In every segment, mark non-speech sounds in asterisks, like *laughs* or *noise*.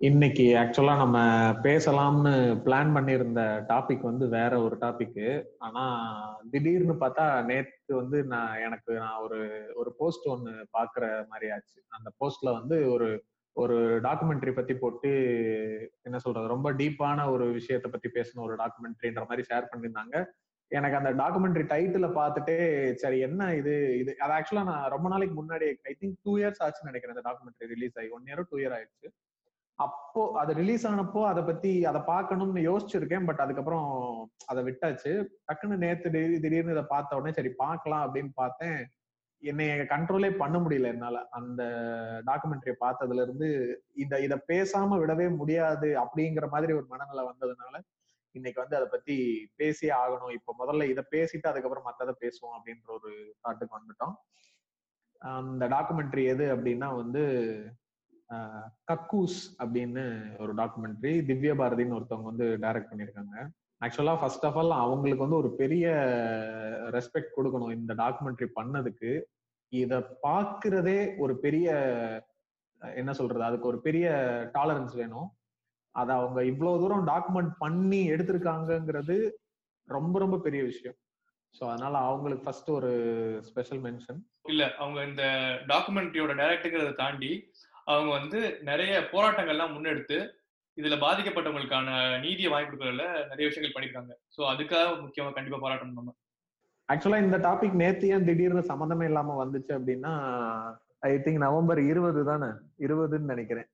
இன்னைக்கு ஆக்சுவலா நம்ம பேசலாம்னு பிளான் பண்ணியிருந்த டாபிக் வந்து வேற ஒரு டாபிக் ஆனா திடீர்னு பார்த்தா நேத்து வந்து நான் எனக்கு நான் ஒரு ஒரு போஸ்ட் ஒன்று பாக்குற மாதிரி ஆச்சு. அந்த போஸ்ட்ல வந்து ஒரு ஒரு டாக்குமெண்ட்ரி பத்தி போட்டு என்ன சொல்றது ரொம்ப டீப்பான ஒரு விஷயத்த பத்தி பேசின ஒரு டாக்குமெண்ட்ரின்ற மாதிரி ஷேர் பண்ணியிருந்தாங்க. எனக்கு அந்த டாக்குமெண்ட்ரி டைட்டில பார்த்துட்டே சரி என்ன இது இது அது ஆக்சுவலா நான் ரொம்ப நாளைக்கு முன்னாடி ஐ திங்க் டூ இயர்ஸ் ஆச்சுன்னு நினைக்கிறேன் அந்த டாக்குமெண்ட்ரி ரிலீஸ் ஆகி. ஒன் இயரோ டூ இயர் ஆயிடுச்சு. அப்போ அது ரிலீஸ் ஆனப்போ அதை பத்தி அதை பார்க்கணும்னு யோசிச்சிருக்கேன் பட் அதுக்கப்புறம் அதை விட்டாச்சு. டக்குன்னு நேத்து திடீர் திடீர்னு இதை பார்த்த உடனே சரி பார்க்கலாம் அப்படின்னு பார்த்தேன். என்னை கண்ட்ரோலே பண்ண முடியல என்னால. அந்த டாக்குமெண்ட்ரியை பார்த்ததுல இருந்து இத இத பேசாம விடவே முடியாது அப்படிங்கிற மாதிரி ஒரு மனநிலை வந்ததுனால இன்னைக்கு வந்து அதை பத்தி பேசியே ஆகணும். இப்போ முதல்ல இதை பேசிட்டு அதுக்கப்புறம் மத்ததை பேசுவோம் அப்படின்ற ஒரு தாட்டுக்கு வந்துட்டோம். அந்த டாக்குமெண்ட்ரி எது அப்படின்னா வந்து கக்கூஸ் அப்படின்னு ஒரு டாக்குமெண்ட்ரி திவ்ய பாரதின்னு ஒருத்தவங்க வந்து டைரக்ட் பண்ணியிருக்காங்க. ஆக்சுவலா ஃபர்ஸ்ட் ஆஃப் ஆல் அவங்களுக்கு வந்து ஒரு பெரிய ரெஸ்பெக்ட் கொடுக்கணும் இந்த டாக்குமெண்ட்ரி பண்ணதுக்கு. இத பாக்குறதே ஒரு பெரிய என்ன சொல்றது அதுக்கு ஒரு பெரிய டாலரன்ஸ் வேணும். அதை அவங்க இவ்வளவு தூரம் டாக்குமெண்ட் பண்ணி எடுத்திருக்காங்கங்கிறது ரொம்ப ரொம்ப பெரிய விஷயம். ஸோ அதனால அவங்களுக்கு ஃபர்ஸ்ட் ஒரு ஸ்பெஷல் மென்ஷன் இல்ல அவங்க இந்த டாக்குமெண்ட்ரியோட டைரக்டுங்கிறத தாண்டி அவங்க வந்து நிறைய போராட்டங்கள்லாம் முன்னெடுத்து இதுல பாதிக்கப்பட்டவங்களுக்கான நீதியை வாங்கி கொடுக்கறதுல நிறைய விஷயங்கள் பண்ணிருக்காங்க சோ அதுக்காக முக்கியமா கண்டிப்பா பாராட்டணும் நம்ம ஆக்சுவலா இந்த டாபிக் நேத்து ஏன் திடீர்னு சம்மந்தமே இல்லாம வந்துச்சு அப்படின்னா ஐ திங்க் நவம்பர் இருபது தானே? இருபதுன்னு நினைக்கிறேன்.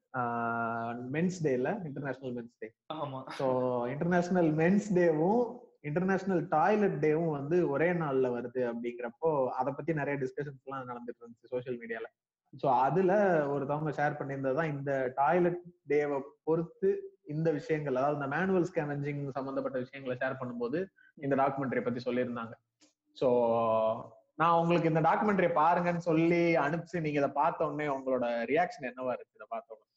மென்ஸ் டேல இன்டர்நேஷனல் மென்ஸ் டே ஆமா. ஸோ இன்டர்நேஷனல் மென்ஸ் டேவும் இன்டர்நேஷனல் டாய்லெட் டேவும் வந்து ஒரே நாள்ல வருது அப்படிங்கிறப்போ அதை பத்தி நிறைய டிஸ்கஷன்ஸ் எல்லாம் நடந்துட்டு இருந்துச்சு சோசியல் மீடியால ஸோ அதுல ஒருத்தவங்க ஷேர் பண்ணியிருந்தது தான் இந்த டாய்லெட் டேவை பொறுத்து இந்த விஷயங்கள் அதாவது இந்த மேனுவல் ஸ்கேவெஞ்சிங் சம்பந்தப்பட்ட விஷயங்களை ஷேர் பண்ணும்போது இந்த டாக்குமெண்ட்ரி பத்தி சொல்லியிருந்தாங்க. ஸோ நான் உங்களுக்கு இந்த டாக்குமெண்ட்ரி பாருங்கன்னு சொல்லி அனுப்பிச்சு நீங்க இதை பார்த்த உடனே உங்களோட ரியாக்ஷன் என்னவா இருக்கு இதை பார்த்த உடனே?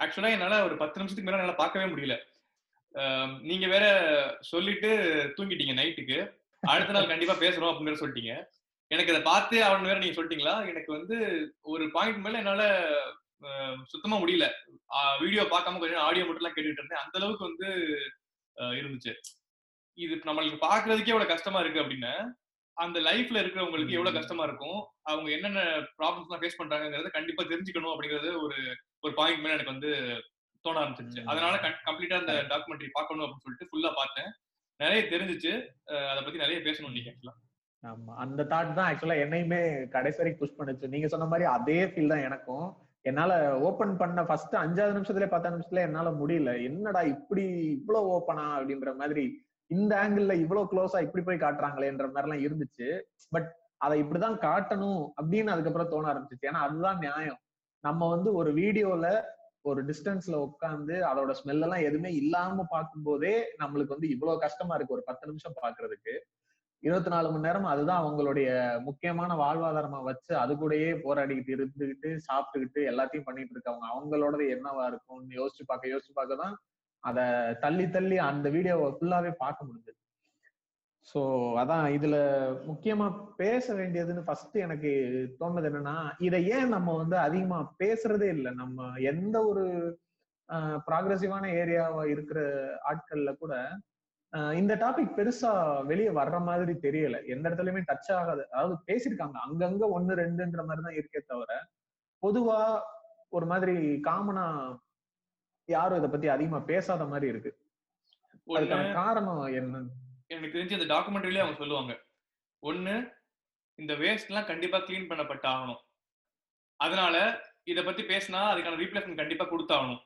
ஆக்சுவலா என்னால ஒரு பத்து நிமிஷத்துக்கு மேல என்னால பார்க்கவே முடியல. நீங்க வேற சொல்லிட்டு தூங்கிட்டீங்க நைட்டுக்கு அடுத்த நாள் கண்டிப்பா பேசுறோம் அப்படின்னு சொல்லிட்டீங்க. எனக்கு அதை பார்த்து அவன் வேற நீங்க சொல்லிட்டீங்களா? எனக்கு வந்து ஒரு பாயிண்ட் மேல என்னால சுத்தமா முடியல. வீடியோ பார்க்காம கொஞ்சம் ஆடியோ மட்டும் எல்லாம் கேட்டுட்டு இருந்தேன். அந்த அளவுக்கு வந்து இருந்துச்சு. இது நம்மளுக்கு பாக்குறதுக்கே எவ்வளவு கஷ்டமா இருக்கு அப்படின்னா அந்த லைஃப்ல இருக்கிறவங்களுக்கு எவ்வளவு கஷ்டமா இருக்கும் அவங்க என்னென்ன ப்ராப்ளம்ஸ் எல்லாம் ஃபேஸ் பண்றாங்கிறத கண்டிப்பா தெரிஞ்சுக்கணும் அப்படிங்கறது ஒரு ஒரு பாயிண்ட் மேல எனக்கு வந்து தோண ஆரம்பிச்சிருச்சு. அதனால கம்ப்ளீட்டா அந்த டாக்குமெண்ட்ரி பார்க்கணும் அப்படின்னு சொல்லிட்டு ஃபுல்லா பார்த்தேன். நிறைய தெரிஞ்சிச்சு. அதை பத்தி நிறைய பேசணும் நீங்க ஆக்சுவலா ஆமா. அந்த தாட் தான் ஆக்சுவலா என்னையுமே கடைசி வரைக்கும் புஷ் பண்ணுச்சு. நீங்க சொன்ன மாதிரி அதே ஃபீல் தான் எனக்கும். என்னால ஓபன் பண்ண ஃபர்ஸ்ட் அஞ்சாவது நிமிஷத்துல பத்தாம் நிமிஷத்துல என்னால முடியல. என்னடா இப்படி இவ்வளவு ஓப்பனா அப்படின்ற மாதிரி இந்த ஆங்கிள் இவ்வளவு க்ளோஸா இப்படி போய் காட்டுறாங்களேன்ற மாதிரி எல்லாம் இருந்துச்சு. பட் அதை இப்படிதான் காட்டணும் அப்படின்னு அதுக்கப்புறம் தோண ஆரம்பிச்சிச்சு. ஏன்னா அதுதான் நியாயம். நம்ம வந்து ஒரு வீடியோல ஒரு டிஸ்டன்ஸ்ல உட்காந்து அதோட ஸ்மெல் எல்லாம் எதுவுமே இல்லாம பார்க்கும்போதே நம்மளுக்கு வந்து இவ்வளவு கஷ்டமா இருக்கு ஒரு பத்து நிமிஷம் பாக்குறதுக்கு இருபத்தி நாலு மணி நேரம் அதுதான் அவங்களுடைய முக்கியமான வாழ்வாதாரமா வச்சு அது கூடயே போராடிக்கிட்டு இருந்துகிட்டு சாப்பிட்டுக்கிட்டு எல்லாத்தையும் பண்ணிட்டு இருக்கவங்க. அவங்களோடது என்னவா இருக்கும்னு யோசிச்சு பார்க்க யோசிச்சு பார்க்க தான் அதை தள்ளி தள்ளி அந்த வீடியோவை ஃபுல்லாவே பார்க்க முடிஞ்சது. ஸோ அதான் இதுல முக்கியமா பேச வேண்டியதுன்னு ஃபர்ஸ்ட் எனக்கு தோணுது என்னன்னா இதை ஏன் நம்ம வந்து அதிகமா பேசுறதே இல்லை. நம்ம எந்த ஒரு ப்ராக்ரஸிவான ஏரியாவா இருக்கிற ஆட்கள்ல கூட இந்த டாபிக் பெருசா வெளியே வர்ற மாதிரி தெரியல. எந்த இடத்துலயுமே டச் ஆகாது. அதாவது பேசியிருக்காங்க. அங்கங்க ஒன்னு ரெண்டுன்ற மாதிரி தான் இருக்கே தவிர பொதுவா ஒரு மாதிரி காமனா யாரும் இதை பத்தி அதிகமா பேசாத மாதிரி இருக்கு. அதுக்கான காரணம் என்ன? எனக்கு தெரிஞ்சு அந்த டாக்குமெண்ட்ரிலேயே அவங்க சொல்லுவாங்க. ஒண்ணு இந்த வேஸ்ட் எல்லாம் கண்டிப்பா கிளீன் பண்ணப்பட்டு ஆகணும் அதனால இத பத்தி பேசினா அதுக்கான ரீப்ளேஸ்மெண்ட் கண்டிப்பா கொடுத்தாகணும்.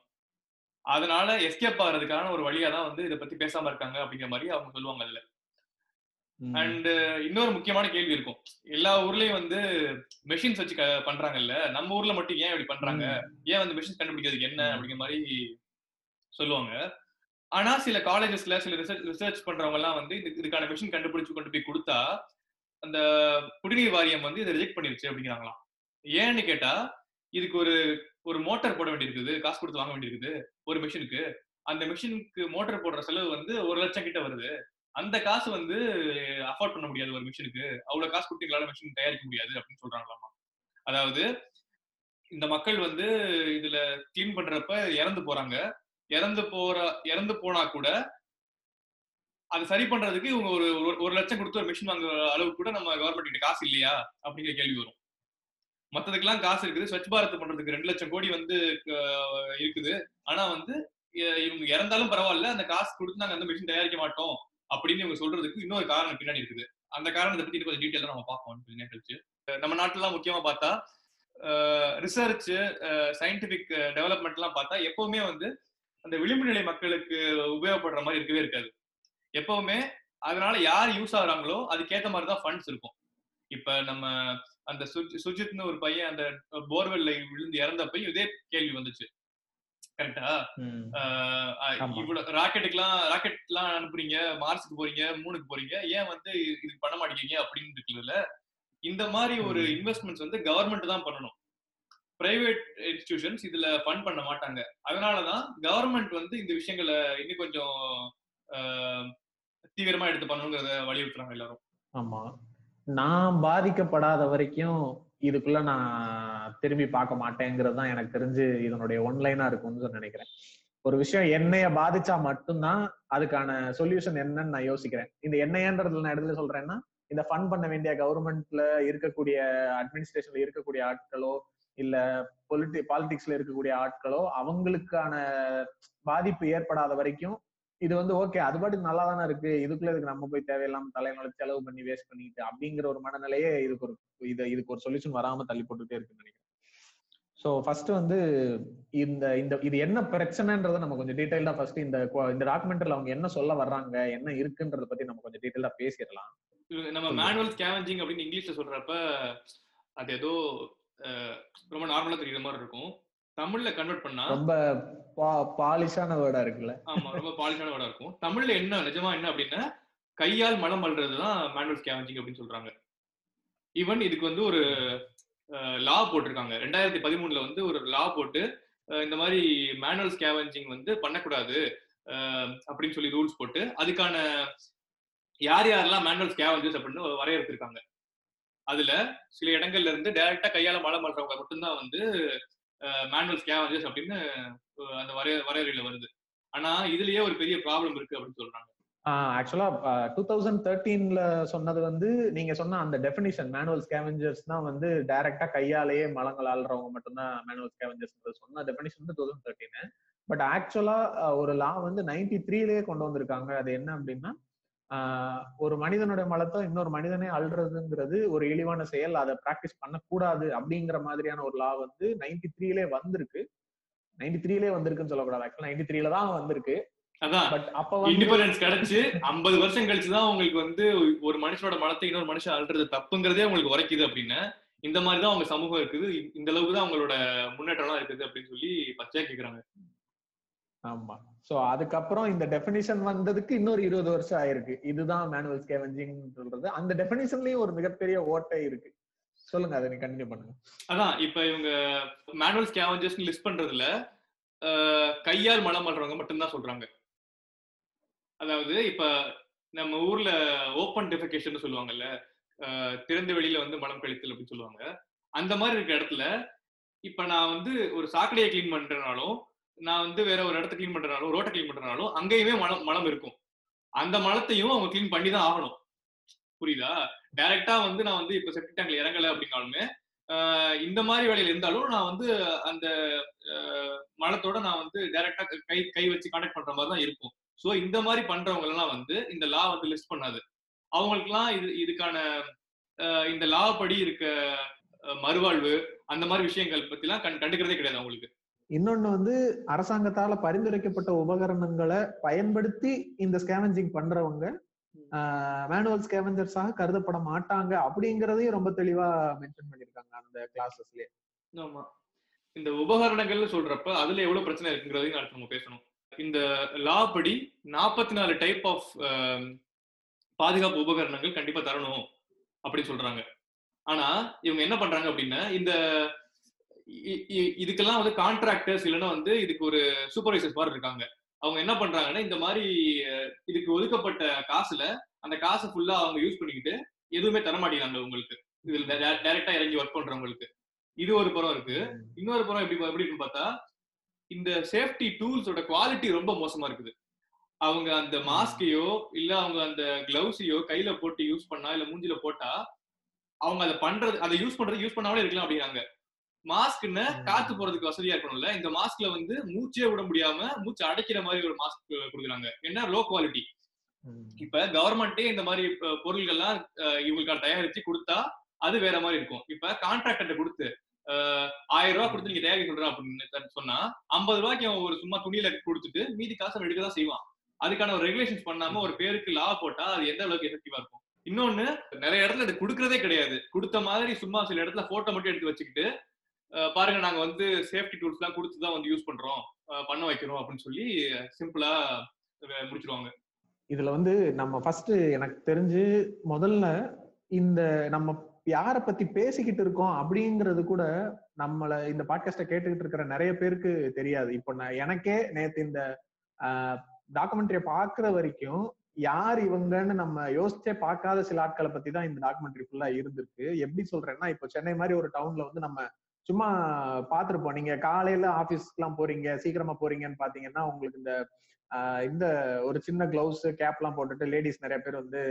அதனால எஸ்கேப் ஆகிறதுக்கான ஒரு வழியா தான் வந்து இதை பத்தி பேசாம இருக்காங்க அப்படிங்கிற மாதிரி அவங்க சொல்லுவாங்க அதுல. அண்ட் இன்னொரு முக்கியமான கேள்வி இருக்கும். எல்லா ஊர்லயும் வந்து மெஷின்ஸ் வச்சு பண்றாங்கல்ல. நம்ம ஊர்ல மட்டும் ஏன் இப்படி பண்றாங்க? ஏன் வந்து மெஷின்ஸ் கண்டுபிடிக்கிறதுக்கு என்ன? அப்படிங்கிற மாதிரி சொல்லுவாங்க. ஆனா சில காலேஜஸ்ல சில ரிசர்ச் ரிசர்ச் பண்றவங்க எல்லாம் வந்து இதுக்கான மிஷின் கண்டுபிடிச்சு கொண்டு போய் கொடுத்தா அந்த குடிநீர் வாரியம் வந்து இதை ரிஜெக்ட் பண்ணிருச்சு அப்படிங்கிறாங்களாம். ஏன்னு கேட்டா இதுக்கு ஒரு ஒரு மோட்டார் போட வேண்டியிருக்குது. காசு கொடுத்து வாங்க வேண்டியிருக்குது. ஒரு மிஷினுக்கு. அந்த மிஷினுக்கு மோட்டர் போடுற செலவு வந்து ஒரு லட்சம் கிட்ட வருது. அந்த காசு வந்து அஃபோர்ட் பண்ண முடியாது ஒரு மிஷினுக்கு. அவ்வளவு காசு கொடுத்து எங்களால மிஷின் தயாரிக்க முடியாது அப்படின்னு சொல்றாங்களாமா? அதாவது இந்த மக்கள் வந்து இதுல கிளீன் பண்றப்ப இறந்து போறாங்க. இறந்து போற இறந்து போனா கூட அதை சரி பண்றதுக்கு இவங்க ஒரு ஒரு- ஒரு லட்சம் கொடுத்து ஒரு மிஷின் வாங்குற அளவுக்கு கூட நம்ம கவர்மெண்ட் கிட்ட காசு இல்லையா? அப்படிங்கிற கேள்வி வரும். மத்ததுக்கெல்லாம் காசு இருக்குது. ஸ்வச் பாரத் பண்றதுக்கு ரெண்டு லட்சம் கோடி வந்து இருக்குது. ஆனா வந்து இவங்க இறந்தாலும் பரவாயில்ல. அந்த காசு கொடுத்து நாங்க அந்த மிஷின் தயாரிக்க மாட்டோம் அப்படின்னு இவங்க சொல்றதுக்கு இன்னொரு காரணம் பின்னாடி இருக்குது. அந்த காரணத்தை பத்தி கொஞ்சம் டீட்டெயில் நம்ம பார்ப்போம் கொஞ்ச நேரம் கழிச்சு நம்ம நாட்டுலாம் முக்கியமா பார்த்தா ரிசர்ச் சயின்டிபிக் டெவலப்மெண்ட் எல்லாம் பார்த்தா எப்பவுமே வந்து அந்த விளிம்பு நிலை மக்களுக்கு உபயோகப்படுற மாதிரி இருக்கவே இருக்காது. எப்பவுமே அதனால யார் யூஸ் ஆகுறாங்களோ அதுக்கேத்த மாதிரி தான் ஃபண்ட்ஸ் இருக்கும். இப்ப நம்ம அந்த சுஜி- சுஜித்னு ஒரு பையன் அந்த போர்வெல்ல விழுந்து இறந்தப்பையும் இதே கேள்வி வந்துச்சு. கரெக்டா. இவ்வளவு ராக்கெட்டுக்கெல்லாம் ராக்கெட் எல்லாம் அனுப்புறீங்க மார்ஸுக்கு போறீங்க மூணுக்கு போறீங்க ஏன் வந்து இது பண்ண மாட்டேங்கிறீங்க அப்படின்னு இருக்குல்ல? இந்த மாதிரி ஒரு. இன்வெஸ்ட்மெண்ட்ஸ் வந்து கவர்மெண்ட் தான் பண்ணணும். பிரைவேட் இன்ஸ்டிடியூஷன்ஸ் இதுல ஃபண்ட் பண்ண மாட்டாங்க. அதனாலதான் கவர்மெண்ட் வந்து இந்த விஷயங்களை இன்னும் கொஞ்சம் தீவிரமா எடுத்து பண்ணணுங்கிறத வலியுறுத்துறாங்க எல்லாரும். ஆமா. நான் பாதிக்கப்படாத வரைக்கும் இதுக்குள்ள நான் திரும்பி பார்க்க மாட்டேங்கிறது தான் எனக்கு தெரிஞ்சு இதனுடைய ஒன்லைனா இருக்கும்னு சொல்லி நினைக்கிறேன். ஒரு விஷயம் என்னைய பாதிச்சா மட்டும்தான் அதுக்கான சொல்யூஷன் என்னன்னு நான் யோசிக்கிறேன். இந்த என்னையன்றதுல நான் இடத்துல சொல்றேன்னா இந்த ஃபண்ட் பண்ண வேண்டிய கவர்மெண்ட்ல இருக்கக்கூடிய அட்மினிஸ்ட்ரேஷன்ல இருக்கக்கூடிய ஆட்களோ இல்ல பொலிட்டி பாலிடிக்ஸ்ல இருக்கக்கூடிய ஆட்களோ அவங்களுக்கான பாதிப்பு ஏற்படாத வரைக்கும் இது வந்து ஓகே அது பாட்டுக்கு நல்லா தானே இருக்கு? இதுக்குள்ள இதுக்கு நம்ம போய் தேவையில்லாம தலைநல செலவு பண்ணி வேஸ்ட் பண்ணிட்டு அப்படிங்கிற ஒரு மனநிலையே இதுக்கு ஒரு இது இதுக்கு ஒரு சொல்யூஷன் வராம தள்ளி போட்டுட்டே இருக்குன்னு நினைக்கிறேன். ஸோ ஃபர்ஸ்ட் வந்து இந்த இந்த இது என்ன பிரச்சனைன்றத நம்ம கொஞ்சம் டீடைல்டா ஃபர்ஸ்ட் இந்த இந்த டாக்குமெண்ட்ல அவங்க என்ன சொல்ல வர்றாங்க என்ன இருக்குன்றத பத்தி நம்ம கொஞ்சம் டீடைல்டா பேசிடலாம். நம்ம. மேனுவல் ஸ்கேவஞ்சிங் அப்படின்னு இங்கிலீஷ்ல சொல்றப்ப அது ஏதோ ரொம்ப நார்மலா தெரியுற மாதிரி இருக்கும். தமிழ்ல கன்வெர்ட் பண்ணா ரொம்ப பாலிஷான வேர்டா இருக்குல்ல. ஆமா ரொம்ப பாலிஷான வேர்டா இருக்கும். தமிழ்ல என்ன நிஜமா என்ன அப்படின்னா கையால் மலம் அள்ளுறதுதான் மேனுவல் ஸ்கேவஞ்சிங் அப்படின்னு சொல்றாங்க. ஈவன் இதுக்கு வந்து ஒரு லா போட்டிருக்காங்க. ரெண்டாயிரத்தி பதிமூணுல வந்து ஒரு லா போட்டு இந்த மாதிரி மேனுவல் ஸ்கேவஞ்சிங் வந்து பண்ணக்கூடாது அப்படின்னு சொல்லி ரூல்ஸ் போட்டு அதுக்கான யார் யாரெல்லாம் மேனுவல் ஸ்கேவஞ்சர்ஸ் அப்படின்னு வரையறுத்திருக்காங்க. அதுல சில இடங்கள்ல இருந்து டைரக்டா கையால மலம் பண்றவங்க மட்டும்தான் வந்து மேனுவல் ஸ்கேவஞ்சர்ஸ் அப்படின்னு அந்த வரைய வரையறையில வருது. ஆனா இதுலயே ஒரு பெரிய ப்ராப்ளம் இருக்கு அப்படின்னு சொல்றாங்க. ஆக்சுவலா டூ தௌசண்ட் தேர்ட்டீன்ல சொன்னது வந்து நீங்க சொன்ன அந்த டெபினிஷன் மேனுவல் ஸ்கேவெஞ்சர்ஸ் தான் வந்து டைரக்டா கையாலேயே மலங்கள் ஆள்றவங்க மட்டும்தான் மேனுவல் ஸ்கேவெஞ்சர்ஸ் சொன்ன டெபினிஷன் வந்து two thousand thirteen but actually ஒரு லா வந்து நைன்டி த்ரீலயே கொண்டு வந்திருக்காங்க. அது என்ன அப்படின்னா ஒரு மனிதனுடைய மலத்தை இன்னொரு மனிதனே அல்றதுங்கிறது ஒரு இழிவான செயல். அதை பிராக்டிஸ் பண்ணக்கூடாது அப்படிங்கிற மாதிரியான ஒரு லா வந்து நைன்டி த்ரீலே வந்திருக்கு. நைன்டி த்ரீலே வந்திருக்குன்னு சொல்லக்கூடாது. ஆக்சுவலா நைன்டி த்ரீல தான் வந்திருக்கு. அதான். பட் அப்ப இண்டிபெண்டன்ஸ் கிடைச்சு ஐம்பது வருஷம் கழிச்சுதான் உங்களுக்கு வந்து ஒரு மனுஷனோட மனத்தை இன்னொரு மனுஷன் அல்றது தப்புங்கிறதே உங்களுக்கு உரைக்குது அப்படின்னு. இந்த மாதிரிதான் அவங்க சமூகம் இருக்குது. இந்த அளவுக்கு தான் அவங்களோட முன்னேற்றம்லாம் இருக்குது அப்படின்னு சொல்லி பச்சையா கேக்குறாங்க. ஆமா. சோ அதுக்கப்புறம் இந்த டெபினிஷன் வந்ததுக்கு இன்னொரு இருபது வருஷம் ஆயிருக்கு. இதுதான் மேனுவல் ஸ்கேவெஞ்சிங் சொல்றது. அந்த டெபினிஷன்லயும் ஒரு மிகப்பெரிய ஓட்டை இருக்கு. சொல்லுங்க அதை நீ கண்டினியூ பண்ணுங்க. அதான் இப்ப இவங்க மேனுவல் ஸ்கேவெஞ்சர்ஸ் லிஸ்ட் பண்றதுல கையால் மலம் பண்றவங்க மட்டும்தான் சொல்றாங்க. அதாவது இப்ப நம்ம ஊர்ல ஓப்பன் டெஃபிகேஷன் சொல்லுவாங்கல்ல திறந்த வெளியில வந்து மலம் கழித்தல் அப்படின்னு சொல்லுவாங்க. அந்த மாதிரி இருக்க இடத்துல இப்ப நான் வந்து ஒரு சாக்கடையை க்ளீன் பண்றதுனாலும் நான் வந்து வேற ஒரு இடத்த க்ளீன் பண்றனாலும் ரோட்டை க்ளீன் பண்றனாலும் அங்கேயுமே மலம் மலம் இருக்கும். அந்த மலத்தையும் அவங்க க்ளீன் பண்ணி தான் ஆகணும். புரியுதா? டைரக்டா வந்து நான் வந்து இப்ப செப்டிக் டேங்க்ல இறங்கல அப்படின்னாலுமே இந்த மாதிரி வேலையில இருந்தாலும் நான் வந்து அந்த ஆஹ் மலத்தோட நான் வந்து டைரக்டா கை கை வச்சு கான்டாக்ட் பண்ற மாதிரி தான் இருக்கும். ஸோ இந்த மாதிரி பண்றவங்க எல்லாம் வந்து இந்த லா வந்து லிஸ்ட் பண்ணாது. அவங்களுக்குலாம் இது இதுக்கான இந்த லா படி இருக்க மறுவாழ்வு அந்த மாதிரி விஷயங்கள் பத்திலாம் கண் கண்டுக்கிறதே கிடையாது அவங்களுக்கு. இன்னொன்னு வந்து அரசாங்கத்தால பரிந்துரைக்கப்பட்ட உபகரணங்களை பயன்படுத்தி இந்த ஸ்கேவெஞ்சிங் பண்றவங்க மேனுவல் ஸ்கேவெஞ்சர்ஸாக கருதப்பட மாட்டாங்க அப்படிங்கறதையும் ரொம்ப தெளிவா மென்ஷன் பண்ணிருக்காங்க அந்த கிளாஸஸ்லயே ஆமா. இந்த உபகரணங்கள்னு சொல்றப்ப அதுல எவ்வளவு பிரச்சனை இருக்குங்கிறதையும் அடுத்து நம்ம பேசணும். இந்த லா படி நாற்பத்தி நாலு டைப் ஆஃப் பாதுகாப்பு உபகரணங்கள் கண்டிப்பா தரணும் அப்படின்னு சொல்றாங்க. ஆனா இவங்க என்ன பண்றாங்க அப்படின்னா இந்த இதுக்கெல்லாம் வந்து கான்ட்ராக்டர்ஸ் இல்லைன்னா வந்து இதுக்கு ஒரு சூப்பர்வைசர்ஸ் மாதிரி இருக்காங்க. அவங்க என்ன பண்றாங்கன்னா இந்த மாதிரி இதுக்கு ஒதுக்கப்பட்ட காசுல அந்த காசை ஃபுல்லா அவங்க யூஸ் பண்ணிக்கிட்டு எதுவுமே தர மாட்டேங்கிறாங்க உங்களுக்கு. இதுல டைரக்டா இறங்கி ஒர்க் பண்றவங்களுக்கு. இது ஒரு புறம் இருக்கு. இன்னொரு புறம் எப்படி எப்படி இருக்குன்னு பார்த்தா இந்த சேஃப்டி டூல்ஸோட குவாலிட்டி ரொம்ப மோசமா இருக்குது. அவங்க அந்த மாஸ்கையோ இல்ல அவங்க அந்த கிளவுஸையோ கையில போட்டு யூஸ் பண்ணா இல்ல மூஞ்சில போட்டா அவங்க அதை பண்றது அதை யூஸ் பண்றது யூஸ் பண்ணாமலே இருக்கலாம் அப்படிங்கிறாங்க. மாஸ்க்னு. காத்து போறதுக்கு வசதியா இருக்கணும்ல. இந்த மாஸ்க்ல வந்து மூச்சே விட முடியாம மூச்சு அடைக்கிற மாதிரி ஒரு மாஸ்க் கொடுக்குறாங்க. என்ன லோ குவாலிட்டி. இப்ப கவர்மெண்டே இந்த மாதிரி பொருள்கள்லாம் இவங்களுக்கான தயாரிச்சு கொடுத்தா அது வேற மாதிரி இருக்கும். இப்ப கான்ட்ராக்டர்ட்ட கொடுத்து ஆயிரம் ரூபாய் கொடுத்து நீங்க தயாரிக்க சொல்றேன் அப்படின்னு சொன்னா ஐம்பது ரூபாய்க்கு அவன் ஒரு சும்மா துணியில கொடுத்துட்டு மீதி காசை எடுக்க தான் செய்வான். அதுக்கான ஒரு ரெகுலேஷன்ஸ் பண்ணாம ஒரு பேருக்கு லா போட்டா அது எந்த அளவுக்கு எஃபெக்டிவா இருக்கும்? இன்னொன்னு நிறைய இடத்துல இது கொடுக்கறதே கிடையாது. கொடுத்த மாதிரி சும்மா சில இடத்துல போட்டோ மட்டும் எடுத்து வச்சுக்கிட்டு பாருங்க நாங்க வந்து சேஃப்டி டூல்ஸ் எல்லாம் கொடுத்து தான் வந்து யூஸ் பண்றோம். பண்ண வைக்கிறோம் அப்படின்னு சொல்லி சிம்பிளா முடிச்சிருவாங்க. இதுல வந்து நம்ம ஃபர்ஸ்ட் எனக்கு தெரிஞ்சு முதல்ல இந்த நம்ம யார பத்தி பேசிக்கிட்டு இருக்கோம் அப்படிங்கிறது கூட நம்மள இந்த பாட்காஸ்ட கேட்டுக்கிட்டு இருக்கிற நிறைய பேருக்கு தெரியாது. இப்போ நான் எனக்கே நேத்து இந்த டாக்குமெண்ட்ரியை பாக்குற வரைக்கும் யார் இவங்கன்னு நம்ம யோசிச்சே பார்க்காத சில ஆட்களை பத்தி தான் இந்த டாக்குமெண்ட்ரி ஃபுல்லா இருந்திருக்கு. எப்படி சொல்றேன்னா இப்போ சென்னை மாதிரி ஒரு டவுன்ல வந்து நம்ம சும்மா பார்த்துருப்போம் நீங்க காலையில ஆஃபீஸ்க்குலாம் போறீங்க சீக்கிரமா போறீங்கன்னு பாத்தீங்கன்னா உங்களுக்கு இந்த இந்த ஒரு சின்ன கிளவுஸ் கேப் எல்லாம் போட்டுட்டு லேடிஸ் நிறைய பேர் வந்து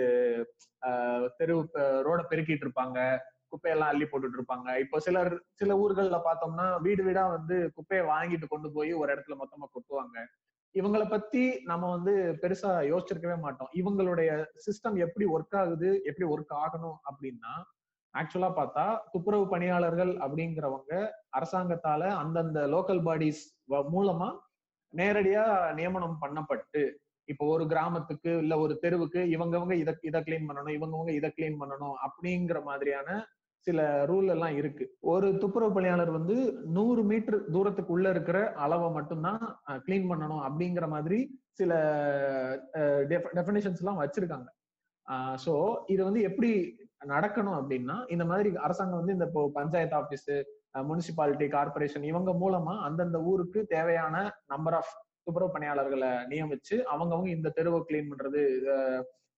தெரு ரோட பெருக்கிட்டு இருப்பாங்க. குப்பையெல்லாம் அள்ளி போட்டுட்டு இருப்பாங்க. இப்போ சிலர் சில ஊர்கள்ல பார்த்தோம்னா வீடு வீடா வந்து குப்பையை வாங்கிட்டு கொண்டு போய் ஒரு இடத்துல மொத்தமா கொட்டுவாங்க. இவங்கள பத்தி நம்ம வந்து பெருசா யோசிச்சிருக்கவே மாட்டோம். இவங்களுடைய சிஸ்டம் எப்படி ஒர்க் ஆகுது எப்படி ஒர்க் ஆகணும் அப்படின்னா ஆக்சுவலா பார்த்தா துப்புரவு பணியாளர்கள் அப்படிங்கிறவங்க அரசாங்கத்தால அந்தந்த லோக்கல் பாடிஸ் மூலமா நேரடியா நியமனம் பண்ணப்பட்டு இப்போ ஒரு கிராமத்துக்கு இல்ல ஒரு தெருவுக்கு இவங்கவங்க இதை இதை கிளீன் பண்ணணும் இவங்கவங்க இதை கிளீன் பண்ணணும் அப்படிங்கிற மாதிரியான சில ரூல் எல்லாம் இருக்கு. ஒரு துப்புரவு பணியாளர் வந்து நூறு மீட்டர் தூரத்துக்கு உள்ள இருக்கிற அளவை மட்டும்தான் கிளீன் பண்ணணும் அப்படிங்கிற மாதிரி சில டெஃபினேஷன்ஸ் எல்லாம் வச்சிருக்காங்க. ஸோ இது வந்து எப்படி நடக்கணும் அப்படின்னா இந்த மாதிரி அரசாங்கம் வந்து இந்த இப்போ பஞ்சாயத்து ஆபீஸ் முனிசிபாலிட்டி கார்பரேஷன் இவங்க மூலமா அந்தந்த ஊருக்கு தேவையான நம்பர் ஆஃப் துப்புரவு பணியாளர்களை நியமிச்சு அவங்கவுங்க இந்த தெருவை கிளீன் பண்றது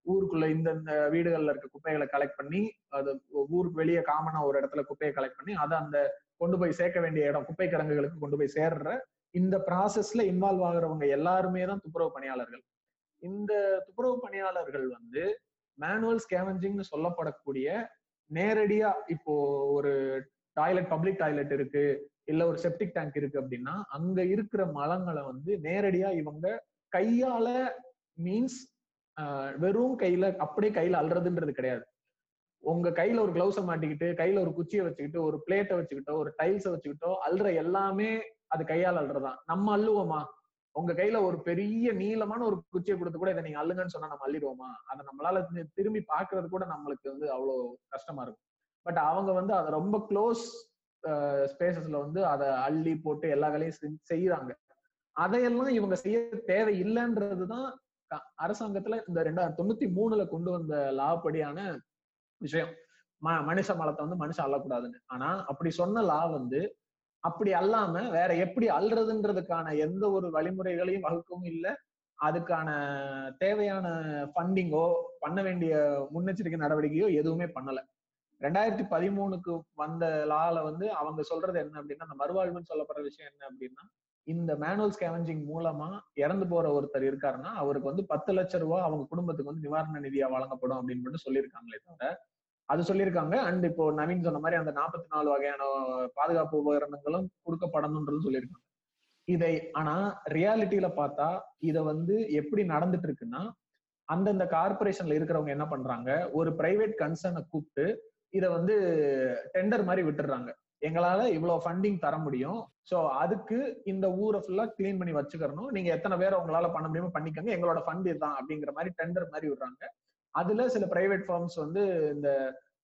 ஊருக்குள்ள இந்த வீடுகள்ல இருக்க குப்பைகளை கலெக்ட் பண்ணி அது ஊருக்கு வெளியே காமனா ஒரு இடத்துல குப்பையை கலெக்ட் பண்ணி அதை அந்த கொண்டு போய் சேர்க்க வேண்டிய இடம் குப்பை கிடங்குகளுக்கு கொண்டு போய் சேர்ற இந்த ப்ராசஸ்ல இன்வால்வ் ஆகுறவங்க எல்லாருமே தான் துப்புரவு பணியாளர்கள். இந்த துப்புரவு பணியாளர்கள் வந்து மேனுவல் ஸ்கேவஞ்சிங்னு சொல்லப்படக்கூடிய நேரடியா இப்போ ஒரு டாய்லெட் பப்ளிக் டாய்லெட் இருக்கு இல்ல ஒரு செப்டிக் டேங்க் இருக்கு அப்படின்னா அங்க இருக்கிற மலங்களை வந்து நேரடியா இவங்க கையால மீன்ஸ் வெறும் கையில அப்படியே கையில அல்றதுன்றது கிடையாது. உங்க கையில ஒரு கிளவுஸை மாட்டிக்கிட்டு கையில ஒரு குச்சியை வச்சுக்கிட்டு ஒரு பிளேட்டை வச்சுக்கிட்டோ ஒரு டைல்ஸை வச்சுக்கிட்டோ அல்ற எல்லாமே அது கையால் அல்றதான் நம்ம அள்ளுவோமா? உங்க கையில ஒரு பெரிய நீளமான ஒரு குச்சியை கொடுத்து கூட இதை நீங்க அள்ளுங்கன்னு சொன்னா நம்ம அள்ளிடுவோமா? அதை நம்மளால திரும்பி பாக்குறது கூட நம்மளுக்கு வந்து அவ்வளவு கஷ்டமா இருக்கும். பட் அவங்க வந்து அதை ரொம்ப க்ளோஸ் ஸ்பேசஸ்ல வந்து அதை அள்ளி போட்டு எல்லா வேலையும் செய்யறாங்க அதையெல்லாம் இவங்க செய்ய தேவை இல்லைன்றதுதான் அரசாங்கத்துல இந்த ரெண்டாயிரத்தி தொண்ணூத்தி மூணுல கொண்டு வந்த லாபடியான விஷயம். ம மனுஷ மலத்தை வந்து மனுஷன் அள்ளக்கூடாதுன்னு. ஆனா அப்படி சொன்ன லா வந்து அப்படி அல்லாம வேற எப்படி அல்றதுன்றதுக்கான எந்த ஒரு வழிமுறைகளையும் வகுக்கவும் இல்லை. அதுக்கான தேவையான ஃபண்டிங்கோ பண்ண வேண்டிய முன்னெச்சரிக்கை நடவடிக்கையோ எதுவுமே பண்ணல. ரெண்டாயிரத்தி பதிமூணுக்கு வந்த லால வந்து அவங்க சொல்றது என்ன அப்படின்னா அந்த மறுவாழ்வுன்னு சொல்லப்படுற விஷயம் என்ன அப்படின்னா இந்த மேனுவல் ஸ்கேவஞ்சிங் மூலமா இறந்து போற ஒருத்தர் இருக்காருன்னா அவருக்கு வந்து பத்து லட்சம் ரூபாய் அவங்க குடும்பத்துக்கு வந்து நிவாரண நிதியா வழங்கப்படும் அப்படின்னு சொல்லியிருக்காங்களே தவிர அது சொல்லியிருக்காங்க. அண்ட் இப்போ நவீன் சொன்ன மாதிரி அந்த நாற்பத்தி நாலு வகையான பாதுகாப்பு உபகரணங்களும் கொடுக்கப்படணும்ன்றது சொல்லியிருக்காங்க. இதை ஆனா ரியாலிட்டியில பார்த்தா இதை வந்து எப்படி நடந்துட்டு இருக்குன்னா அந்தந்த கார்பரேஷன்ல இருக்கிறவங்க என்ன பண்றாங்க ஒரு பிரைவேட் கன்சர்னை கூப்பிட்டு இதை வந்து டெண்டர் மாதிரி விட்டுடுறாங்க. எங்களால இவ்வளவு ஃபண்டிங் தர முடியும். சோ அதுக்கு இந்த ஊரை ஃபுல்லா கிளீன் பண்ணி வச்சுக்கிறணும். நீங்க எத்தனை பேர் உங்களால பண்ண முடியுமோ பண்ணிக்கோங்க. எங்களோட ஃபண்ட் இதுதான் அப்படிங்கிற மாதிரி டெண்டர் மாதிரி விடுறாங்க. அதுல சில பிரைவேட் ஃபார்ம்ஸ் வந்து இந்த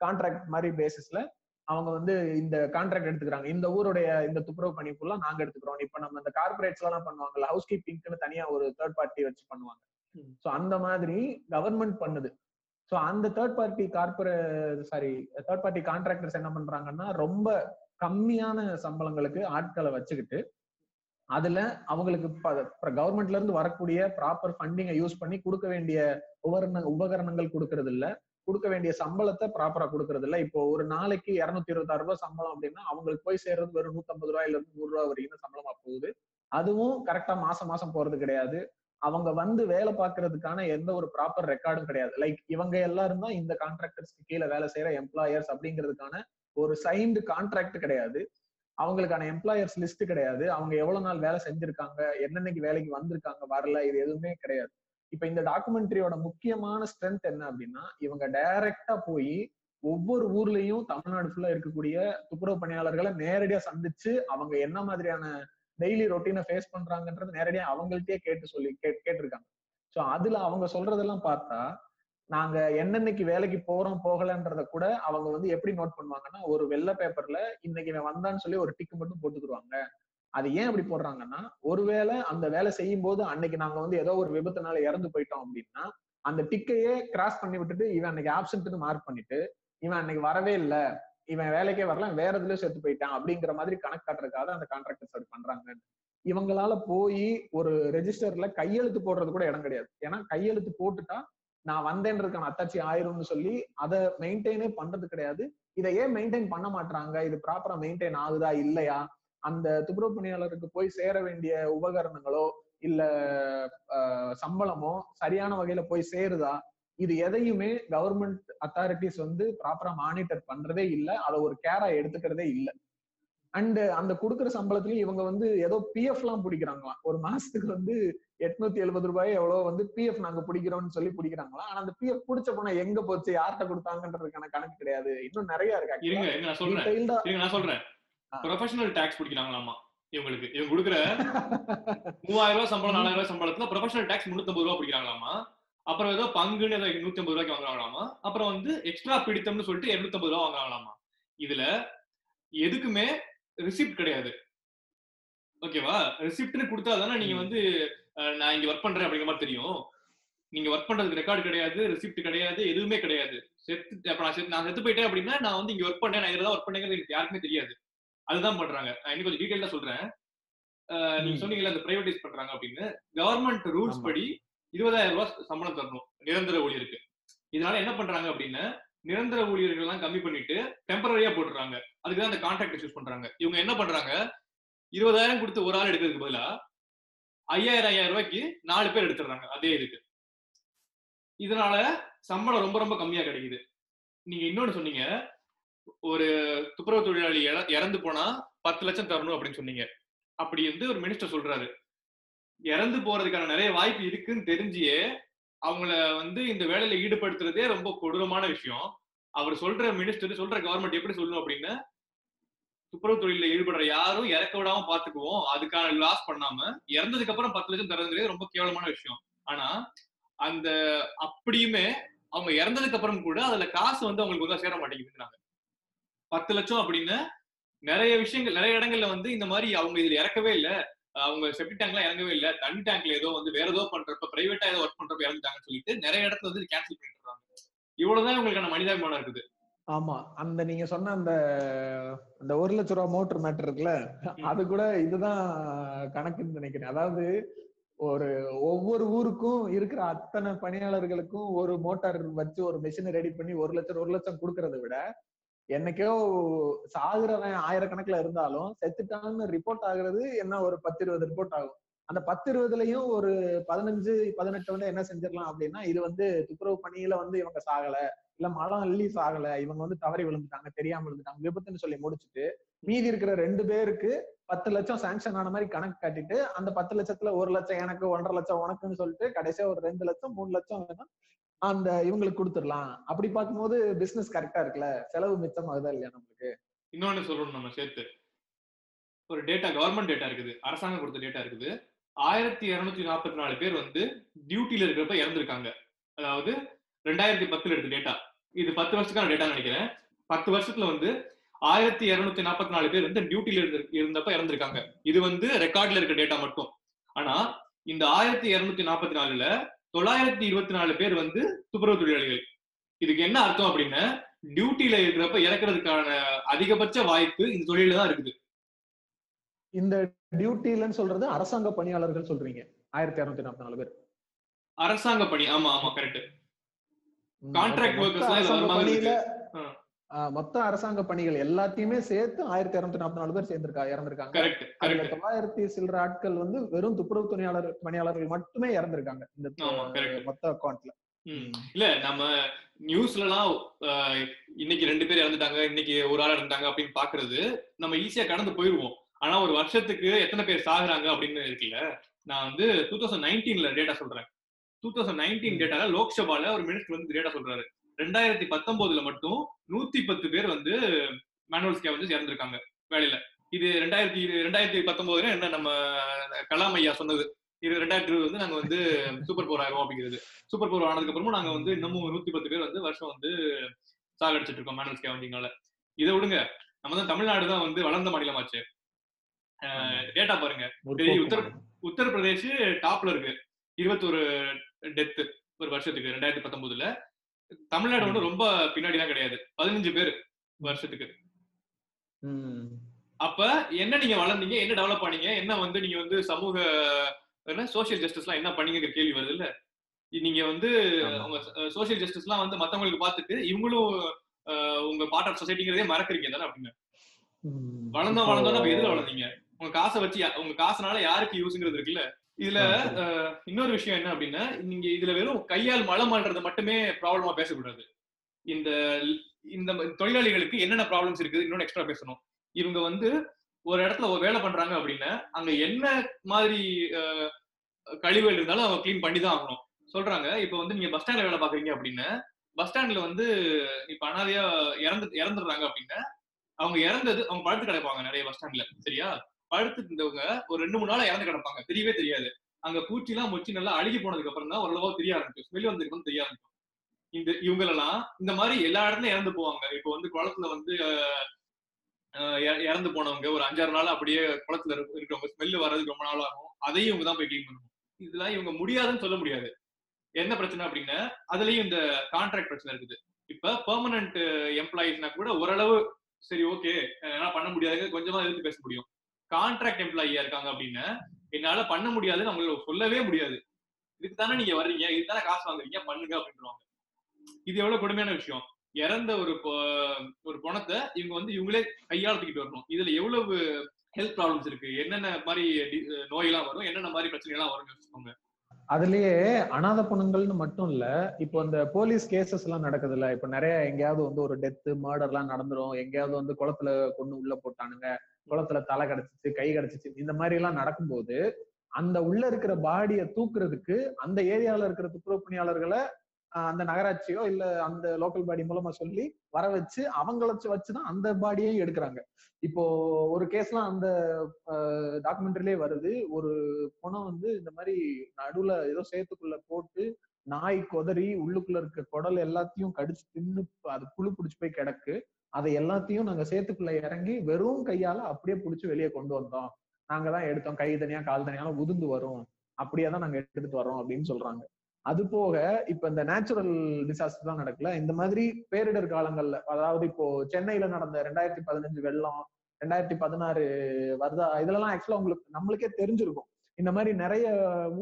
கான்ட்ராக்ட் மாதிரி பேசிஸ்ல அவங்க வந்து இந்த கான்ட்ராக்ட் எடுத்துக்கிறாங்க. இந்த ஊருடைய இந்த துப்புரவு பணி ஃபுல்லா நாங்க எடுத்துக்கிறோம். இப்ப நம்ம இந்த கார்பரேட்ஸ் எல்லாம் பண்ணுவாங்கல்ல ஹவுஸ் கீப்பிங்னு தனியா ஒரு தேர்ட் பார்ட்டி வச்சு பண்ணுவாங்க. சோ அந்த மாதிரி கவர்மெண்ட் பண்ணுது. சோ அந்த third party corporate sorry third party contractors என்ன பண்றாங்கன்னா ரொம்ப கம்மியான சம்பளங்களுக்கு ஆட்களை வச்சுக்கிட்டு அதுல அவங்களுக்கு கவர்மெண்ட்ல இருந்து வரக்கூடிய ப்ராப்பர் ஃபண்டிங்கை யூஸ் பண்ணி கொடுக்க வேண்டிய உபகரண உபகரணங்கள் கொடுக்கறது இல்ல கொடுக்க வேண்டிய சம்பளத்தை ப்ராப்பரா கொடுக்கறது இல்ல இப்போ ஒரு நாளைக்கு இருநூத்தி இருபத்தாறு ரூபாய் சம்பளம் அப்படின்னா அவங்களுக்கு போய் சேர்றது வெறும் நூத்தம்பது ரூபாயில இருந்து நூறு ரூபாய் வரைக்கும் சம்பளமா போகுது. அதுவும் கரெக்டா மாசம் மாசம் போறது கிடையாது. அவங்க வந்து வேலை பார்க்கறதுக்கான எந்த ஒரு ப்ராப்பர் ரெக்கார்டும் கிடையாது. லைக் இவங்க எல்லாரும் தான் இந்த கான்ட்ராக்டர்ஸ்க்கு கீழே வேலை செய்யற எம்ப்ளாயர்ஸ் அப்படிங்கிறதுக்கான ஒரு சைன்டு கான்ட்ராக்ட் கிடையாது. அவங்களுக்கான எம்ப்ளாயர்ஸ் லிஸ்ட் கிடையாது. அவங்க எவ்வளவு நாள் வேலை செஞ்சிருக்காங்க என்னன்னைக்கு வேலைக்கு வந்திருக்காங்க வரல இது எதுவுமே கிடையாது. இப்ப இந்த டாக்குமெண்ட்ரியோட முக்கியமான ஸ்ட்ரென்த் என்ன அப்படின்னா இவங்க டைரக்டா போய் ஒவ்வொரு ஊர்லயும் தமிழ்நாடு ஃபுல்லா இருக்கக்கூடிய துப்புரவு பணியாளர்களை நேரடியா சந்திச்சு அவங்க என்ன மாதிரியான டெய்லி ரொட்டீனை ஃபேஸ் பண்றாங்கன்றது நேரடியா அவங்கள்ட்டயே கேட்டு சொல்லி கேட்டிருக்காங்க. சோ அதுல அவங்க சொல்றதெல்லாம் பார்த்தா நாங்க என்னன்னைக்கு வேலைக்கு போறோம் போகலன்றத கூட அவங்க வந்து எப்படி நோட் பண்ணுவாங்கன்னா ஒரு வெள்ளை பேப்பர்ல இன்னைக்கு இவன் வந்தான்னு சொல்லி ஒரு டிக்கு மட்டும் போட்டுக்குருவாங்க அது ஏன் அப்படி போடுறாங்கன்னா ஒருவேளை அந்த வேலை செய்யும் போது அன்னைக்கு நாங்க வந்து ஏதோ ஒரு விபத்துனால இறந்து போயிட்டோம் அப்படின்னா அந்த டிக்கையே கிராஸ் பண்ணி விட்டுட்டு இவன் அன்னைக்கு ஆப்சென்ட்னு மார்க் பண்ணிட்டு இவன் அன்னைக்கு வரவே இல்லை இவன் வேலைக்கே வரல வேற எதுலயும் செத்து போயிட்டான் அப்படிங்கிற மாதிரி கணக்கு காட்டுறதுக்காக அந்த கான்ட்ராக்டர்ஸ் அப்படி பண்றாங்க. இவங்களால போய் ஒரு ரெஜிஸ்டர்ல கையெழுத்து போடுறது கூட இடம் கிடையாது. ஏன்னா கையெழுத்து போட்டுட்டா நான் வந்தேன்றதுக்கான அத்தாட்சி ஆயிரும்னு சொல்லி அதை மெயின்டைனே பண்றது கிடையாது. இதை ஏன் மெயின்டைன் பண்ண மாட்டாங்க இது ப்ராப்பரா மெயின்டைன் ஆகுதா? இல்லையா? அந்த துப்புரவு பணியாளருக்கு போய் சேர வேண்டிய உபகரணங்களோ இல்ல சம்பளமோ சரியான வகையில போய் சேருதா? இது எதையுமே கவர்மெண்ட் அத்தாரிட்டிஸ் வந்து ப்ராப்பரா மானிட்டர் பண்றதே இல்ல. அதை ஒரு கேரா எடுத்துக்கிறதே இல்ல. அண்ட் அந்த கொடுக்குற சம்பளத்துலயும் இவங்க வந்து ஏதோ பிஎஃப் எல்லாம் பிடிக்கிறாங்களாம். ஒரு மாசத்துக்கு வந்து எட்நூத்தி எழுபது ரூபாய் எவ்வளவு வந்து பிஎஃப் நாங்க பிடிக்கிறோம்னு சொல்லி பிடிக்கிறாங்களாம் ஆனா அந்த பிஎஃப் பிடிச்ச போனா எங்க போச்சு? யார்கிட்ட கொடுத்தாங்கன்றதுக்கான கணக்கு கிடையாது. இன்னும் நிறைய இருக்கு நான் சொல்றேன். ப்ரொஃபஷனல் டாக்ஸ் பிடிக்கிறாங்களாமா? இவங்களுக்கு இவங்க கொடுக்குற மூவாயிரம் ரூபாய் சம்பளம் *laughs* நாலாயிரம் ரூபாய் சம்பளத்துல ப்ரொஃபஷனல் டாக்ஸ் முன்னூத்தம்பது ரூபா பிடிக்கிறாங்களாமா? அப்புறம் ஏதோ பங்குன்னு ஏதோ நூத்தி ஐம்பது ரூபாய்க்கு வாங்குறாங்களாமா? அப்புறம் வந்து எக்ஸ்ட்ரா பிடித்தம்னு சொல்லிட்டு 250 ரூபா வாங்குறாங்களாமா? இதுல எதுக்குமே ரிசிப்ட் கிடையாது. ஓகேவா ரிசிப்ட்னு கொடுத்தா தானே நீங்க வந்து நான் இங்க ஒர்க் பண்றேன் அப்படிங்கிற மாதிரி தெரியும். நீங்க ஒர்க் பண்றதுக்கு ரெக்கார்டு கிடையாது ரிசிப்ட் கிடையாது எதுவுமே கிடையாது. செத்து அப்ப நான் செத்து நான் செத்து போயிட்டேன் அப்படின்னா நான் வந்து இங்க ஒர்க் பண்ணேன் நான் இதுல ஒர்க் பண்ணேங்கிறது எனக்கு யாருக்குமே தெரியாது. அதுதான் பண்றாங்க. நான் இன்னும் கொஞ்சம் டீடைலா சொல்றேன். நீங்க. சொன்னீங்கல்ல அந்த பிரைவேடைஸ் பண்றாங்க அப்படின்னு. Government rules. படி இருபதாயிரம் ரூபாய் சம்பளம் தரணும் நிரந்தர ஊழியருக்கு. இதனால என்ன பண்றாங்க அப்படின்னா நிரந்தர ஊழியர்கள் எல்லாம் கம்மி பண்ணிட்டு டெம்பரரியா போட்டுறாங்க. அதுக்கு தான் அந்த கான்ட்ராக்ட் யூஸ் பண்றாங்க. இவங்க என்ன பண்றாங்க? இருபதாயிரம் கொடுத்து ஒரு ஆள் எடுக்கிறதுக்கு பதிலா ஐயாயிரம் ஐயாயிரம் ரூபாய்க்கு நாலு பேர் எடுத்துடுறாங்க அதே இதுக்கு. இதனால சம்பளம் ரொம்ப ரொம்ப கம்மியா கிடைக்குது. நீங்க இன்னொன்னு சொன்னீங்க ஒரு துப்புரவு தொழிலாளி இறந்து போனா பத்து லட்சம் தரணும் அப்படின்னு சொன்னீங்க. அப்படி வந்து ஒரு மினிஸ்டர் சொல்றாரு. இறந்து போறதுக்கான நிறைய வாய்ப்பு இருக்குன்னு தெரிஞ்சியே அவங்கள வந்து இந்த வேலையில ஈடுபடுத்துறதே ரொம்ப கொடூரமான விஷயம். அவர் சொல்ற மினிஸ்டர் சொல்ற கவர்மெண்ட் எப்படி சொல்லணும் அப்படின்னு துப்புரவு தொழில ஈடுபடுற யாரும் இறக்க விடாம பாத்துக்குவோம். அதுக்கான லாஸ் பண்ணாம இறந்ததுக்கு அப்புறம் பத்து லட்சம் தரதுங்கிறது ரொம்ப கேவலமான விஷயம். ஆனா அந்த அப்படியுமே அவங்க இறந்ததுக்கு அப்புறம் கூட அதுல காசு வந்து அவங்களுக்கு வந்து சேர மாட்டேங்குதுங்கிறாங்க பத்து லட்சம் அப்படின்னு நிறைய விஷயங்கள் நிறைய இடங்கள்ல வந்து இந்த மாதிரி அவங்க இதுல இறக்கவே இல்லை. அவங்க செப்டி டேங்க்லாம் இறங்கவே இல்லை. தண்ணி டேங்க்ல ஏதோ வந்து வேற ஏதோ பண்றப்ப பிரைவேட்டா ஏதோ ஒர்க் பண்றப்ப இறந்துட்டாங்கன்னு சொல்லிட்டு நிறைய இடத்துல வந்து கேன்சல் பண்ணிட்டு இருக்காங்க இவ்வளவுதான் இவங்களுக்கான மனிதாபிமானம் இருக்குது. ஆமா அந்த நீங்க சொன்ன அந்த அந்த ஒரு லட்ச ரூபா மோட்டர் மேட்டர் இருக்குல்ல அது கூட இதுதான் கணக்குன்னு நினைக்கிறேன். அதாவது ஒரு ஒவ்வொரு ஊருக்கும் இருக்கிற அத்தனை பணியாளர்களுக்கும் ஒரு மோட்டார் வச்சு ஒரு மிஷினை ரெடி பண்ணி ஒரு லட்சம் ஒரு லட்சம் கொடுக்கறத விட என்னைக்கோ சாகுறவன் ஆயிரக்கணக்குல இருந்தாலும் செத்துட்டான்னு ரிப்போர்ட் ஆகுறது என்ன ஒரு பத்து இருபது ரிப்போர்ட் ஆகும். அந்த பத்து இருபதுலயும் ஒரு பதினஞ்சு பதினெட்டு வந்து என்ன செஞ்சிடலாம் அப்படின்னா இது வந்து துப்புரவு பணியில வந்து இவங்க சாகல இல்ல மலம் அள்ளி சாகல இவங்க வந்து தவறி விழுந்துட்டாங்க தெரியாம விழுந்துட்டாங்க விபத்துன்னு சொல்லி முடிச்சுட்டு மீதி இருக்கிற ரெண்டு பேருக்கு பத்து லட்சம் சாங்ஷன் ஆன மாதிரி கணக்கு காட்டிட்டு அந்த பத்து லட்சத்துல ஒரு லட்சம் எனக்கு ஒன்றரை லட்சம் உனக்குன்னு சொல்லிட்டு கடைசியா ஒரு ரெண்டு லட்சம் மூணு லட்சம் வேணும் அந்த இவங்களுக்கு கொடுத்துடலாம். அப்படி பார்க்கும்போது பிசினஸ் கரெக்டா இருக்குல்ல? செலவு மிச்சம் ஆகுதா இல்லையா நம்மளுக்கு? இன்னொன்னு சொல்லணும் நம்ம சேர்த்து. ஒரு டேட்டா கவர்மெண்ட் டேட்டா இருக்குது. அரசாங்கம் கொடுத்த டேட்டா இருக்குது. ஆயிரத்தி இருநூத்தி நாற்பத்தி நாலு பேர் வந்து டியூட்டியில இருக்கிறப்ப இறந்திருக்காங்க. அதாவது ரெண்டாயிரத்தி பத்துல எடுத்த டேட்டா இது பத்து வருஷத்துக்கான டேட்டா நினைக்கிறேன். பத்து வருஷத்துல வந்து ஆயிரத்தி இருநூத்தி நாற்பத்தி நாலு பேர் வந்து டியூட்டியில இருந்து இருந்தப்ப இறந்திருக்காங்க. இது வந்து ரெக்கார்ட்ல இருக்க டேட்டா மட்டும். ஆனா இந்த ஆயிரத்தி இருநூத்தி நாற்பத்தி நாலுல தொள்ளாயிரத்தி இருபத்தி நாலு பேர் வந்து துப்புரவு தொழிலாளிகள். இதுக்கு என்ன அர்த்தம் அப்படின்னா டியூட்டியில இருக்கிறப்ப இறக்குறதுக்கான அதிகபட்ச வாய்ப்பு இந்த தொழில தான் இருக்குது. இந்த டியூட்டிலன்னு சொல்றது அரசாங்க பணியாளர்கள் சொல்றீங்க. ஆயிரத்தி இருநூத்தி நாற்பத்தி நாலு பேர். அரசாங்க பணி. ஆமா ஆமா கரெக்ட் கான்ட்ராக்ட் மொத்த ஒர்க்கர்ஸ் மொத்த அரசாங்க பணிகள் எல்லாத்தையுமே சேர்த்து ஆயிரத்தி இருநூத்தி நாற்பத்தி நாலு பேர் சேர்ந்திருக்கா இறந்திருக்காங்க. தொள்ளாயிரத்தி சில்லற ஆட்கள் வந்து வெறும் துப்புரவு பணியாளர் பணியாளர்கள் மட்டுமே இறந்திருக்காங்க இந்த. மொத்த அக்கௌண்ட்ல இல்ல நம்ம நியூஸ்ல எல்லாம் இன்னைக்கு ரெண்டு பேர் இறந்துட்டாங்க இன்னைக்கு ஒரு ஆள் இறந்துட்டாங்க அப்படின்னு பாக்குறது நம்ம ஈஸியா கடந்து போயிருவோம். ஆனா ஒரு வருஷத்துக்கு எத்தனை பேர் சாகுறாங்க அப்படின்னு இருக்குல்ல நான் வந்து டூ தௌசண்ட் நைன்டீன்ல டேட்டா சொல்றேன். Two thousand nineteen. டேட்டால லோக்சபால ஒரு மினிஸ்டர் வந்து டேட்டா சொல்றாரு. ரெண்டாயிரத்தி பத்தொன்பதுல மட்டும் நூத்தி பத்து பேர் வந்து மேனுவல் ஸ்கேவஞ்சர்ஸ் இறந்திருக்காங்க வேலையில. இது ரெண்டாயிரத்தி ரெண்டாயிரத்தி பத்தொன்பதுல என்ன நம்ம கலாம் ஐயா சொன்னது? இது ரெண்டாயிரத்தி இருபது வந்து நாங்க வந்து சூப்பர் போர் ஆயிரும் அப்படிங்கிறது. சூப்பர் போர் ஆனதுக்கு அப்புறமும் நாங்க வந்து இன்னமும் நூத்தி பத்து பேர் வந்து வருஷம் வந்து சாகடிச்சிட்டு இருக்கோம் மேனுவல் ஸ்கேவஞ்சிங்னால இதை விடுங்க நம்ம தான் தமிழ்நாடு தான் வந்து வளர்ந்த மாநிலமாச்சு. டேட்டா பாருங்க. உத்தர-. உத்தரப்பிரதேஷ் டாப்ல இருக்கு. இருபத்தொரு டெத்து ஒரு வருஷத்துக்கு ரெண்டாயிரத்தி பத்தொன்பதுல தமிழ்நாடு வந்து ரொம்ப பின்னாடி தான் கிடையாது. பதினஞ்சு பேர் வருஷத்துக்கு. அப்ப என்ன நீங்க வளர்ந்தீங்க? என்ன டெவலப் பண்ணீங்க என்ன வந்து நீங்க வந்து சமூக என்ன சோசியல் ஜஸ்டிஸ்லாம் என்ன பண்ணீங்கிற கேள்வி வருது இல்ல? நீங்க வந்து. உங்க சோசியல் ஜஸ்டிஸ்லாம் வந்து மத்தவங்களுக்கு பார்த்துட்டு இவங்களும் உங்க பார்ட் ஆஃப் சொசைட்டிங்கிறதே மறக்கறீங்க தானே அப்படின்னு. ம். வளர்ந்தோம் எதுல வளர்ந்தீங்க? உங்க காசை வச்சு உங்க காசுனால யாருக்கு யூஸ்ங்கிறது இருக்குல்ல? இதுல இன்னொரு விஷயம் என்ன அப்படின்னா நீங்க இதுல வெறும் கையால் மலம் மாட்டுறது மட்டுமே ப்ராப்ளமா பேசக்கூடாது. இந்த இந்த தொழிலாளிகளுக்கு என்னென்ன ப்ராப்ளம்ஸ் இருக்குது இன்னொன்னு எக்ஸ்ட்ரா பேசணும். இவங்க வந்து ஒரு இடத்துல வேலை பண்றாங்க அப்படின்னா அங்க என்ன மாதிரி கழிவுகள் இருந்தாலும் அவங்க க்ளீன் பண்ணி தான் ஆகணும். சொல்றாங்க இப்ப வந்து நீங்க பஸ் ஸ்டாண்ட்ல வேலை பாக்குறீங்க அப்படின்னா பஸ் ஸ்டாண்ட்ல வந்து இப்ப அனாதையா இறந்து இறந்துடுறாங்க அப்படின்னா அவங்க இறந்தது அவங்க படுத்து கிடப்பாங்க நிறைய பஸ் ஸ்டாண்ட்ல சரியா? படுத்துட்டு இருந்தவங்க ஒரு ரெண்டு மூணு நாள் இறந்து கிடப்பாங்க. தெரியவே தெரியாது. அங்க பூச்சி எல்லாம் முச்சி நல்லா அழுகி போனதுக்கு அப்புறம் தான் ஓரளவா தெரிய ஆரம்பிக்கும். ஸ்மெல் வந்திருக்கும் தெரிய ஆரம்பிக்கும். இந்த இவங்களெல்லாம் இந்த மாதிரி எல்லா இடத்துலயும் இறந்து போவாங்க. இப்போ வந்து குளத்துல வந்து இற- இறந்து போனவங்க ஒரு அஞ்சாறு நாள் அப்படியே குளத்துல இருக்கிறவங்க ஸ்மெல் வர்றதுக்கு ரொம்ப நாள் ஆகும். அதையும் இவங்க தான் போய் கிளீன் பண்ணணும் இதெல்லாம் இவங்க முடியாதுன்னு சொல்ல முடியாது. என்ன பிரச்சனை அப்படின்னா அதுலயும் இந்த கான்ட்ராக்ட் பிரச்சனை இருக்குது. இப்ப பெர்மனன்ட் எம்ப்ளாயிஸ்னா கூட ஓரளவு சரி ஓகே என்னால பண்ண முடியாது கொஞ்சமா எதிர்த்து பேச முடியும். கான்ட்ராக்ட் எம்ப்ளாயியா இருக்காங்க அப்படின்னு என்னால பண்ண முடியாதுன்னு அவங்களுக்கு சொல்லவே முடியாது. இதுக்கு தானே நீங்க வர்றீங்க? இதுக்கு தானே காசு வாங்குறீங்க? பண்ணுங்க அப்படின்றாங்க இது எவ்வளவு கொடுமையான விஷயம். இறந்த ஒரு ஒரு பணத்தை இவங்க வந்து இவங்களே கையால் தூக்கிட்டு வரணும். இதுல எவ்வளவு ஹெல்த் ப்ராப்ளம்ஸ் இருக்கு? என்னென்ன மாதிரி நோயெல்லாம் வரும்? என்னென்ன மாதிரி பிரச்சனை எல்லாம் வரும்னு யோசிச்சுக்கோங்க. அதுலயே அனாத பணங்கள்னு மட்டும் இல்ல இப்போ இந்த போலீஸ் கேசஸ் எல்லாம் நடக்குது இல்ல இப்ப நிறைய எங்கேயாவது வந்து ஒரு டெத்து மர்டர் எல்லாம் நடந்துரும். எங்கேயாவது வந்து குளத்துல கொண்டு உள்ள போட்டானுங்க. குளத்துல தலை கிடைச்சிச்சு கை கிடைச்சிச்சு. இந்த மாதிரி எல்லாம் நடக்கும்போது அந்த உள்ள இருக்கிற பாடியை தூக்குறதுக்கு அந்த ஏரியால இருக்கிற துப்புரவு பணியாளர்களை அந்த நகராட்சியோ இல்ல அந்த லோக்கல் பாடி மூலமா சொல்லி வர வச்சு அவங்கள வச்சு வச்சுதான் அந்த பாடியையும் எடுக்கிறாங்க. இப்போ ஒரு கேஸ்லாம் அந்த டாக்குமெண்ட்ரிலே வருது. ஒரு பொணம் வந்து இந்த மாதிரி நடுவுல ஏதோ சேத்துக்குள்ள போட்டு நாய் கொதறி உள்ளுக்குள்ள இருக்க குடல் எல்லாத்தையும் கடிச்சு தின்னு அது புழு பிடிச்சு போய் கிடக்கு. அதை எல்லாத்தையும் நாங்க சேத்துக்குள்ள இறங்கி வெறும் கையால அப்படியே புடிச்சு வெளியே கொண்டு வந்தோம். நாங்க தான் எடுத்தோம். கை தனியா கால் தனியால உதிர்ந்து வரும். அப்படியே தான் நாங்க எடுத்துட்டு வரோம் அப்படின்னு சொல்றாங்க. அது போக இப்ப இந்த நேச்சுரல் டிசாஸ்டர் தான் நடக்கல. இந்த மாதிரி பேரிடர் காலங்கள்ல அதாவது இப்போ சென்னையில நடந்த ரெண்டாயிரத்தி பதினஞ்சு வெள்ளம் ரெண்டாயிரத்தி பதினாறு வருதா இதெல்லாம் ஆக்சுவலா உங்களுக்கு நம்மளுக்கே தெரிஞ்சிருக்கும். இந்த மாதிரி நிறைய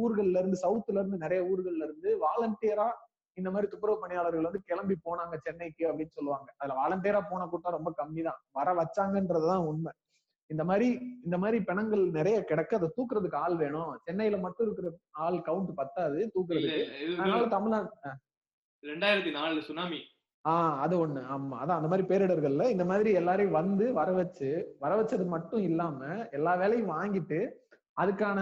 ஊர்கள்ல இருந்து சவுத்துல இருந்து நிறைய ஊர்கள்ல இருந்து வாலண்டியரா இந்த மாதிரி துப்புரவு பணியாளர்கள் வந்து கிளம்பி போனாங்க சென்னைக்கு அப்படின்னு சொல்லுவாங்க. அதுல வாலண்டியரா போன கூட்டம் ரொம்ப கம்மி தான் வர வச்சாங்கன்றதுதான் உண்மை. இந்த மாதிரி இந்த மாதிரி பிணங்கள் நிறைய கிடக்க. அதை தூக்குறதுக்கு ஆள் வேணும். சென்னையில மட்டும் இருக்கிற ஆள் கவுண்ட் பத்தாது தூக்குறதுக்கு. அதனால தமிழ்நாடு ரெண்டாயிரத்தி நாலு சுனாமி. ஆஹ் அது ஒண்ணு. ஆமா. அதான் அந்த மாதிரி பேரிடர்கள்ல இந்த மாதிரி எல்லாரையும் வந்து வர வச்சு வர வச்சது மட்டும் இல்லாம எல்லா வேலையும் வாங்கிட்டு அதுக்கான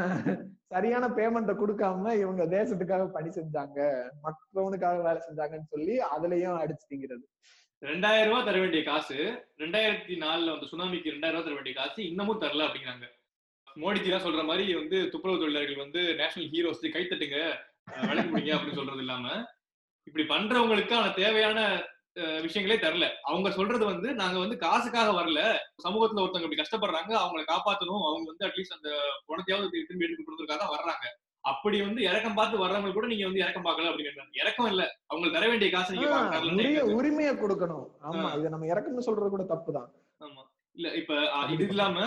சரியான பேமெண்ட்டை கொடுக்காம இவங்க தேசத்துக்காக பணி செஞ்சாங்க மற்றவனுக்காக வேலை செஞ்சாங்கன்னு சொல்லி அதுலயும் அடிச்சு திங்கிறது ரெண்டாயிரம் ரூபாய் தர வேண்டிய காசு ரெண்டாயிரத்தி நாலுல வந்து சுனாமிக்கு ரெண்டாயிரம் ரூபாய் தர வேண்டிய காசு இன்னமும் தரல அப்படிங்கிறாங்க. மோடிஜி எல்லாம் சொல்ற மாதிரி வந்து துப்புரவு தொழிலாளர்கள் வந்து நேஷனல் ஹீரோஸ் கைத்தட்டுங்க விளக்கு முடிங்க அப்படின்னு சொல்றது இல்லாம இப்படி பண்றவங்களுக்கான தேவையான விஷயங்களே தரல. அவங்க சொல்றது வந்து நாங்க வந்து காசுக்காக வரல. சமூகத்துல ஒருத்தவங்க இப்படி கஷ்டப்படுறாங்க அவங்களை காப்பாத்தணும். அவங்க வந்து அட்லீஸ்ட் அந்த பணத்தையாவது திரும்பி எடுத்து கொடுத்துருக்காக தான் வர்றாங்க. அப்படி வந்து இறக்கம் பார்த்து வர்றவங்க கூட நீங்க வந்து இறக்கம் பார்க்கல அப்படின்னு இறக்கம் இல்ல. அவங்களுக்கு தர வேண்டிய காசு நீங்க உரிமையை கொடுக்கணும். ஆமா. இதை நம்ம இறக்கம்னு சொல்றது கூட தப்புதான் ஆமா. இல்ல இப்ப இது இல்லாம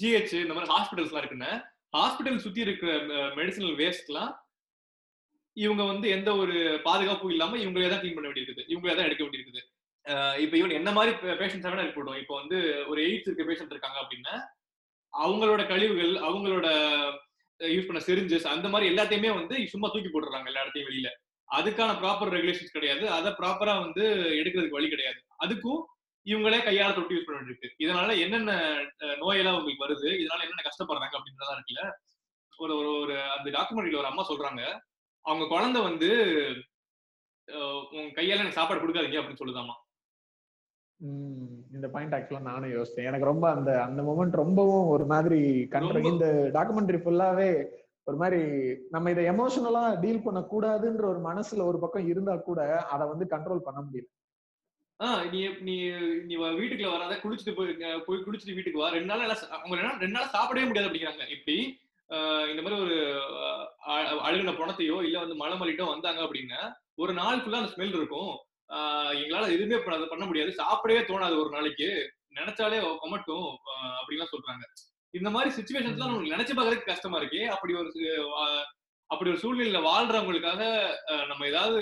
ஜிஹெச் இந்த மாதிரி ஹாஸ்பிட்டல்ஸ் எல்லாம் இருக்குன்னு ஹாஸ்பிட்டல் சுத்தி இருக்கிற மெடிசனல் வேஸ்ட்லாம் இவங்க வந்து எந்த ஒரு பாதுகாப்பும் இல்லாம இவங்களே தான் க்ளீன் பண்ண வேண்டியிருக்குது. இவங்களே தான் எடுக்க வேண்டியிருக்குது. இப்போ இப்ப ஈவன் என்ன மாதிரி பேஷண்ட்ஸ் வேணா இருக்கட்டும். இப்போ வந்து ஒரு எய்ட்ஸ் இருக்க பேஷண்ட் இருக்காங்க அப்படின்னா அவங்களோட கழிவுகள் அவங்களோட யூஸ் பண்ண செரிஞ்சஸ் அந்த மாதிரி எல்லாத்தையுமே வந்து சும்மா தூக்கி போட்டுறாங்க எல்லா இடத்தையும் வெளியில. அதுக்கான ப்ராப்பர் ரெகுலேஷன்ஸ் கிடையாது. அதை ப்ராப்பரா வந்து எடுக்கிறதுக்கு வழி கிடையாது. அதுக்கும் இவங்களே கையால தொட்டு யூஸ் பண்ண வேண்டியிருக்கு. இதனால என்னென்ன நோயெல்லாம் உங்களுக்கு வருது இதனால என்னென்ன கஷ்டப்படுறாங்க அப்படின்றதா இருக்குல்ல. ஒரு ஒரு ஒரு அந்த டாக்குமெண்ட்ரியில ஒரு அம்மா சொல்றாங்க. அவங்க குழந்தை வந்து உங்க கையால எனக்கு சாப்பாடு கொடுக்காதீங்க அப்படின்னு சொல்லுதாமா. இந்த பாயிண்ட் ஆக்சுவலா நானும் யோசிச்சேன் எனக்கு ரொம்ப அந்த அந்த மொமெண்ட் ரொம்பவும் ஒரு மாதிரி கண்ட்ர ரொம்ப- இந்த டாக்குமெண்ட்ரி ஃபுல்லாவே ஒரு மாதிரி நம்ம இதை எமோஷனலா டீல் பண்ண கூடாதுன்ற ஒரு மனசுல ஒரு பக்கம் இருந்தா கூட அதை வந்து கண்ட்ரோல் பண்ண முடியல. ஆஹ் நீ நீ நீ வீட்டுக்குள்ள வராத குளிச்சுட்டு போய் போய் குளிச்சுட்டு வீட்டுக்கு வா. ரெண்டு நாள் அவங்க ரெண்டு நாள் ரெண்டு நாள் சாப்பிடவே முடியாது அப்படிங்கிறாங்க. இப்படி இந்த மாதிரி ஒரு அழுகுன பணத்தையோ இல்ல வந்து மலை மலிட்டோ வந்தாங்க அப்படின்னா ஒரு நாள் ஃபுல்லா அந்த ஸ்மெல் இருக்கும். எங்களால எதுவுமே பண்ண முடியாது. சாப்பிடவே தோணாது ஒரு நாளைக்கு. நினைச்சாலே கொமட்டும். ஆஹ் அப்படிலாம் சொல்றாங்க. இந்த மாதிரி சுச்சுவேஷன்ஸ்லாம் நமக்கு நினைச்சு பார்க்கறதுக்கு கஷ்டமா இருக்கு. அப்படி ஒரு அப்படி ஒரு சூழ்நிலையில வாழ்றவங்களுக்காக நம்ம ஏதாவது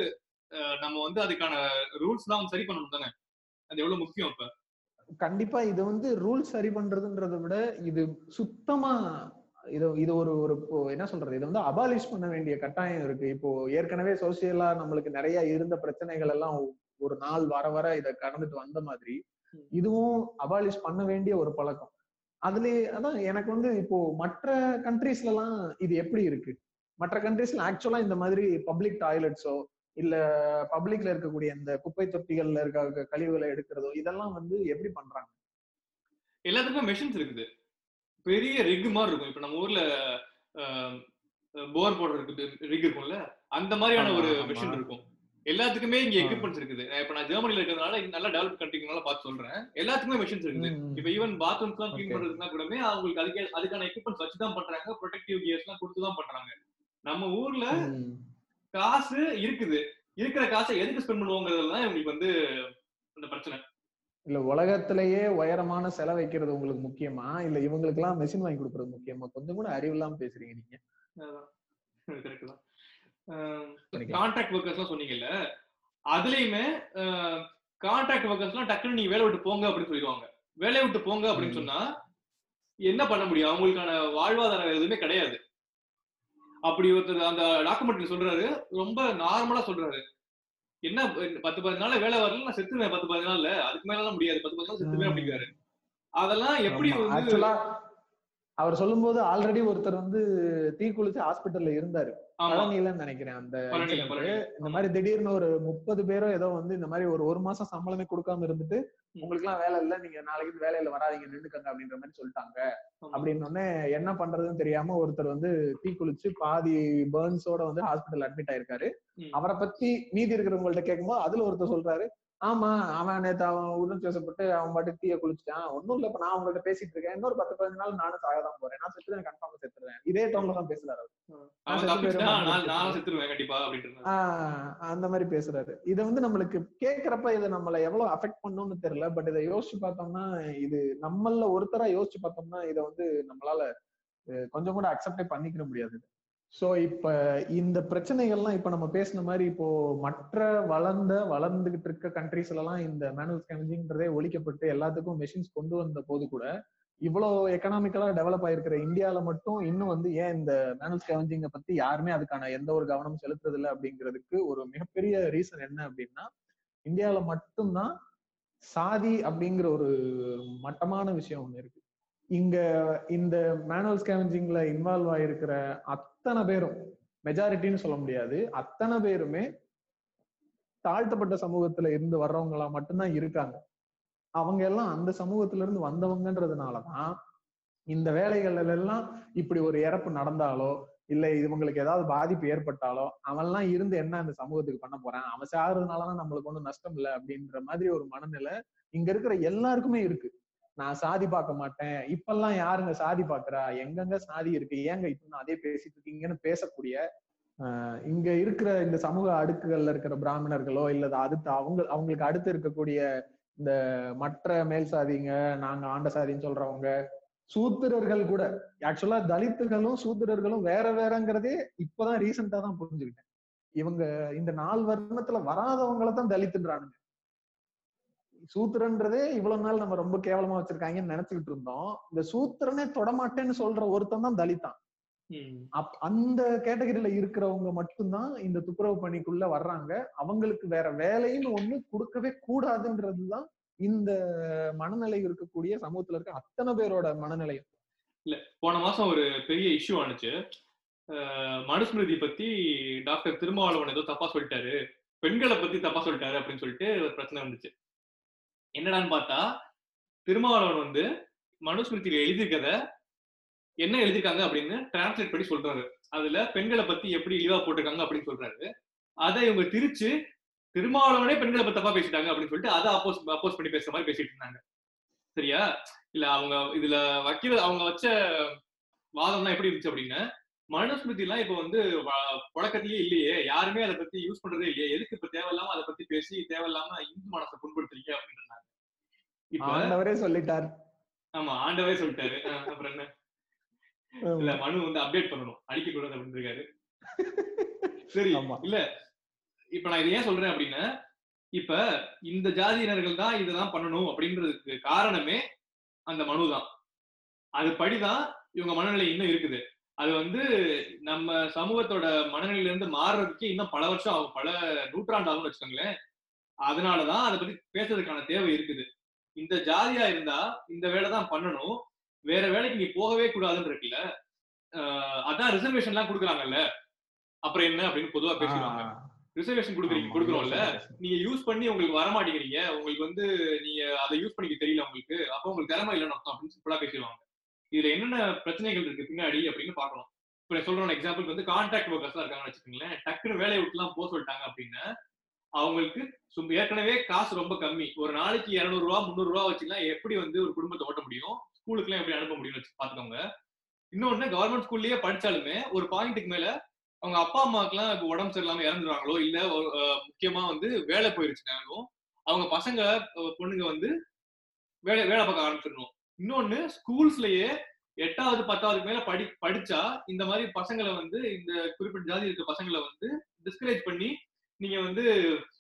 நம்ம வந்து அதுக்கான ரூல்ஸ் தான் சரி பண்ணணும் தானே? அது எவ்வளவு முக்கியம் இப்ப? கண்டிப்பா இது வந்து ரூல் சரி பண்றதுன்றதை விட இது சுத்தமா இது இது ஒரு ஒரு என்ன சொல்றது? இது வந்து அபாலிஷ் பண்ண வேண்டிய கட்டாயம் இருக்கு. இப்போ ஏற்கனவே சோசியலா நம்மளுக்கு நிறைய இருந்த பிரச்சனைகள் எல்லாம் ஒரு நாள் வர வர இதை கடந்துட்டு வந்த மாதிரி. இதுவும் அபாலிஷ் பண்ண வேண்டிய ஒரு பழக்கம். அதுலயே அதான் எனக்கு வந்து இப்போ மற்ற கண்ட்ரீஸ்ல எல்லாம் இது எப்படி இருக்கு? மற்ற கண்ட்ரீஸ்ல ஆக்சுவலா இந்த மாதிரி பப்ளிக் டாய்லெட்ஸோ இல்ல பப்ளிக்ல இருக்கக்கூடிய இந்த குப்பை தொட்டிகள்ல இருக்க கழிவுகளை எடுக்கிறதோ இதெல்லாம் வந்து எப்படி பண்றாங்க? எல்லாத்துக்குமே மெஷின்ஸ் இருக்குது. பெரிய ரிக் மாதிரி இருக்கும். இப்ப நம்ம ஊர்ல போர் போடுறதுக்கு ரிக் இருக்கும்ல அந்த மாதிரியான ஒரு. மெஷின் இருக்கும். எல்லாத்துக்குமே இங்க. எக்யூப்மெண்ட்ஸ் இருக்குது. இப்ப நான் ஜெர்மனில இருக்கிறதுனால நல்லா டெவலப் கண்ட்ரிங்கனால பார்த்து சொல்றேன். எல்லாத்துக்குமே மெஷின்ஸ் இருக்குது. இப்ப ஈவன் பாத்ரூம்ஸ் எல்லாம் க்ளீன். பண்றதுனா கூடமே அவங்களுக்கு அதுக்கு அதுக்கான எக்யூப்மெண்ட்ஸ் வச்சு தான் பண்றாங்க. ப்ரொடெக்டிவ் கியர்ஸ் எல்லாம் கொடுத்து தான் பண்றாங்க. நம்ம ஊர்ல. காசு இருக்குது. இருக்கிற காசை எதுக்கு ஸ்பெண்ட் பண்ணுவோங்கிறதுல தான் இவங்களுக்கு வந்து அந்த பிரச்சனை. இல்ல உலகத்திலேயே உயரமான செலவு வைக்கிறது உங்களுக்கு முக்கியமா? இல்ல இவங்களுக்கு எல்லாம் மெஷின் வாங்கி கொடுக்கறது முக்கியமா? கொஞ்சம் கூட அறிவு இல்லாம பேசுறீங்க நீங்க. கான்ட்ராக்ட் ஒர்க்கர்ஸ் எல்லாம் சொன்னீங்கல்ல அதுலயுமே கான்ட்ராக்ட் ஒர்க்கர்ஸ் எல்லாம் டக்குன்னு நீங்க வேலை விட்டு போங்க அப்படின்னு சொல்லிடுவாங்க. வேலையை விட்டு போங்க அப்படின்னு. சொன்னா என்ன பண்ண முடியும்? அவங்களுக்கான வாழ்வாதாரம் எதுவுமே கிடையாது. அப்படி ஒருத்தர் அந்த டாக்குமெண்ட்ல சொல்றாரு ரொம்ப நார்மலா சொல்றாரு. என்ன பத்து பதினஞ்சு நாள் வேலை வரல நான் செத்துருவேன் பத்து பதினஞ்சு நாள்ல. அதுக்கு மேல முடியாது. பத்து பதினஞ்சு நாள் செத்துருவேன். அப்படிங்கிறாரு. அதெல்லாம் எப்படி அவர் சொல்லும்போது ஆல்ரெடி ஒருத்தர் வந்து தீ குளிச்சு ஹாஸ்பிட்டல்ல இருந்தாரு ஆமா பழனிலன்னு நினைக்கிறேன் அந்த. இந்த மாதிரி திடீர்னு ஒரு முப்பது பேரோ ஏதோ வந்து இந்த மாதிரி ஒரு ஒரு மாசம் சம்பளமே கொடுக்காம இருந்துட்டு. உங்களுக்கு எல்லாம் வேலை இல்ல நீங்க நாளைக்கு வேலையில வராதீங்க நின்னுக்கங்க அப்படின்ற மாதிரி சொல்லிட்டாங்க. அப்படின்னு உடனே என்ன பண்றதுன்னு தெரியாம ஒருத்தர் வந்து தீ குளிச்சு பாதி பேர்ன்ஸோட வந்து ஹாஸ்பிட்டல் அட்மிட் ஆயிருக்காரு. அவரை பத்தி மீதி இருக்கிறவங்கள்ட்ட கேட்கும்போது அதுல ஒருத்தர் சொல்றாரு ஆமா அவன் நேத்து அவன் உடல் பேசப்பட்டு அவன் பாட்டு தீய குளிச்சுட்டான். ஒண்ணும் இல்ல இப்ப நான் உங்கள்ட்ட பேசிட்டு இருக்கேன் இன்னொரு பத்து பதினஞ்சு நாள் நானும் சாகதான் போறேன். நான் செத்துருவேன் கன்ஃபார்மா செத்துருவேன் இதே டோன்ல தான் பேசுறாரு அந்த மாதிரி பேசுறாரு. இத வந்து நம்மளுக்கு கேக்குறப்ப இதை நம்மள எவ்வளவு அஃபெக்ட் பண்ணும்னு தெரியல பட் இதை யோசிச்சு பார்த்தோம்னா இது நம்மள ஒருத்தரா யோசிச்சு பார்த்தோம்னா இதை வந்து நம்மளால கொஞ்சம் கூட அக்செப்டே பண்ணிக்கிற முடியாது. சோ இப்ப இந்த பிரச்சனைகள்லாம் இப்ப நம்ம பேசின மாதிரி இப்போ மற்ற வளர்ந்த வளர்ந்துகிட்டு இருக்க கண்ட்ரீஸ்ல எல்லாம் இந்த மேனுவல் ஸ்கேனிங்ன்றதே ஒழிக்கப்பட்டு எல்லாத்துக்கும் மெஷின்ஸ் கொண்டு வந்த போது கூட இவ்வளவு எக்கனாமிக்கலா டெவலப் ஆயிருக்கிற இந்தியால மட்டும் இன்னும் வந்து ஏன் இந்த மேனுவல் ஸ்கேவஞ்சிங்க பத்தி யாருமே அதுக்கான எந்த ஒரு கவனமும் செலுத்துறது இல்லை அப்படிங்கிறதுக்கு ஒரு மிகப்பெரிய ரீசன் என்ன அப்படின்னா இந்தியால மட்டும்தான் சாதி அப்படிங்கிற ஒரு மட்டமான விஷயம் ஒண்ணு இருக்கு. இங்க இந்த மேனுவல் ஸ்கேவஞ்சிங்ல இன்வால்வ் ஆயிருக்கிற அத்தனை பேரும் மெஜாரிட்டின்னு சொல்ல முடியாது அத்தனை பேருமே தாழ்த்தப்பட்ட சமூகத்துல இருந்து வர்றவங்களா மட்டும்தான் இருக்காங்க. அவங்க எல்லாம் அந்த சமூகத்துல இருந்து வந்தவங்கன்றதுனாலதான் இந்த வேலைகள்ல எல்லாம் இப்படி ஒரு இறப்பு நடந்தாலோ இல்ல இவங்களுக்கு ஏதாவது பாதிப்பு ஏற்பட்டாலோ அவன்லாம் இருந்து என்ன அந்த சமூகத்துக்கு பண்ண போறான்? அவன் சாகுறதுனாலதான் நம்மளுக்கு ஒண்ணும் நஷ்டம் இல்லை அப்படின்ற மாதிரி ஒரு மனநிலை இங்க இருக்கிற எல்லாருக்குமே இருக்கு. நான் சாதி பார்க்க மாட்டேன். இப்பெல்லாம் யாருங்க சாதி பாக்குறா எங்கெங்க சாதி இருக்கு? ஏங்க இப்ப அதே பேசிட்டு இருக்கீங்கன்னு பேசக்கூடிய ஆஹ் இங்க இருக்கிற இந்த சமூக அடுக்குகள்ல இருக்கிற பிராமணர்களோ இல்ல அடுத்து அவங்க அவங்களுக்கு அடுத்து இருக்கக்கூடிய இந்த மற்ற மேல் சாதிங்க நாங்க ஆண்ட சாதின்னு சொல்றவங்க சூத்திரர்கள் கூட ஆக்சுவலா தலித்துகளும் சூத்திரர்களும் வேற வேறங்கிறதே இப்பதான் ரீசெண்டா தான் புரிஞ்சுக்கிட்டேன். இவங்க இந்த நாலு வர்ணத்துல வராதவங்கள தான் தலித்துன்றானுங்க. சூத்திரன்றதே இவ்வளவு நாள் நம்ம ரொம்ப கேவலமா வச்சிருக்காங்கன்னு நினைச்சுக்கிட்டு இருந்தோம். இந்த சூத்திரனே தொடமாட்டேன்னு சொல்ற ஒருத்தன் தான் தலித்தான். அப் அந்த கேட்டகரியில இருக்கிறவங்க மட்டும்தான் இந்த துப்புரவு பணிக்குள்ள வர்றாங்க. அவங்களுக்கு வேற வேலைன்னு ஒண்ணு கொடுக்கவே கூடாதுன்றதுதான் இந்த மனநிலை இருக்கக்கூடிய சமூகத்துல இருக்க அத்தனை பேரோட மனநிலை போன மாசம் ஒரு பெரிய இஷ்யூ ஆனுச்சு. மனுஸ்மிருதி பத்தி டாக்டர் திருமாவளவன் ஏதோ தப்பா சொல்லிட்டாரு. பெண்களை பத்தி தப்பா சொல்லிட்டாரு அப்படின்னு சொல்லிட்டு ஒரு பிரச்சனை வந்துச்சு. என்னடான்னு பார்த்தா திருமாவளவன் வந்து மனுஸ்மிருதியில எழுதியிருக்கத என்ன எழுதியிருக்காங்க அப்படின்னு டிரான்ஸ்லேட் பண்ணி சொல்றாரு. அதுல பெண்களை பத்தி எப்படி இழிவா போட்டிருக்காங்க அப்படின்னு சொல்றாரு. அதை இவங்க திரிச்சு திருமாவளவனே பெண்களை பத்தி தப்பா பேசிட்டாங்க அப்படின்னு சொல்லிட்டு அதை அப்போஸ் அப்போஸ் பண்ணி பேசுற மாதிரி பேசிட்டு இருந்தாங்க. சரியா? இல்ல அவங்க இதுல வக்கீல் அவங்க வச்ச வாதம்லாம் எப்படி இருந்துச்சு அப்படின்னு மனுஸ்மிருதி எல்லாம் இப்ப வந்து வ- புழக்கத்திலேயே இல்லையே. யாருமே அதை பத்தி யூஸ் பண்றதே இல்லையே. எதுக்கு இப்ப தேவையில்லாம அதை பத்தி பேசி தேவையில்லாம இந்து மனசை புண்படுத்துறீங்க அப்படின்றாங்க ஆண்டவரே சொல்லிட்டார். ஆமா ஆண்டவே சொல்லிட்டாரு. அப்புறம் என்ன? இல்ல மனு வந்து அப்டேட் பண்ணணும். அடிக்க கூடாது அப்படின்னு இருக்காரு. *laughs* சரி. இல்ல. இப்ப நான் இதை ஏன் சொல்றேன் அப்படின்னா இப்ப இந்த ஜாதியினர்கள் தான் இதுதான் பண்ணணும் அப்படின்றதுக்கு காரணமே அந்த மனு தான். அது படிதான் இவங்க மனநிலை இன்னும் இருக்குது. அது வந்து நம்ம சமூகத்தோட மனநிலையில இருந்து மாறுறதுக்கு இன்னும் பல வருஷம் ஆகும். பல நூற்றாண்டு ஆகும்னு வச்சுக்கோங்களேன். அதனாலதான் அதை பத்தி பேசுறதுக்கான தேவை இருக்குது. இந்த ஜாதியா இருந்தா இந்த வேலை தான் பண்ணணும். வேற வேலைக்கு நீ போகவே கூடாதுன்னு இருக்குல்ல. அதான் ரிசர்வேஷன் எல்லாம் கொடுக்குறாங்கல்ல. அப்புறம் என்ன அப்படின்னு பொதுவா பேசுவாங்க ரிசர்வேஷன் கொடுக்குறீங்க கொடுக்குறோம்ல. நீங்க யூஸ் பண்ணி உங்களுக்கு வர மாட்டேங்கிறீங்க உங்களுக்கு வந்து நீங்க அதை யூஸ் பண்ணிக்க தெரியல உங்களுக்கு. அப்போ உங்களுக்கு திறமை இல்லைன்னு அர்த்தம் அப்படின்னு சிம்பிளா பேசிடுவாங்க. இதுல என்னென்ன பிரச்சனைகள் இருக்கு பின்னாடி அப்படின்னு பார்க்கணும் இப்ப நான் சொல்றேன் எக்ஸாம்பிள் வந்து கான்ட்ராக்ட் ஒர்க்கர்ஸ் இருக்காங்கன்னு வச்சுக்கோங்களேன். டக்குன்னு வேலையை விட்டுலாம் போக சொல்லிட்டாங்க அப்படின்னா அவங்களுக்கு சும் ஏற்கனவே காசு ரொம்ப கம்மி. ஒரு நாளைக்கு இருநூறு ரூபா முந்நூறு ரூபா வச்சுலாம் எப்படி வந்து ஒரு குடும்பத்தை ஓட்ட முடியும்? ஸ்கூலுக்குலாம் எப்படி அனுப்ப முடியும்னு வச்சு பாத்துக்கோங்க இன்னொன்னு கவர்மெண்ட் ஸ்கூல்லயே படிச்சாலுமே ஒரு பாயிண்ட்டுக்கு மேல அவங்க அப்பா அம்மாக்கெல்லாம் இப்போ உடம்பு சரியில்லாம இறந்துருவாங்களோ? இல்ல முக்கியமா வந்து வேலை போயிருச்சுனாலும் அவங்க பசங்க பொண்ணுங்க வந்து வேலை வேலை பார்க்க ஆரம்பிச்சிடணும். இன்னொன்னு ஸ்கூல்ஸ்லயே எட்டாவது பத்தாவதுக்கு மேல படி படிச்சா இந்த மாதிரி பசங்களை வந்து இந்த குறிப்பிட்ட ஜாதி இருக்க பசங்களை வந்து டிஸ்கரேஜ் பண்ணி நீங்க வந்து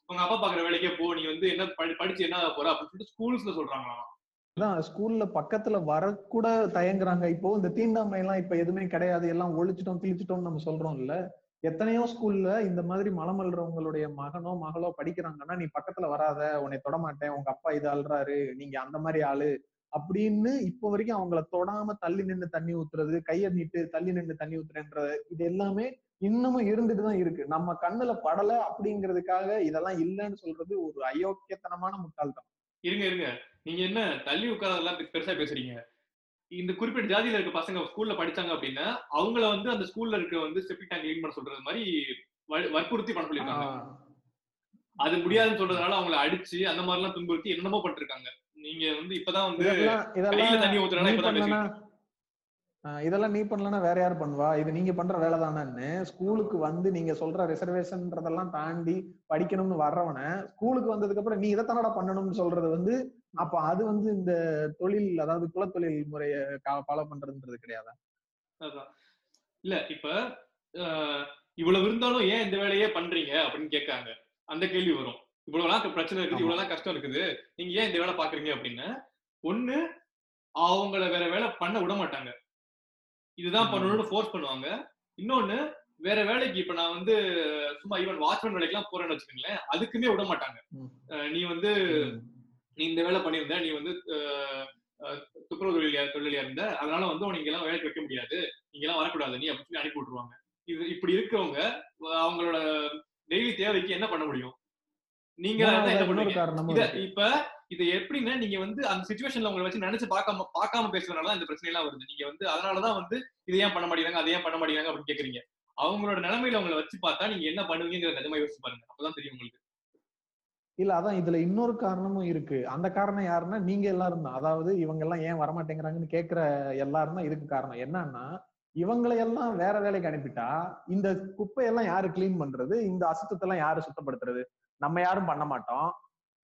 உங்க அப்பா பாக்குற வேலைக்கே போ நீ வந்து என்ன படி படிச்சு என்ன ஆகப் போற அப்படின்னு சொல்லிட்டு ஸ்கூல்ஸ்ல சொல்றாங்களாம்? அதான் ஸ்கூல்ல பக்கத்துல வரக்கூட தயங்குறாங்க. இப்போ இந்த தீண்டாமை எல்லாம் இப்ப எதுவுமே கிடையாது. எல்லாம் ஒழிச்சிட்டோம் கிழிச்சிட்டோம் நம்ம சொல்றோம்ல. எத்தனையோ ஸ்கூல்ல இந்த மாதிரி மலமல்றவங்களுடைய மகனோ மகளோ படிக்கிறாங்கன்னா நீ பக்கத்துல வராத. உன்னை தொடமாட்டேன். உங்க அப்பா இது அல்றாரு நீங்க அந்த மாதிரி ஆளு. அப்படின்னு இப்போ வரைக்கும் அவங்கள தொடாம தள்ளி நின்று தண்ணி ஊத்துறது கையை நீட்டு தள்ளி நின்று தண்ணி ஊத்துறேன்றது இது எல்லாமே இன்னமும் இருந்துட்டு தான் இருக்கு. நம்ம கண்ணுல படல அப்படிங்கிறதுக்காக இதெல்லாம் இல்லைன்னு சொல்றது ஒரு அயோக்கியத்தனமான முட்டாள்தனம். இருங்க இருங்க. நீங்க என்ன தள்ளி உட்காரதெல்லாம் பெருசா பேசுறீங்க? இந்த குறிப்பிட்ட ஜாதியில இருக்க பசங்க ஸ்கூல்ல படிச்சாங்க அப்படின்னா அவங்கள வந்து அந்த ஸ்கூல்ல இருக்க வந்து செப்டிக் டேங்க் கிளீன் பண்ண சொல்றது மாதிரி வற்புறுத்தி பண்ண சொல்லியிருக்காங்க. அது முடியாதுன்னு சொல்றதுனால அவங்கள அடிச்சு அந்த மாதிரி எல்லாம் துன்புறுத்தி என்னென்னமோ பண்ணிருக்காங்க நீங்க வந்து இப்பதான் வந்து தண்ணி ஊத்துறேன்னா நீ இப்பதான் இதெல்லாம் நீ பண்ணலனா வேற யார் பண்ணுவா? இது நீங்க பண்ற வேலை தானேன்னு ஸ்கூலுக்கு வந்து நீங்க சொல்ற ரிசர்வேஷன்றதெல்லாம் தாண்டி படிக்கணும்னு வர்றவன ஸ்கூலுக்கு வந்ததுக்கு அப்புறம் நீ இதை தானடா பண்ணணும்னு சொல்றது வந்து அப்ப அது வந்து இந்த தொழில் அதாவது குலத்தொழில் முறைய ஃபாலோ பண்றதுன்றது கிடையாது. இல்ல இப்ப இவ்வளவு இருந்தாலும் ஏன் இந்த வேலையே பண்றீங்க அப்படின்னு கேட்காங்க. அந்த கேள்வி வரும். இவ்வளவுலாம் பிரச்சனை இருக்குது ஆமா. இவ்வளவுலாம் கஷ்டம் இருக்குது. நீங்க ஏன் இந்த வேலை பாக்குறீங்க அப்படின்னு ஒண்ணு அவங்கள வேற வேலை பண்ண விட மாட்டாங்க. இதுதான். பண்ணணும்னு ஃபோர்ஸ் பண்ணுவாங்க. இன்னொன்னு வேற வேலைக்கு இப்ப நான் வந்து சும்மா ஈவன் வாட்ச்மேன் வேலைக்கெல்லாம் போறேன்னு வச்சுக்கோங்களேன் அதுக்குமே விட மாட்டாங்க. நீ வந்து நீ இந்த வேலை பண்ணியிருந்த நீ வந்து துப்புரவு தொழிலியா தொழிலியா இருந்த அதனால வந்து உனக்கு எல்லாம் வேலைக்கு வைக்க முடியாது. நீங்க எல்லாம் வரக்கூடாது. நீ அப்படின்னு அனுப்பி விட்டுருவாங்க. இது இப்படி இருக்கிறவங்க அவங்களோட டெய்லி தேவைக்கு என்ன பண்ண முடியும்? நீங்க. இப்ப இது எப்படின்னா நீங்க வந்து அந்த சுச்சுவேஷன்ல உங்களை வச்சு நினைச்சு பார்க்காம பார்க்காம பேசுறதுனால இந்த பிரச்சனை எல்லாம் வருது. நீங்க வந்து அதனாலதான் வந்து இதை ஏன் பண்ண மாட்டேங்கிறாங்க அதை ஏன் பண்ண மாட்டேங்கிறாங்க அப்படின்னு கேக்குறீங்க. அவங்களோட நிலைமையில உங்களை வச்சு பார்த்தா நீங்க என்ன பண்ணுவீங்கிற நிஜமா யோசிச்சு பாருங்க. அப்பதான் தெரியும் உங்களுக்கு. இல்ல அதான் இதுல இன்னொரு காரணமும் இருக்கு. அந்த காரணம் யாருன்னா நீங்க எல்லாரும் தான் அதாவது இவங்க எல்லாம் ஏன் வரமாட்டேங்கிறாங்கன்னு கேக்குற எல்லாரும் தான் இதுக்கு காரணம். என்னன்னா இவங்களை எல்லாம் வேற வேலைக்கு அனுப்பிட்டா இந்த குப்பையெல்லாம் யாரு கிளீன் பண்றது? இந்த அசுத்தத்தை எல்லாம் யாரு சுத்தப்படுத்துறது? நம்ம யாரும் பண்ண மாட்டோம்.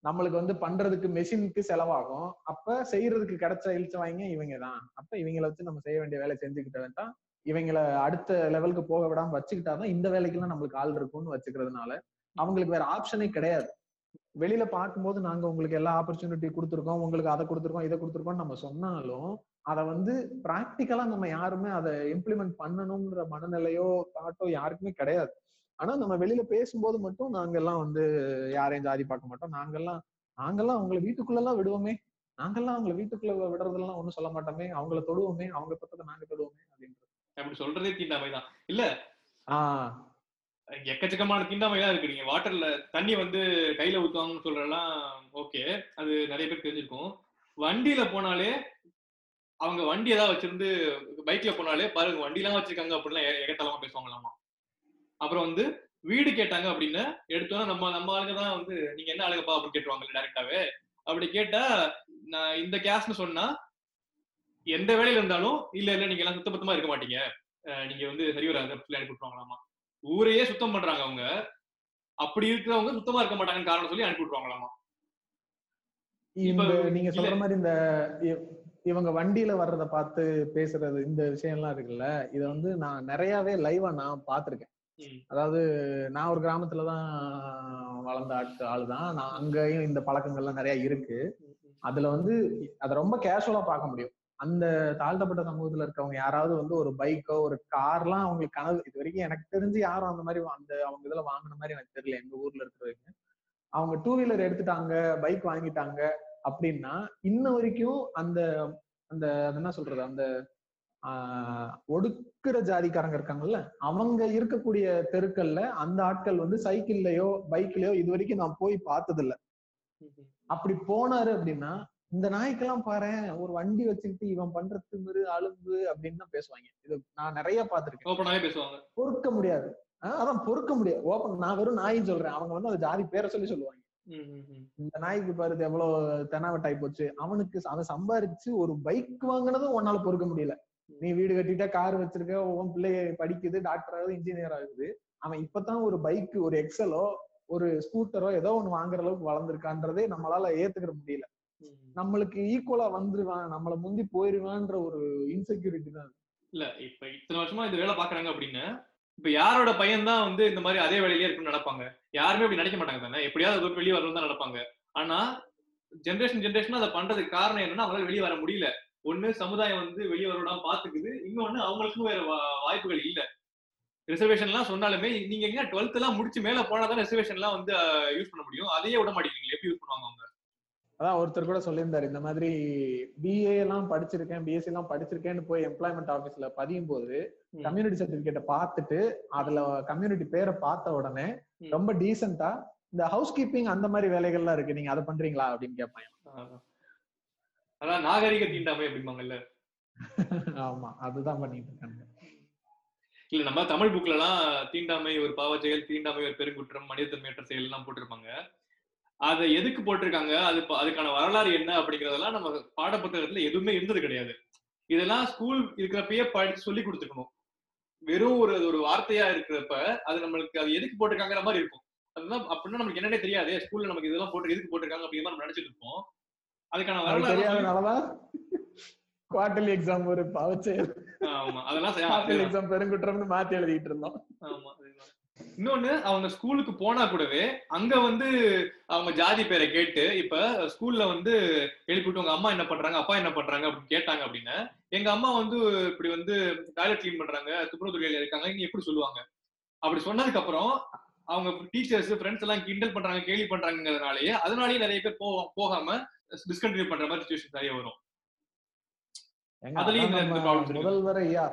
நம்மளுக்கு வந்து பண்றதுக்கு மெஷினுக்கு செலவாகும். அப்ப செய்யறதுக்கு கிடைச்ச இழிச்ச வாங்க இவங்க தான் அப்ப இவங்களை வச்சு நம்ம செய்ய வேண்டிய வேலை செஞ்சுக்கிட்ட வேண்டாம் இவங்கள அடுத்த லெவலுக்கு போக விடாம வச்சுக்கிட்டாதான் இந்த வேலைக்கெல்லாம் நம்மளுக்கு ஆள் இருக்கும்னு வச்சுக்கிறதுனால அவங்களுக்கு வேற ஆப்ஷனே கிடையாது. வெளியில பார்க்கும்போது நாங்க உங்களுக்கு எல்லா ஆப்பர்ச்சுனிட்டி கொடுத்துருக்கோம் உங்களுக்கு அதை கொடுத்துருக்கோம் இதை கொடுத்துருக்கோம் நம்ம சொன்னாலும் அதை வந்து பிராக்டிக்கலா நம்ம யாருமே அதை இம்ப்ளிமெண்ட் பண்ணணுங்கிற மனநிலையோ தாட்டோ யாருக்குமே கிடையாது. ஆனா நம்ம வெளியில பேசும்போது மட்டும் நாங்கெல்லாம் வந்து யாரையும் ஜாதி பார்க்க மாட்டோம். நாங்கெல்லாம் நாங்கெல்லாம் அவங்கள வீட்டுக்குள்ள எல்லாம் விடுவோமே. நாங்கெல்லாம் அவங்கள வீட்டுக்குள்ள விடுறதெல்லாம் ஒண்ணும் சொல்ல மாட்டோமே. அவங்கள தொடுவோமே. அவங்க பக்கத்தை நாங்க தொடுவோமே அப்படின்றது. அப்படி சொல்றதே தீண்டாமை தான். இல்ல? ஆஹ் எக்கச்சக்கமான தீண்டாமை தான் இருக்கு. நீங்க வாட்டர்ல தண்ணி வந்து கையில ஊத்துவாங்கன்னு சொல்றதெல்லாம் ஓகே அது நிறைய பேர் தெரிஞ்சிருக்கும். வண்டியில போனாலே அவங்க வண்டி ஏதாவது வச்சிருந்து பைக்ல போனாலே பாருங்க வண்டி எல்லாம் வச்சிருக்காங்க அப்படிலாம் எகத்தலமா பேசுவாங்களாமா? அப்புறம் வந்து வீடு கேட்டாங்க அப்படின்னு எடுத்தோன்னா நம்ம நம்ம ஆளுங்க தான் வந்து நீங்க என்ன ஆளுங்கப்பா? அப்படின்னு கேட்டுருவாங்க டேரக்டாவே அப்படி கேட்டா நான் இந்த கேஸ்னு சொன்னா எந்த வேலையில இருந்தாலும் இல்ல இல்ல நீங்க எல்லாம் சுத்தபத்தமா இருக்க மாட்டீங்க. நீங்க வந்து சரி வராது அனுப்பி விட்டுருவாங்களாமா ஊரையே சுத்தம் பண்றாங்க அவங்க. அப்படி இருக்கிறவங்க சுத்தமா இருக்க மாட்டாங்கன்னு காரணம் சொல்லி அனுப்பி விட்டுருவாங்களாமா? நீங்க. சொல்ற மாதிரி இந்த இவங்க வண்டியில வர்றத பார்த்து பேசுறது இந்த விஷயம் எல்லாம் இருக்குல்ல இத வந்து நான் நிறையவே லைவா நான் பார்த்திருக்கேன். ம். அதாவது நான் ஒரு கிராமத்துல தான் வளர்ந்த ஆட்கள் ஆளுதான். நான் அங்கேயும் இந்த பழக்கங்கள்லாம் நிறைய இருக்கு. அதுல வந்து அதை ரொம்ப கேஷுவலா பார்க்க முடியும். அந்த தாழ்த்தப்பட்ட சமூகத்துல இருக்கவங்க யாராவது வந்து ஒரு பைக்கோ ஒரு கார்லாம் அவங்களுக்கு கனவு இது வரைக்கும் எனக்கு தெரிஞ்சு யாரும் அந்த மாதிரி அந்த அவங்க இதுல வாங்கின மாதிரி எனக்கு தெரியல எங்க ஊர்ல இருக்கிறவங்க அவங்க டூ வீலர் எடுத்துட்டாங்க பைக் வாங்கிட்டாங்க அப்படின்னா இன்ன வரைக்கும் அந்த அந்த என்ன சொல்றது? அந்த ஒடுக்குற ஜாதிக்காரங்க இருக்காங்கல்ல அவங்க இருக்கக்கூடிய தெருக்கள்ல அந்த ஆட்கள் வந்து சைக்கிள்லயோ பைக்லயோ இது வரைக்கும் நான் போய் பார்த்ததில்ல. அப்படி போனாரு அப்படின்னா இந்த நாய்க்கெல்லாம் பாரு ஒரு வண்டி வச்சுக்கிட்டு இவன் பண்ற திமிரு அலும்பு அப்படின்னு பேசுவாங்க. இது நான் நிறைய பேசுவாங்க. பொறுக்க முடியாது. அதான் பொறுக்க முடியாது. ஓப்பன் நான் வெறும் நாயின்னு சொல்றேன். அவங்க வந்து அது ஜாதி பேரை சொல்லி சொல்லுவாங்க. இந்த நாய்க்கு பாரு எவ்வளவு தெனாவட்டாய் போச்சு. அவனுக்கு அவன் சம்பாரிச்சு ஒரு பைக் வாங்கினதும் உன்னால பொறுக்க முடியல. நீ வீடு கட்டிட்ட கார் வச்சிருக்க உன் பிள்ளைய படிக்குது டாக்டர் ஆகுது இன்ஜினியர் ஆகுது. அவன் இப்பதான் ஒரு பைக் ஒரு எக்ஸலோ ஒரு ஸ்கூட்டரோ ஏதோ ஒண்ணு வாங்குற அளவுக்கு வளர்ந்துருக்கான்றதே நம்மளால ஏத்துக்கிற முடியல. நம்மளுக்கு ஈக்குவலா வந்துருவான் நம்மள முந்தி போயிருவான்ற ஒரு இன்செக்யூரிட்டி தான். இல்ல இப்ப இத்தனை வருஷமா இந்த வேலை பாக்குறாங்க அப்படின்னு இப்ப யாரோட பையன் தான் வந்து இந்த மாதிரி அதே வேலையிலே இருக்குன்னு நினைப்பாங்க? யாருமே அப்படி நினைக்க மாட்டாங்க தானே? எப்படியாவது ஒரு வெளியே வரணும் தான் நினைப்பாங்க. ஆனா ஜென்ரேஷன் ஜென்ரேஷன் அதை பண்றதுக்கு காரணம் என்னன்னா அவங்களால வெளியே வர முடியல. ஒண்ணு சமுதாயம் வந்து வெளியே வரவிடாம பாத்துக்குது இன்னொன்னு அவங்களுக்கும் வேற வாய்ப்புகள் இல்ல ரிசர்வேஷன் எல்லாம் சொன்னாலுமே நீங்க எங்க டுவெல்த் எல்லாம் முடிச்சு மேல போனாதான் ரிசர்வேஷன் எல்லாம் வந்து யூஸ் பண்ண முடியும் அதையே விட மாட்டேங்கிறீங்க எப்படி யூஸ் பண்ணுவாங்க அவங்க அதான் ஒருத்தர் கூட சொல்லியிருந்தாரு இந்த மாதிரி பிஏ எல்லாம் படிச்சிருக்கேன் பிஎஸ்சி எல்லாம் படிச்சிருக்கேன்னு போய் எம்ப்ளாய்மெண்ட் ஆபீஸ்ல பதியும் போது. கம்யூனிட்டி சர்டிபிகேட்டை பார்த்துட்டு அதுல கம்யூனிட்டி பேரை பார்த்த உடனே. ரொம்ப டீசெண்டா இந்த ஹவுஸ் கீப்பிங் அந்த மாதிரி வேலைகள்லாம் இருக்கு நீங்க அதை பண்றீங்களா அப்படின்னு கேட்பாங்க. அதான் நாகரிக தீண்டாமை அப்படிம்பாங்கல்ல. ஆமா அதுதான் பண்ணிட்டு இருக்காங்க. இல்ல நம்ம தமிழ் புக்ல எல்லாம் தீண்டாமை ஒரு பாவ செயல் தீண்டாமை ஒரு பெருங்குற்றம் மனிதத்தன்மையற்ற செயல் எல்லாம் போட்டிருப்பாங்க. அதை எதுக்கு போட்டிருக்காங்க? அது அதுக்கான வரலாறு என்ன அப்படிங்கறதெல்லாம் நம்ம பாடப்புத்தகத்துல எதுவுமே இருந்தது கிடையாது. இதெல்லாம் ஸ்கூல் இருக்கிறப்பயே படிச்சு சொல்லி கொடுத்துருக்கணும் வெறும் ஒரு ஒரு வார்த்தையா இருக்கிறப்ப அது நம்மளுக்கு அது எதுக்கு போட்டிருக்காங்கிற மாதிரி இருக்கும். அதுதான் அப்படின்னா நமக்கு என்னன்னே தெரியாது ஸ்கூல்ல நமக்கு இதெல்லாம் போட்டு எதுக்கு போட்டிருக்காங்க அப்படிங்கிற மாதிரி நம்ம நினைச்சிட்டு இருப்போம். அதுக்கான அது வரலாறு குவார்டர்லி எக்ஸாம் ஒரு பவச்சு. ஆமா அதெல்லாம் குவார்டர்லி எக்ஸாம் பெருங்குற்றம்னு மாத்தி எழுதிட்டு இருந்தோம். ஆமா. இன்னொன்னு அவங்க ஸ்கூலுக்கு போனா கூடவே அங்க வந்து அவங்க ஜாதி பேரை கேட்டு இப்ப ஸ்கூல்ல வந்து எழுப்பிட்டு உங்க அம்மா என்ன பண்றாங்க அப்பா என்ன பண்றாங்க அப்படின்னு கேட்டாங்க அப்படின்னா எங்க அம்மா வந்து இப்படி வந்து டாய்லெட் க்ளீன் பண்றாங்க துப்புரவு துறையில இருக்காங்க நீங்க எப்படி சொல்லுவாங்க? அப்படி சொன்னதுக்கு அப்புறம் அவங்க டீச்சர்ஸ் ஃப்ரெண்ட்ஸ் எல்லாம் கிண்டல் பண்றாங்க கேலி பண்றாங்கிறதுனாலயே அதனாலயே நிறைய பேர் போ போகாம டிஸ்கண்டினியூ பண்ற மாதிரி சுச்சுவேஷன் நிறைய வரும். அதுலயும். முதல்வர் ஐயா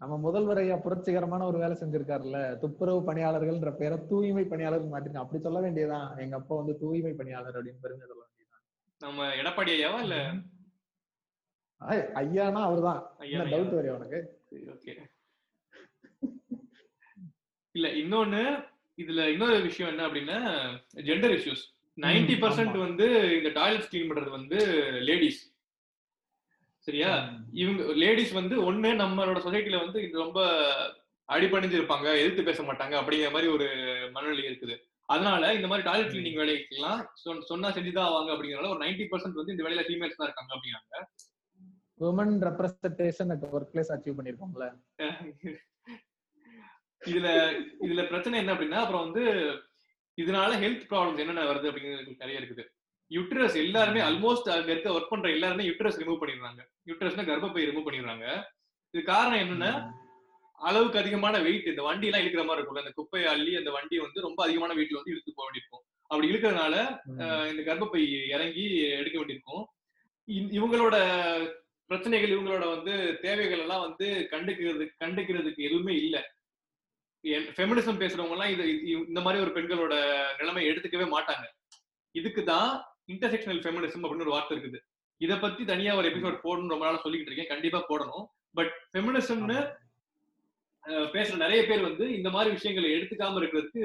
நம்ம முதல்வர் ஐயா புரட்சிகரமான ஒரு வேலை செஞ்சிருக்காருல்ல துப்புரவு பணியாளர்கள்ன்ற பேரை தூய்மை பணியாளர் மாத்திருக்கேன் அப்படி சொல்ல வேண்டியதுதான். எங்க அப்பா வந்து தூய்மை பணியாளர் அப்படின்னு பெருமை சொல்ல வேண்டியதுதான். நம்ம எடப்பாடி ஐயாவா இல்ல? ஐயானா அவர்தான். டவுட் வரையும் உனக்கு? ஓகே இல்ல இன்னொன்னு இதுல இன்னொரு விஷயம் என்ன அப்படின்னா ஜெண்டர் இஷ்யூஸ் நைன்டி பர்சன்ட். வந்து இந்த டாய்லெட் கிளீன் பண்றது வந்து லேடிஸ். சரியா? இவங்க லேடிஸ் வந்து ஒண்ணு நம்மளோட சொசைட்டில வந்து இது ரொம்ப அடிபணிஞ்சு இருப்பாங்க எதிர்த்து பேச மாட்டாங்க அப்படிங்கிற மாதிரி ஒரு மனநிலை இருக்குது. அதனால இந்த மாதிரி டாய்லெட் கிளீனிங் வேலைக்கெல்லாம் சொன்- சொன்னா செஞ்சுதான் ஆவாங்க அப்படிங்கறனால ஒரு நைன்டி பர்சன்ட் வந்து இந்த வேலையில ஃபீமேல்ஸ் தான் இருக்காங்க அப்படிங்கிறாங்க. Woman representation at workplace achieve பண்ணிருக்கோம்ல. *laughs* இதுல இதுல பிரச்சனை என்ன அப்படின்னா அப்புறம் வந்து இதனால ஹெல்த் ப்ராப்ளம்ஸ் என்னென்ன வருது அப்படிங்கிறது நிறைய இருக்குது. யுட்ரஸ் எல்லாருமே ஆல்மோஸ்ட் அங்க இருக்க ஒர்க் பண்ற எல்லாருமே யுட்ரஸ் ரிமூவ் பண்ணிடுறாங்க. யுட்ரஸ்னா கர்ப்பப்பை ரிமூவ் பண்ணிடுறாங்க. இது காரணம் என்னன்னா அளவுக்கு அதிகமான வெயிட் இந்த வண்டி எல்லாம் இழுக்கிற மாதிரி இருக்கும்ல. இந்த குப்பையை அள்ளி அந்த வண்டி வந்து ரொம்ப அதிகமான வெயிட்ல வந்து இழுத்து போக வேண்டியிருக்கும். அப்படி இழுக்கிறதுனால இந்த கர்ப்பப்பை இறங்கி எடுக்க வேண்டியிருக்கும். இவங்களோட பிரச்சனைகள் இவங்களோட வந்து தேவைகள் எல்லாம் வந்து கண்டுக்கிறது கண்டுக்கிறதுக்கு எதுவுமே இல்ல. ஃபெமினிசம் பேசுறவங்க எல்லாம் இது இந்த மாதிரி ஒரு பெண்களோட நிலைமை எடுத்துக்கவே மாட்டாங்க. இதுக்கு தான் இன்டர்செக்ஷனல் ஃபெமினிசம் அப்படின்னு ஒரு வார்த்தை இருக்குது. இத பத்தி தனியா ஒரு எபிசோட் போடணும் ரொம்ப நாளா சொல்லிக்கிட்டு இருக்கேன். கண்டிப்பா போடணும். பட் ஃபெமினிசம்னு பேசுற நிறைய பேர் வந்து இந்த மாதிரி விஷயங்களை எடுத்துக்காம இருக்கிறதுக்கு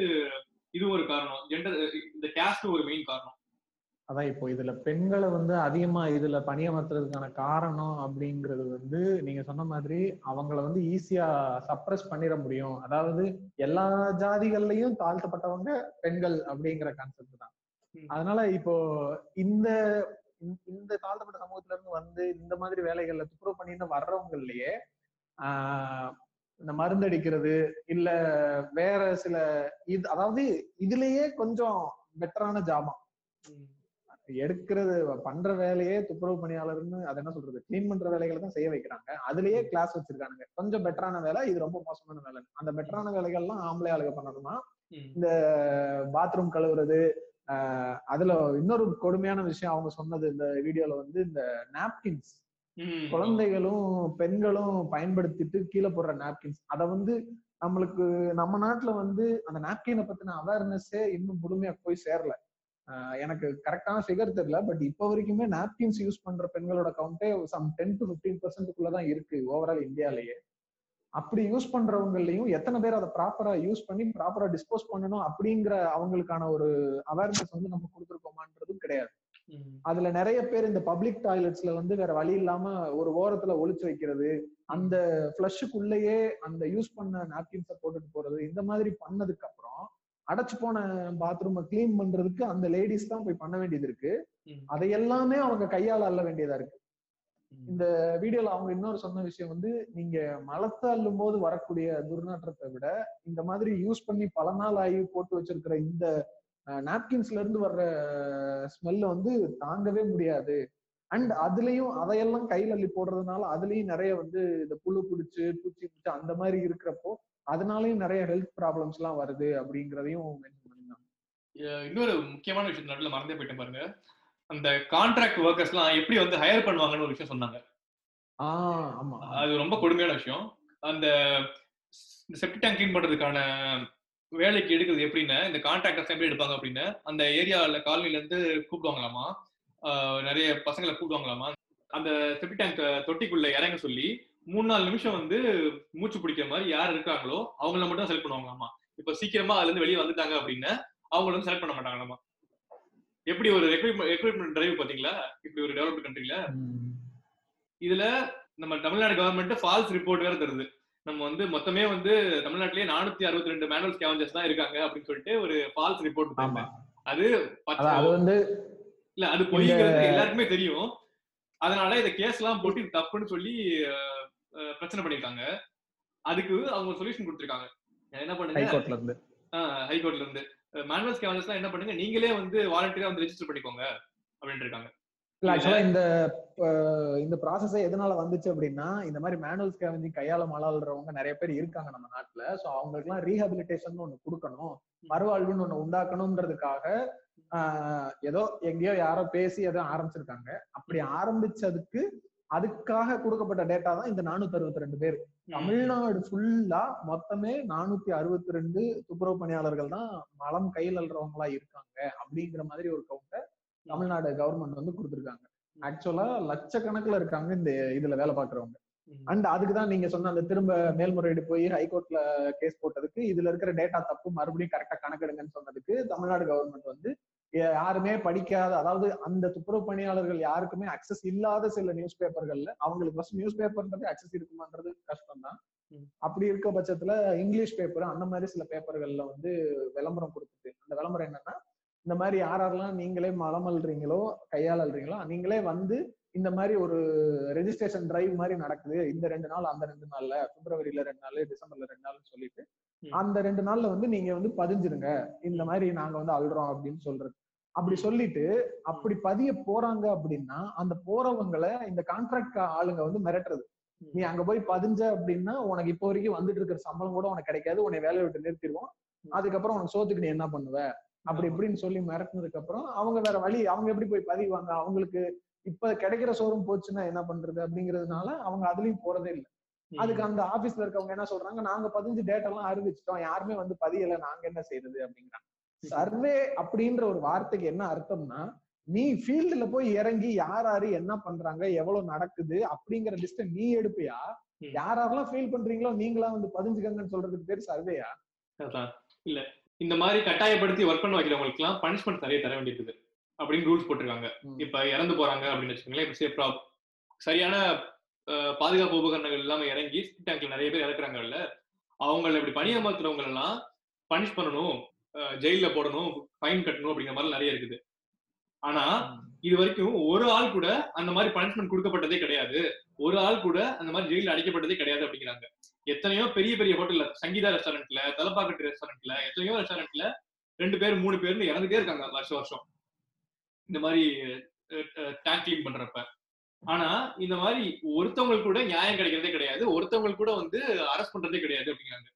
இது ஒரு காரணம். ஜெண்டர் இந்த கேஸ்ட் ஒரு மெயின் காரணம். அதான் இப்போ இதுல பெண்களை வந்து அதிகமா இதுல பணியமர்த்துறதுக்கான காரணம் அப்படிங்கிறது வந்து நீங்க சொன்ன மாதிரி அவங்கள வந்து ஈஸியா சப்ரஸ் பண்ணிட முடியும். அதாவது எல்லா ஜாதிகள்லயும் தாழ்த்தப்பட்டவங்க பெண்கள் அப்படிங்கிற கான்செப்ட் தான். அதனால இப்போ இந்த இந்த- தாழ்த்தப்பட்ட சமூகத்துல இருந்து வந்து இந்த மாதிரி வேலைகள்ல துப்புரவு பண்ணிட்டு வர்றவங்கலயே ஆஹ் இந்த மருந்தடிக்கிறது இல்ல வேற சில இது அதாவது இதுலயே கொஞ்சம் பெட்டரான ஜாமா எடுக்கிறது பண்ற வேலையே துப்புரவு பணியாளர்னு அது என்ன சொல்றது? க்ளீன் பண்ற வேலைகளை தான் செய்ய வைக்கிறாங்க. அதுலயே கிளாஸ் வச்சிருக்கானுங்க. கொஞ்சம் பெட்டரான வேலை இது ரொம்ப மோசமான வேலை. அந்த பெட்டரான வேலைகள்லாம் ஆம்பளை ஆளுக பண்ணணுமா ம். பாத்ரூம் கழுவுறது அதுல இன்னொரு கொடுமையான விஷயம் அவங்க சொன்னது இந்த வீடியோல வந்து இந்த நாப்கின்ஸ். குழந்தைகளும் பெண்களும் பயன்படுத்திட்டு கீழே போடுற நாப்கின்ஸ் அத வந்து நம்மளுக்கு நம்ம நாட்டுல வந்து அந்த நாப்கினை பத்தின அவேர்னஸே இன்னும் முழுமையா போய் சேரல. எனக்கு கரெக்டான ஃபிகர் தெரியல பட் இப்போ வரைக்குமே நாப்கின்ஸ் யூஸ் பண்ற பெண்களோட கவுண்டே சம் டென் டு பிப்டீன் பர்சன்ட்டுக்குள்ளதான் இருக்கு ஓவரால் இந்தியாலயே அப்படி யூஸ் பண்றவங்களையும் எத்தனை பேர் அதை ப்ராப்பரா யூஸ் பண்ணி ப்ராப்பரா டிஸ்போஸ் பண்ணணும் அப்படிங்கிற அவங்களுக்கான ஒரு அவேர்னஸ் வந்து நம்ம கொடுத்துருக்கோமான்றதும் கிடையாது. அதுல நிறைய பேர் இந்த பப்ளிக் டாய்லெட்ஸ்ல வந்து வேற வழி இல்லாம ஒரு ஓரத்துல ஒளிச்சு வைக்கிறது அந்த ஃபிளஷுக்குள்ளேயே அந்த யூஸ் பண்ண நாப்கின்ஸை போட்டுட்டு போறது இந்த மாதிரி பண்ணதுக்கு அப்புறம் அடைச்சு போன பாத்ரூமை க்ளீன் பண்றதுக்கு அந்த லேடிஸ் தான் போய் பண்ண வேண்டியது இருக்கு. அதை எல்லாமே அவங்க கையால அள்ள வேண்டியதா இருக்கு. இந்த வீடியோல அவங்க இன்னொரு சொன்ன விஷயம் வந்து நீங்க மலத்தை அள்ளும் போது வரக்கூடிய துர்நாற்றத்தை விட இந்த மாதிரி யூஸ் பண்ணி பல நாள் ஆகி போட்டு வச்சிருக்கிற இந்த நாப்கின்ஸ்ல இருந்து வர்ற ஸ்மெல்ல வந்து தாங்கவே முடியாது அண்ட் அதுலயும் அதையெல்லாம் கையில அள்ளி போடுறதுனால அதுலயும் நிறைய வந்து இந்த புழு பிடிச்சு பூச்சி பிடிச்சு அந்த மாதிரி இருக்கிறப்போ அதனாலயும் நிறைய ஹெல்த் ப்ராப்ளம்ஸ் எல்லாம் வருது அப்படிங்கிறதையும் மென்ஷன் பண்ணியிருந்தாங்க. அஹ் இன்னொரு முக்கியமான விஷயம் நடுவில் மறந்தே போயிட்டேன் பாருங்க. அந்த கான்ட்ராக்ட் ஒர்க்கர்ஸ்லாம் எப்படி வந்து ஹையர் பண்ணுவாங்கன்னு ஒரு விஷயம் சொன்னாங்க. ஆமா. அது ரொம்ப கொடுமையான விஷயம். அந்த செப்டி டேங்க் க்ளீன் பண்றதுக்கான வேலைக்கு எடுக்கிறது எப்படின்னா இந்த கான்ட்ராக்டர்ஸ் எப்படி எடுப்பாங்க அப்படின்னு அந்த ஏரியால காலனில இருந்து கூப்பிடுவாங்களாமா? நிறைய பசங்களை கூப்பிடுவாங்களாமா? அந்த செப்டி டேங்க் தொட்டிக்குள்ள இறங்க சொல்லி மூணு நாலு நிமிஷம் வந்து மூச்சு பிடிக்கிற மாதிரி யார் இருக்காங்களோ அவங்கள மட்டும் செலக்ட் பண்ணுவாங்களாமா இப்ப சீக்கிரமா அதுல இருந்து வெளியே வந்துட்டாங்க அப்படின்னு அவங்கள வந்து செலக்ட் பண்ண மாட்டாங்களாமா எப்படி ஒரு ரெக்ரூட்மெண்ட் ரெக்ரூட்மெண்ட் டிரைவ் பாத்தீங்களா இப்படி ஒரு டெவலப்டு கண்ட்ரில இதுல நம்ம தமிழ்நாடு கவர்மெண்ட் ஃபால்ஸ் ரிப்போர்ட் வேற தருது. நம்ம வந்து மொத்தமே வந்து தமிழ்நாட்டிலேயே நானூத்தி அறுபத்தி ரெண்டு மேனுவல் ஸ்கேவஞ்சர்ஸ் தான் இருக்காங்க அப்படின்னு சொல்லிட்டு ஒரு ஃபால்ஸ் ரிப்போர்ட் ஆமா. அது அது வந்து இல்ல அது பொய்ங்கிறது எல்லாருக்குமே தெரியும். அதனால இந்த கேஸ் எல்லாம் போட்டு இது தப்புன்னு சொல்லி பிரச்சனை பண்ணிருக்காங்க. அதுக்கு அவங்க சொல்யூஷன் கொடுத்திருக்காங்க. என்ன பண்ணுங்க? ஹைகோர்ட்ல இருந்து. ஹைகோர்ட்ல இருந்து. மேனுவல் ஸ்கேவஞ்சர்ஸ் என்ன பண்ணுங்க? நீங்களே வந்து வாலண்டியரா வந்து ரெஜிஸ்டர் பண்ணிக்கோங்க அப்படின்னு இருக்காங்க இல்ல ஆக்சுவலா இந்த இந்த ப்ராசஸே எதனால வந்துச்சு அப்படின்னா இந்த மாதிரி மேனுவல் ஸ்கேவஞ்சிங் கையால மலாள்றவங்க நிறைய பேர் இருக்காங்க நம்ம நாட்டுல. சோ அவங்களுக்கு எல்லாம் ரீஹபிலிட்டேஷன் ஒண்ணு கொடுக்கணும். மறுவாழ்வுன்னு ஒண்ணு உண்டாக்கணும்ன்றதுக்காக ஏதோ எங்கேயோ யாரோ பேசி ஏதோ ஆரம்பிச்சிருக்காங்க. அப்படி ஆரம்பிச்சதுக்கு அதுக்காக கொடுக்கப்பட்ட டேட்டா தான் இந்த நானூத்தி அறுபத்தி ரெண்டு பேர் தமிழ்நாடு ஃபுல்லா மொத்தமே நானூத்தி அறுபத்தி ரெண்டு துப்புரவு பணியாளர்கள் தான் மலம் கையில் அல்றவங்களா இருக்காங்க அப்படிங்கிற மாதிரி ஒரு கவுண்டை தமிழ்நாடு கவர்மெண்ட் வந்து கொடுத்திருக்காங்க. ஆக்சுவலா லட்சக்கணக்குல இருக்காங்க இந்த இதுல வேலை பாக்குறவங்க. அண்ட் அதுக்கு தான் நீங்க சொன்ன அந்த திரும்ப மேல்முறையீடு போய் ஹைகோர்ட்ல கேஸ் போட்டதுக்கு இதுல இருக்கிற டேட்டா தப்பு மறுபடியும் கரெக்டா கணக்கெடுங்கன்னு சொன்னதுக்கு தமிழ்நாடு கவர்மெண்ட் வந்து யாருமே படிக்காத அதாவது அந்த துப்புரவு பணியாளர்கள் யாருக்குமே அக்சஸ் இல்லாத சில நியூஸ் பேப்பர்கள்ல அவங்களுக்கு ஃபர்ஸ்ட் நியூஸ் பேப்பர்ன்றது அக்சஸ் இருக்குமான்றது கஷ்டம் தான். அப்படி இருக்க பட்சத்துல இங்கிலீஷ் பேப்பர் அந்த மாதிரி சில பேப்பர்கள்ல வந்து விளம்பரம் கொடுத்துட்டு அந்த விளம்பரம் என்னன்னா இந்த மாதிரி யார் யாரெல்லாம் நீங்களே மலம் அல்றீங்களோ கையால் அல்றீங்களோ நீங்களே வந்து இந்த மாதிரி ஒரு ரெஜிஸ்ட்ரேஷன் டிரைவ் மாதிரி நடக்குது இந்த ரெண்டு நாள் அந்த ரெண்டு நாள்ல பிப்ரவரியில ரெண்டு நாள் டிசம்பர்ல ரெண்டு நாள்னு சொல்லிட்டு. அந்த ரெண்டு நாள்ல வந்து நீங்க வந்து பதிஞ்சிருங்க இந்த மாதிரி நாங்க வந்து அல்றோம் அப்படின்னு சொல்றது அப்படி சொல்லிட்டு அப்படி பதிய போறாங்க அப்படின்னா அந்த போறவங்களை இந்த கான்ட்ராக்ட் ஆளுங்க வந்து மிரட்டுறது. நீ அங்க போய் பதிஞ்ச அப்படின்னா உனக்கு இப்போ வரைக்கும் வந்துட்டு இருக்கிற சம்பளம் கூட உனக்கு கிடைக்காது. உன்னை வேலையை விட்டு நிறுத்திடுவோம். அதுக்கப்புறம் உனக்கு சோத்துக்கு நீ என்ன பண்ணுவ? அப்படி இப்படின்னு சொல்லி மிரட்டினதுக்கு அப்புறம் அவங்க வேற வழி அவங்க எப்படி போய் பதிவாங்க? அவங்களுக்கு இப்ப கிடைக்கிற சோறும் போச்சுன்னா என்ன பண்றது? அப்படிங்கறதுனால அவங்க அதுலயும் போறதே இல்லை. அதுக்கு அந்த ஆபீஸ்ல இருக்கவங்க என்ன சொல்றாங்க? நாங்க பதிஞ்சு டேட்டா எல்லாம் அறிவிச்சிட்டோம். யாருமே வந்து பதியல. நாங்க என்ன செய்யறது அப்படிங்கிறாங்க. சர்வே அப்படின்ற ஒரு வார்த்தைக்கு என்ன அர்த்தம்னா நீ ஃபீல்டுல போய் இறங்கி யார் யாரு என்ன பண்றாங்க எவ்வளவு நடக்குது அப்படிங்கிற லிஸ்ட நீ எடுப்பியா. யார் யாரெல்லாம் ஃபீல் பண்றீங்களோ நீங்களா வந்து பதிஞ்சுக்கங்கன்னு சொல்றதுக்கு பேர் சர்வேயா? இல்ல. இந்த மாதிரி கட்டாயப்படுத்தி ஒர்க் பண்ண வைக்கிறவங்களுக்கு எல்லாம் பனிஷ்மெண்ட் நிறைய தர வேண்டியிருக்குது அப்படின்னு ரூல்ஸ் போட்டிருக்காங்க. இப்ப இறந்து போறாங்க அப்படின்னு வச்சுக்கோங்களேன் இப்ப சேஃப்டா சரியான பாதுகாப்பு உபகரணங்கள் இல்லாம இறங்கி டேங்க்ல நிறைய பேர் இறக்குறாங்கல்ல அவங்கள இப்படி பணியமர்த்துறவங்க எல்லாம் பனிஷ் பண்ணணும். அஹ், ஜெயில்ல போடணும் ஃபைன் கட்டணும் அப்படிங்கிற மாதிரி நிறைய இருக்குது. ஆனா இது வரைக்கும் ஒரு ஆள் கூட அந்த மாதிரி பனிஷ்மெண்ட் கொடுக்கப்பட்டதே கிடையாது. ஒரு ஆள் கூட அந்த மாதிரி ஜெயில அடைக்கப்பட்டதே கிடையாது அப்படிங்கிறாங்க. எத்தனையோ பெரிய பெரிய ஹோட்டல்ல சங்கீதா ரெஸ்டாரண்ட்ல தலப்பாக்கட்டு ரெஸ்டாரண்ட்ல எத்தனையோ ரெஸ்டாரண்ட்ல ரெண்டு பேர் மூணு பேர்னு இறந்துட்டே இருக்காங்க வருஷம் வருஷம். இந்த மாதிரி கிளீன் பண்றப்ப. ஆனா இந்த மாதிரி ஒருத்தவங்களுக்கு கூட நியாயம் கிடைக்கிறதே கிடையாது. ஒருத்தவங்களுக்கு கூட வந்து அரெஸ்ட் பண்றதே கிடையாது அப்படிங்கிறாங்க.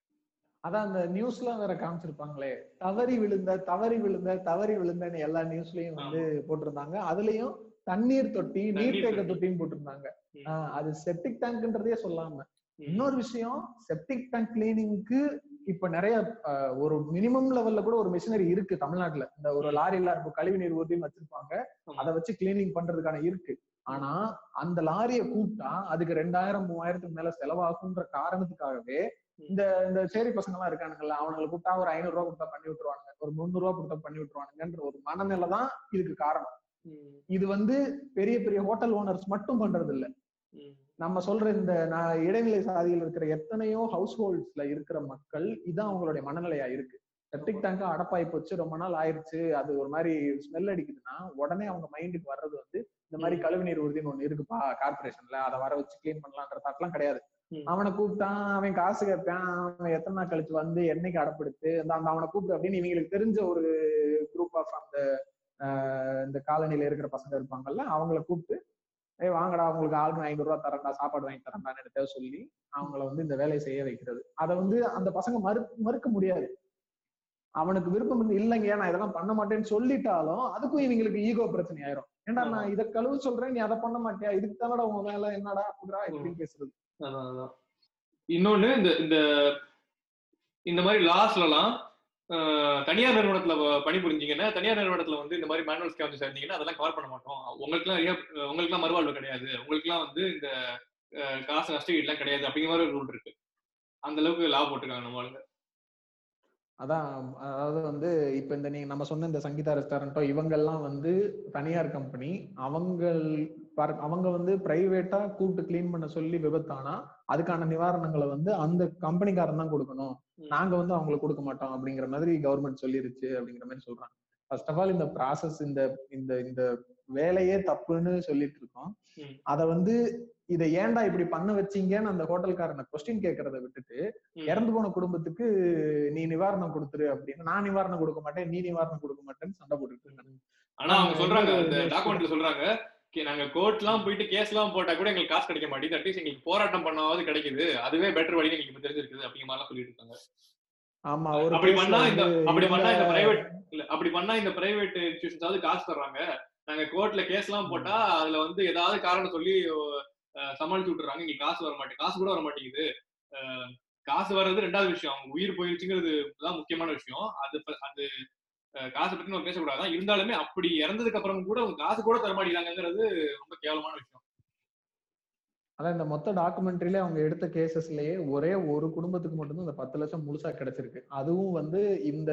அதான் அந்த நியூஸ்ல வேற காமிச்சிருப்பாங்களே தவறி விழுந்த தவறி விழுந்த தவறி விழுந்தன்னு எல்லா நியூஸ்லயும் வந்து போட்டிருந்தாங்க. அதுலயும் தண்ணீர் தொட்டி நீர்த்தேக்க தொட்டி. தொட்டின்னு போட்டிருந்தாங்க. அது செப்டிக் டேங்க்ன்றதே சொல்லாம. இன்னொரு விஷயம் செப்டிக் டேங்க் கிளீனிங்க்கு இப்ப நிறைய ஒரு மினிமம் லெவல்ல கூட ஒரு மிஷினரி இருக்கு தமிழ்நாட்டுல. இந்த ஒரு லாரில இப்போ கழிவு நீர் ஊர்தியும் வச்சிருப்பாங்க. அதை வச்சு கிளீனிங் பண்றதுக்கான இருக்கு. ஆனா அந்த லாரியை கூப்பிட்டா அதுக்கு ரெண்டாயிரம் மூவாயிரத்துக்கு மேல செலவாகுன்ற காரணத்துக்காகவே இந்த இந்த சேரி பசங்க எல்லாம் இருக்கானுங்கல்ல அவனுங்களை கூப்பிட்டா ஒரு ஐநூறு ரூபா கொடுத்தா பண்ணி விட்டுருவானுங்க ஒரு முந்நூறு ரூபா கொடுத்தா பண்ணி விட்டுருவானுங்கன்ற ஒரு மனநிலை தான் இதுக்கு காரணம். இது வந்து பெரிய பெரிய ஹோட்டல் ஓனர்ஸ் மட்டும் பண்றது இல்ல. நம்ம சொல்ற இந்த நான் இடைநிலை சாதியில் இருக்கிற எத்தனையோ ஹவுஸ் ஹோல்ட்ஸ்ல இருக்கிற மக்கள் இதான் அவங்களுடைய மனநிலையா இருக்கு செப்டிக் டேங்க் அடப்பாய் போச்சு ரொம்ப நாள் ஆயிருச்சு அது ஒரு மாதிரி ஸ்மெல் அடிக்குதுன்னா உடனே அவங்க மைண்டுக்கு வர்றது வந்து இந்த மாதிரி. கழிவு நீர் உறுதின்னு ஒண்ணு இருக்குப்பா கார்பரேஷன்ல அதை வர வச்சு கிளீன் பண்ணலான்ற தாட்லாம் கிடையாது. அவனை கூப்பிட்டான் அவன் காசு கேட்பான் அவன் எத்தனை நாள் கழிச்சு வந்து என்னைக்கு அடப்படுத்து அந்த அந்த அவனை கூப்பிட்டு அப்படின்னு இவங்களுக்கு தெரிஞ்ச ஒரு குரூப் ஆஃப் அந்த இந்த காலனில இருக்கிற பசங்க இருப்பாங்கல்ல அவங்கள கூப்பிட்டு ஏய் வாங்கடா உங்களுக்கு ஆளுக்கு ஐநூறு ரூபா தரேன்டா சாப்பாடு வாங்கி தரேன்டான்னு எடுத்த சொல்லி அவங்கள வந்து இந்த வேலையை செய்ய வைக்கிறது. அதை வந்து அந்த பசங்க மறு மறுக்க முடியாது. அவனுக்கு விருப்பம் இருந்து இல்லைங்க நான் இதெல்லாம் பண்ண மாட்டேன்னு சொல்லிட்டாலும் அதுக்கும் இவங்களுக்கு ஈகோ பிரச்சனை ஆயிரும். ஏன்டா. நான் இதை கழுவு சொல்றேன் நீ அதை பண்ண மாட்டியா? இதுக்கு தானடா உன் வேலை என்னடா அப்படிடா இப்படின்னு பேசுறது. அதான் அதான். இன்னொன்னு இந்த இந்த இந்த மாதிரி லாஸ்லலாம் தனியார் நிறுவனத்துல பணிபுரிஞ்சிங்கன்னா தனியார் நிறுவனத்துல வந்து இந்த மாதிரி மேனுவல் ஸ்கேம் சேர்ந்தீங்கன்னா அதெல்லாம் கவர் பண்ண மாட்டோம். உங்களுக்குலாம் ரியா- உங்களுக்குலாம் மறுவாழ்வு கிடையாது. உங்களுக்குலாம் வந்து இந்த காசு நஷ்டஈடுலாம் கிடையாது அப்படிங்கிற மாதிரி ஒரு ரூல் இருக்கு. அந்த அளவுக்கு லா போட்டுருக்காங்க நம்மளுக்கு அதான் அதாவது வந்து இப்ப இந்த நீங்க நம்ம சொன்ன இந்த சங்கீதா ரெஸ்டாரண்டோ இவங்கெல்லாம் வந்து தனியார் கம்பெனி அவங்கள் அவங்க வந்து பிரைவேட்டா கூப்பிட்டு க்ளீன் பண்ண சொல்லி விபத்தானா அதுக்கான நிவாரணங்களை வந்து அந்த கம்பெனிக்காரன் தான் கொடுக்கணும். நாங்க வந்து அவங்களுக்கு கொடுக்க மாட்டோம் அப்படிங்கிற மாதிரி கவர்மெண்ட் சொல்லிருச்சு அப்படிங்கிற மாதிரி சொல்றாங்க ஃபர்ஸ்ட் ஆஃப் ஆல் இந்த ப்ராசஸ் இந்த இந்த இந்த வேலையே தப்புன்னு சொல்லிட்டு இருக்கோம். அத வந்து இதை ஏன்டா இப்படி பண்ண வச்சீங்கன்னு அந்த ஹோட்டல்காரனை கொஸ்டின் கேட்கறத விட்டுட்டு. இறந்து போன குடும்பத்துக்கு நீ நிவாரணம் கொடுத்துரு அப்படின்னு நான் நிவாரணம் கொடுக்க மாட்டேன் நீ நிவாரணம் கொடுக்க மாட்டேன்னு சண்டை போட்டுட்டு இருக்காங்க ஆனா அவங்க சொல்றாங்க டாக்குமெண்ட்ல சொல்றாங்க "கே- நாங்க கோர்ட் எல்லாம் போயிட்டு கேஸ் எல்லாம் போட்டா கூட எங்களுக்கு காசு கிடைக்க மாட்டேங்குது. அட்லீஸ்ட் எங்களுக்கு போராட்டம் பண்ணாவது கிடைக்குது. அதுவே பெட்டர் வழி எங்களுக்கு தெரிஞ்சிருக்குது அப்படிங்கிற மாதிரி சொல்லிட்டு இருக்காங்க. ஆமா அப்படி பண்ணா இந்த அப்படி பண்ணா இந்த பிரைவேட் இல்ல அப்படி பண்ணா இந்த பிரைவேட் இன்ஸ்டியூஷன்ஸாவது காசு தர்றாங்க. நாங்க கோர்ட்ல கேஸ் எல்லாம் போட்டா அதுல வந்து ஏதாவது காரணம் சொல்லி சமாளிச்சு விட்டுறாங்க. எங்களுக்கு காசு வர மாட்டேங்குது. காசு கூட வர மாட்டேங்குது. காசு வர்றது ரெண்டாவது விஷயம். அவங்க உயிர் போயிருச்சுங்கிறது தான் முக்கியமான விஷயம். அது அது காசை பத்தி நம்ம பேசக்கூடாதான் இருந்தாலுமே அப்படி இறந்ததுக்கு அப்புறம் கூட அவங்க காசு கூட தர ரொம்ப கேவலமான விஷயம். அதான் இந்த மொத்த டாக்குமெண்ட்ரியில அவங்க எடுத்த கேசஸ்லயே ஒரே ஒரு குடும்பத்துக்கு மட்டும்தான் இந்த பத்து லட்சம் முழுசா கிடைச்சிருக்கு. அதுவும் வந்து இந்த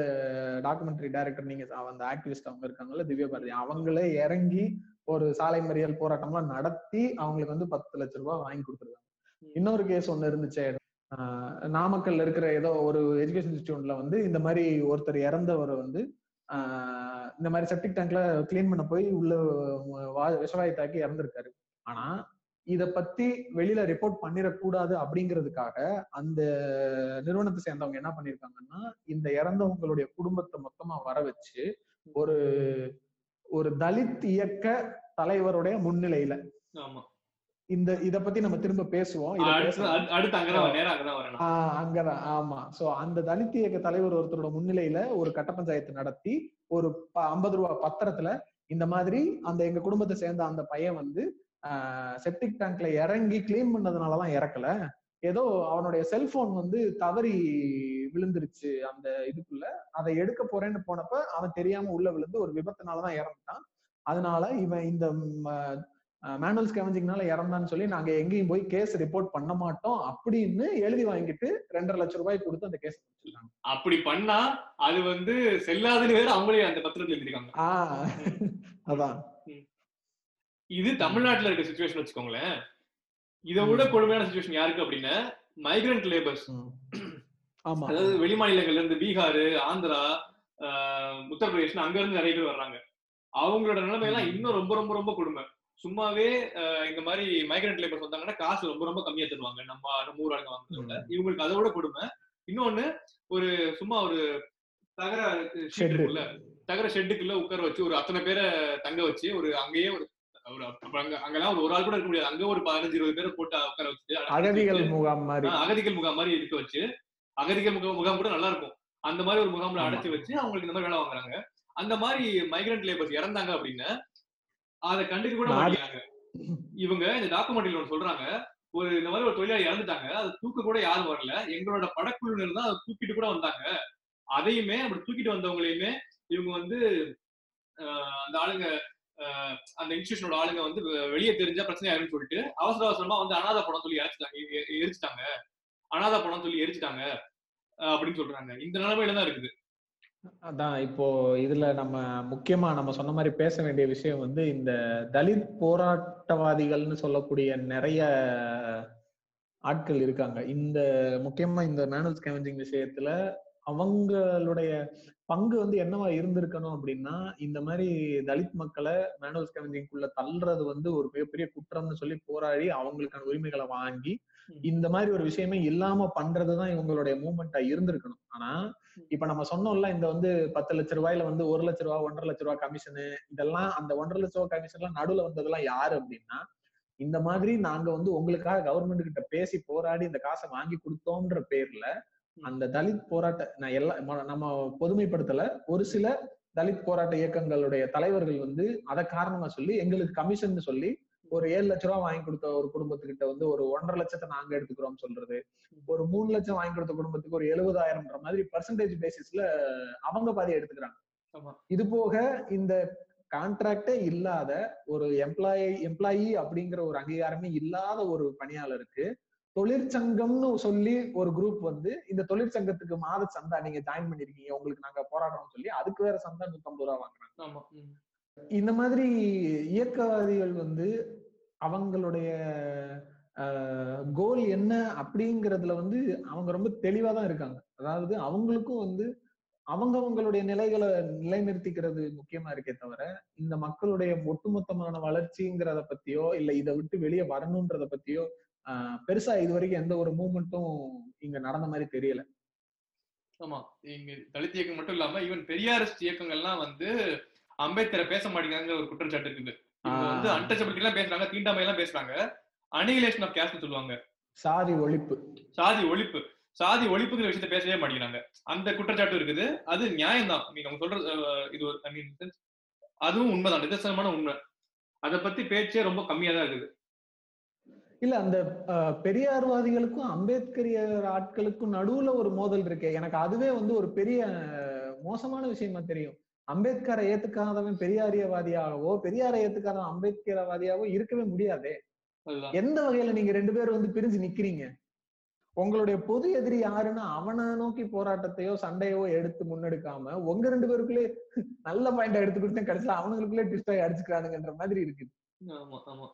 டாக்குமெண்ட்ரி டைரக்டர் நீங்க அந்த ஆக்டிவிஸ்ட் அவங்க இருக்காங்கல்ல திவ்யா பாரதி அவங்களே இறங்கி ஒரு சாலை மறியல் போராட்டம்லாம் நடத்தி அவங்களுக்கு வந்து பத்து லட்ச ரூபாய் வாங்கி கொடுத்துருக்காங்க. இன்னொரு கேஸ் ஒண்ணு இருந்துச்சே. ஆஹ் நாமக்கல்ல இருக்கிற ஏதோ ஒரு எஜுகேஷன் இன்ஸ்டியூட்ல வந்து இந்த மாதிரி ஒருத்தர் இறந்தவர் வந்து இந்த மாதிரி செப்டிக் டேங்க்ல கிளீன் பண்ண போய் உள்ள விஷவாயு தாக்கி இறந்திருக்காரு. ஆனா இத பத்தி வெளியில ரிப்போர்ட் பண்ணிடக்கூடாது அப்படிங்கிறதுக்காக அந்த நிறுவனத்தை சேர்ந்தவங்க என்ன பண்ணிருக்காங்கன்னா இந்த இறந்தவங்களுடைய குடும்பத்தை மொத்தமா வர வச்சு ஒரு ஒரு தலித் இயக்க தலைவருடைய முன்னிலையில ஆமா. இந்த இத பத்தி நம்ம திரும்ப பேசுவோம். அங்கதான் ஆமா. சோ அந்த தலித் இயக்க தலைவர் ஒருத்தரோட முன்னிலையில ஒரு கட்ட பஞ்சாயத்து நடத்தி ஒரு ஐம்பது ரூபா பத்திரத்துல இந்த மாதிரி அந்த எங்க குடும்பத்தை சேர்ந்த அந்த பையன் வந்து செப்டிக் டேங்க்ல இறங்கி கிளீன் பண்ணதுனாலதான் இறக்கல. ஏதோ அவனுடைய செல்போன் வந்து தவறி விழுந்துருச்சு அந்த இதுக்குள்ள. அதை எடுக்க போறேன்னு போனப்ப அவன் தெரியாம உள்ள விழுந்து ஒரு விபத்துனாலதான் இறந்துட்டான். அதனால இவன் இந்த மேனுவல் ஸ்கேவஞ்சிங்னால இறந்தான்னு சொல்லி நாங்க எங்கேயும் போய் கேஸ் ரிப்போர்ட் பண்ண மாட்டோம் அப்படின்னு எழுதி வாங்கிட்டு ரெண்டரை லட்சம் ரூபாய் கொடுத்து அந்த கேஸ் முடிச்சிருக்காங்க. அப்படி பண்ணா அது வந்து செல்லாதுன்னு வேற அவங்களே அந்த பத்திரத்துல எழுதிருக்காங்க. ஆஹ் அதான். இது தமிழ்நாட்டுல இருக்க சுச்சுவேஷன் வச்சுக்கோங்களேன். இதை விட கொடுமையான சுச்சுவேஷன் யாருக்கு அப்படின்னா மைக்ரண்ட் லேபர்ஸ். ஆமா. அதாவது வெளி மாநிலங்கள்ல இருந்து பீகார் ஆந்திரா உத்தரப்பிரதேஷ் அங்க இருந்து நிறைய பேர் வர்றாங்க. அவங்களோட நிலைமை எல்லாம். இன்னும் ரொம்ப ரொம்ப ரொம்ப கொடுமை. சும்மாவே இந்த மாதிரி மைக்ரண்ட் லேபர்ஸ் வந்தாங்கன்னா காசு ரொம்ப ரொம்ப கம்மியா தருவாங்க. நம்ம நம்ம ஊர் ஆளுங்க வாங்குறத. இவங்களுக்கு அதை விட கொடுமை. இன்னொன்னு ஒரு சும்மா ஒரு தகர. இருக்குல்ல தகர ஷெட்டுக்குள்ள உட்கார வச்சு ஒரு அத்தனை பேரை தங்க வச்சு ஒரு அங்கேயே ஒரு ஒரு அங்க அங்கெல்லாம் ஒரு ஒரு ஆள் கூட இருக்க முடியாது. அங்க ஒரு பதினஞ்சு இருபது பேரை போட்டு உட்கார அடக்கி அகதிகள் முகாம் மாதிரி. அகதிகள் முகாம் மாதிரி இருக்க வச்சு அகதிகள் முகாம் முகாம் கூட நல்லா இருக்கும். அந்த மாதிரி ஒரு முகாம்ல. அடைச்சு வச்சு அவங்களுக்கு இந்த மாதிரி வேலை வாங்குறாங்க. அந்த மாதிரி மைக்ரண்ட் லேபர்ஸ் இறந்தாங்க அப்படின்னா அதை கண்டுக்க கூட மாட்டேங்கிறாங்க. இவங்க இந்த டாக்குமெண்ட்ரியில ஒன்று சொல்றாங்க. ஒரு இந்த மாதிரி ஒரு தொழிலாளி இறந்துட்டாங்க. அதை தூக்க கூட யாரும் வரல. எங்களோட படக்குழுவினர் தான் அதை தூக்கிட்டு கூட வந்தாங்க. அதையுமே அப்படி தூக்கிட்டு வந்தவங்களையுமே இவங்க வந்து அந்த ஆளுங்க அந்த இன்ஸ்டியூஷனோட ஆளுங்க வந்து வெளியே தெரிஞ்சா பிரச்சனை ஆயிரும்னு சொல்லிட்டு அவசர அவசரமா வந்து அனாதை பணம் சொல்லி எ- எரிச்சிட்டாங்க. அனாதை பணம் சொல்லி எரிச்சிட்டாங்க. அப்படின்னு சொல்றாங்க. இந்த நிலைமையில தான் இருக்குது. அதான் இப்போ இதுல நம்ம முக்கியமா நம்ம சொன்ன மாதிரி பேச வேண்டிய விஷயம் வந்து இந்த தலித் போராட்டவாதிகள்னு சொல்லக்கூடிய நிறைய ஆட்கள் இருக்காங்க. இந்த முக்கியமா இந்த மேனுவல் ஸ்கேவஞ்சிங் விஷயத்துல அவங்களுடைய பங்கு வந்து என்னவா இருந்திருக்கணும் அப்படின்னா இந்த மாதிரி தலித் மக்களை மேனுவல் ஸ்கேவஞ்சிங்குள்ள தள்ளுறது வந்து ஒரு மிகப்பெரிய குற்றம்னு சொல்லி போராடி அவங்களுக்கான உரிமைகளை வாங்கி இந்த மாதிரி ஒரு விஷயமே இல்லாம பண்றதுதான் இவங்களுடைய மூமெண்டா இருந்திருக்கணும். ஆனா இப்ப நம்ம சொன்னோம்ல இந்த வந்து பத்து லட்ச ரூபாயில வந்து ஒரு லட்ச ரூபாய் ஒன்றரை லட்ச ரூபாய் கமிஷனு இதெல்லாம் அந்த ஒன்றரை லட்ச ரூபாய் கமிஷன்லாம் நடுவுல வந்ததெல்லாம் யாரு அப்படின்னா இந்த மாதிரி நாங்க வந்து உங்களுக்காக கவர்மெண்ட் கிட்ட பேசி போராடி இந்த காசை வாங்கி கொடுத்தோம்ன்ற பேர்ல அந்த தலித் போராட்ட நான் எல்லா நம்ம பொதுமைப்படுத்தல ஒரு சில தலித் போராட்ட இயக்கங்களுடைய தலைவர்கள் வந்து அதை காரணமா சொல்லி எங்களுக்கு கமிஷன் சொல்லி ஒரு ஏழு லட்ச ரூபாய் வாங்கி கொடுத்த ஒரு குடும்பத்துக்கிட்ட வந்து ஒரு ஒன்றரை லட்சத்தை நாங்க எடுத்துக்கிறோம் சொல்றது. ஒரு மூணு லட்சம் வாங்கி கொடுத்த குடும்பத்துக்கு ஒரு எழுபதாயிரம்ன்ற மாதிரி பர்சன்டேஜ் பேசிஸ்ல அவங்க பாதி எடுத்துக்கிறாங்க. இது போக இந்த கான்ட்ராக்டே இல்லாத ஒரு எம்ப்ளாயி எம்ப்ளாயி அப்படிங்கிற ஒரு அங்கீகாரமே இல்லாத ஒரு பணியாளருக்கு தொழிற்சங்கம்னு சொல்லி ஒரு குரூப் வந்து இந்த தொழிற்சங்கத்துக்கு மாத சந்தா நீங்க ஜாயின் பண்ணிருக்கீங்க உங்களுக்கு நாங்க போராடுறோம்னு சொல்லி அதுக்கு வேற சந்தா நூத்தம்பது ரூபா வாங்குறாங்க. இந்த மாதிரி இயக்கவாதிகள் வந்து அவங்களுடைய கோல் என்ன அப்படிங்கறதுல வந்து அவங்க ரொம்ப தெளிவா தான் இருக்காங்க. அதாவது அவங்களுக்கும் வந்து அவங்கவங்களுடைய நிலைகளை நிலைநிறுத்திக்கிறது முக்கியமா இருக்கே தவிர இந்த மக்களுடைய ஒட்டுமொத்தமான வளர்ச்சிங்கிறத பத்தியோ இல்ல இதை விட்டு வெளியே வரணும்ன்றத பத்தியோ ஆஹ் பெருசா இது வரைக்கும் எந்த ஒரு மூமெண்ட்டும் இங்க நடந்த மாதிரி தெரியல. ஆமா. இங்க தலித் இயக்கம் மட்டும் இல்லாம ஈவன் பெரியாரிஸ்ட் இயக்கங்கள்லாம் வந்து அம்பேத்கரை பேச மாட்டேங்கிறாங்கிற ஒரு குற்றச்சாட்டு இருக்குது வந்து அன்டச்சபிலிட்டி எல்லாம் பேசுறாங்க தீண்டாமை எல்லாம் பேசுறாங்க. அனிகிலேஷன் ஆஃப் கேஸ்ட் சொல்லுவாங்க. சாதி ஒழிப்பு. சாதி ஒழிப்பு. சாதி ஒழிப்புங்கிற விஷயத்த பேசவே மாட்டேங்கிறாங்க. அந்த குற்றச்சாட்டு இருக்குது. அது நியாயம்தான். நீங்க அவங்க சொல்றது அஹ், இது ஒரு ஐ மீன் அதுவும் உண்மைதான். நிதர்சனமான உண்மை. அதை பத்தி பேச்சே ரொம்ப கம்மியா தான் இருக்குது. இல்ல அந்த பெரியார்வாதிகளுக்கும் அம்பேத்கரியர் ஆட்களுக்கும் நடுவுல ஒரு மோதல் இருக்கே. எனக்கு அதுவே வந்து ஒரு பெரிய மோசமான விஷயமா தெரியும். அம்பேத்கரை ஏத்துக்காதவன் பெரியாரியவாதியாகவோ பெரியாரை ஏத்துக்காதவன் அம்பேத்கரவாதியாவோ இருக்கவே முடியாதே. எந்த வகையில நீங்க ரெண்டு பேரும் வந்து பிரிஞ்சு நிக்கிறீங்க? உங்களுடைய பொது எதிரி யாருன்னு அவனை நோக்கி போராட்டத்தையோ சண்டையோ எடுத்து முன்னெடுக்காம உங்க ரெண்டு பேருக்குள்ளே நல்ல பாயிண்டா எடுத்துக்கிட்டு கடைசியில அவனுங்களுக்குள்ளே ட்விஸ்ட் ஆகி அடிச்சுக்கிறானுங்கன்ற மாதிரி இருக்கு ஆமா ஆமா.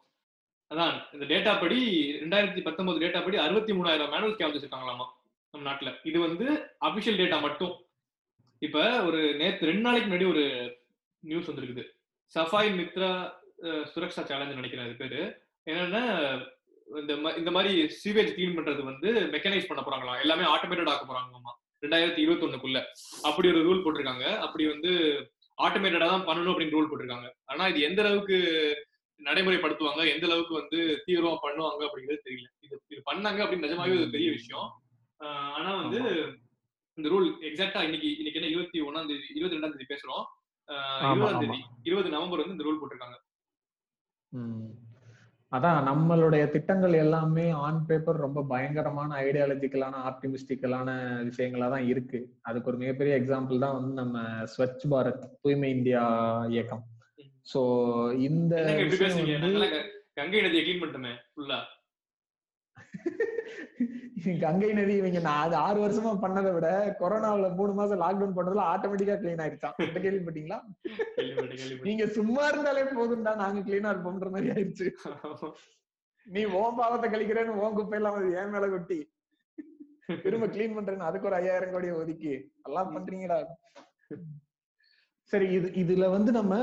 அதான் இந்த டேட்டா படி ரெண்டாயிரத்தி பத்தொன்பது டேட்டா படி அறுபத்தி மூணாயிரம் மேனுவல் கேம்ப் வச்சிருக்காங்களாமா நம்ம நாட்டுல. இது வந்து அபிஷியல் டேட்டா மட்டும். இப்ப ஒரு நேத்து ரெண்டு நாளைக்கு முன்னாடி ஒரு நியூஸ் வந்திருக்குது. சஃபாய் மித்ரா சுரக்ஷா சேலஞ்ச் நினைக்கிறேன் அது பேரு. என்னன்னா இந்த இந்த மாதிரி சீவேஜ் கிளீன் பண்றது வந்து மெக்கனைஸ் பண்ண போறாங்களாம். எல்லாமே ஆட்டோமேட்டட் ஆக்க போறாங்களாமா. ரெண்டாயிரத்தி இருபத்தி ஒண்ணுக்குள்ள அப்படி ஒரு ரூல் போட்டிருக்காங்க. அப்படி வந்து ஆட்டோமேட்டடா தான் பண்ணணும் அப்படின்னு ரூல் போட்டிருக்காங்க. ஆனா இது எந்த அளவுக்கு நடைமுறைப்படுத்துவாங்க? எந்த அளவுக்கு வந்து தீவிரமா பண்ணுவாங்க அப்படிங்கிறது தெரியல. இது இது பண்ணாங்க அப்படின்னு நிஜமாவே ஒரு பெரிய விஷயம். ஆனா வந்து இந்த ரூல் எக்ஸாக்டா இன்னைக்கு இன்னைக்கு என்ன இருபத்தி ஒன்னாம் தேதி இருபத்தி ரெண்டாம் தேதி பேசுறோம். இருபதாம். தேதி இருபது நவம்பர் வந்து இந்த ரூல் போட்டிருக்காங்க. அதான் நம்மளுடைய திட்டங்கள் எல்லாமே ஆன் பேப்பர் ரொம்ப பயங்கரமான ஐடியாலஜிக்கலான ஆப்டிமிஸ்டிக்கலான விஷயங்களா தான் இருக்கு. அதுக்கு ஒரு மிகப்பெரிய எக்ஸாம்பிள் தான் வந்து நம்ம ஸ்வச் பாரத் தூய்மை இந்தியா இயக்கம். சோ இந்த கங்கை நதியை கிளீன் பண்ணிட்டோமே ஃபுல்லா கங்கை நதி இவங்க நான் அது ஆறு வருஷமா பண்ணதை விட கொரோனாவுல மூணு மாசம் லாக்டவுன் போட்டதுல ஆட்டோமேட்டிக்கா கிளீன் ஆயிடுச்சான் இத கேள்விப்பட்டீங்களா? நீங்க சும்மா இருந்தாலே போதும்டா நாங்க கிளீனா இருப்போம்ன்ற மாதிரி ஆயிடுச்சு. நீ ஓன் பாவத்தை கழிக்கிறேன்னு ஓன் குப்பையெல்லாம் வந்து என் மேல கொட்டி திரும்ப கிளீன் பண்றேன்னு அதுக்கு ஒரு ஐயாயிரம் கோடியை ஒதுக்கி எல்லாம் பண்றீங்கடா. சரி இது இதுல வந்து நம்ம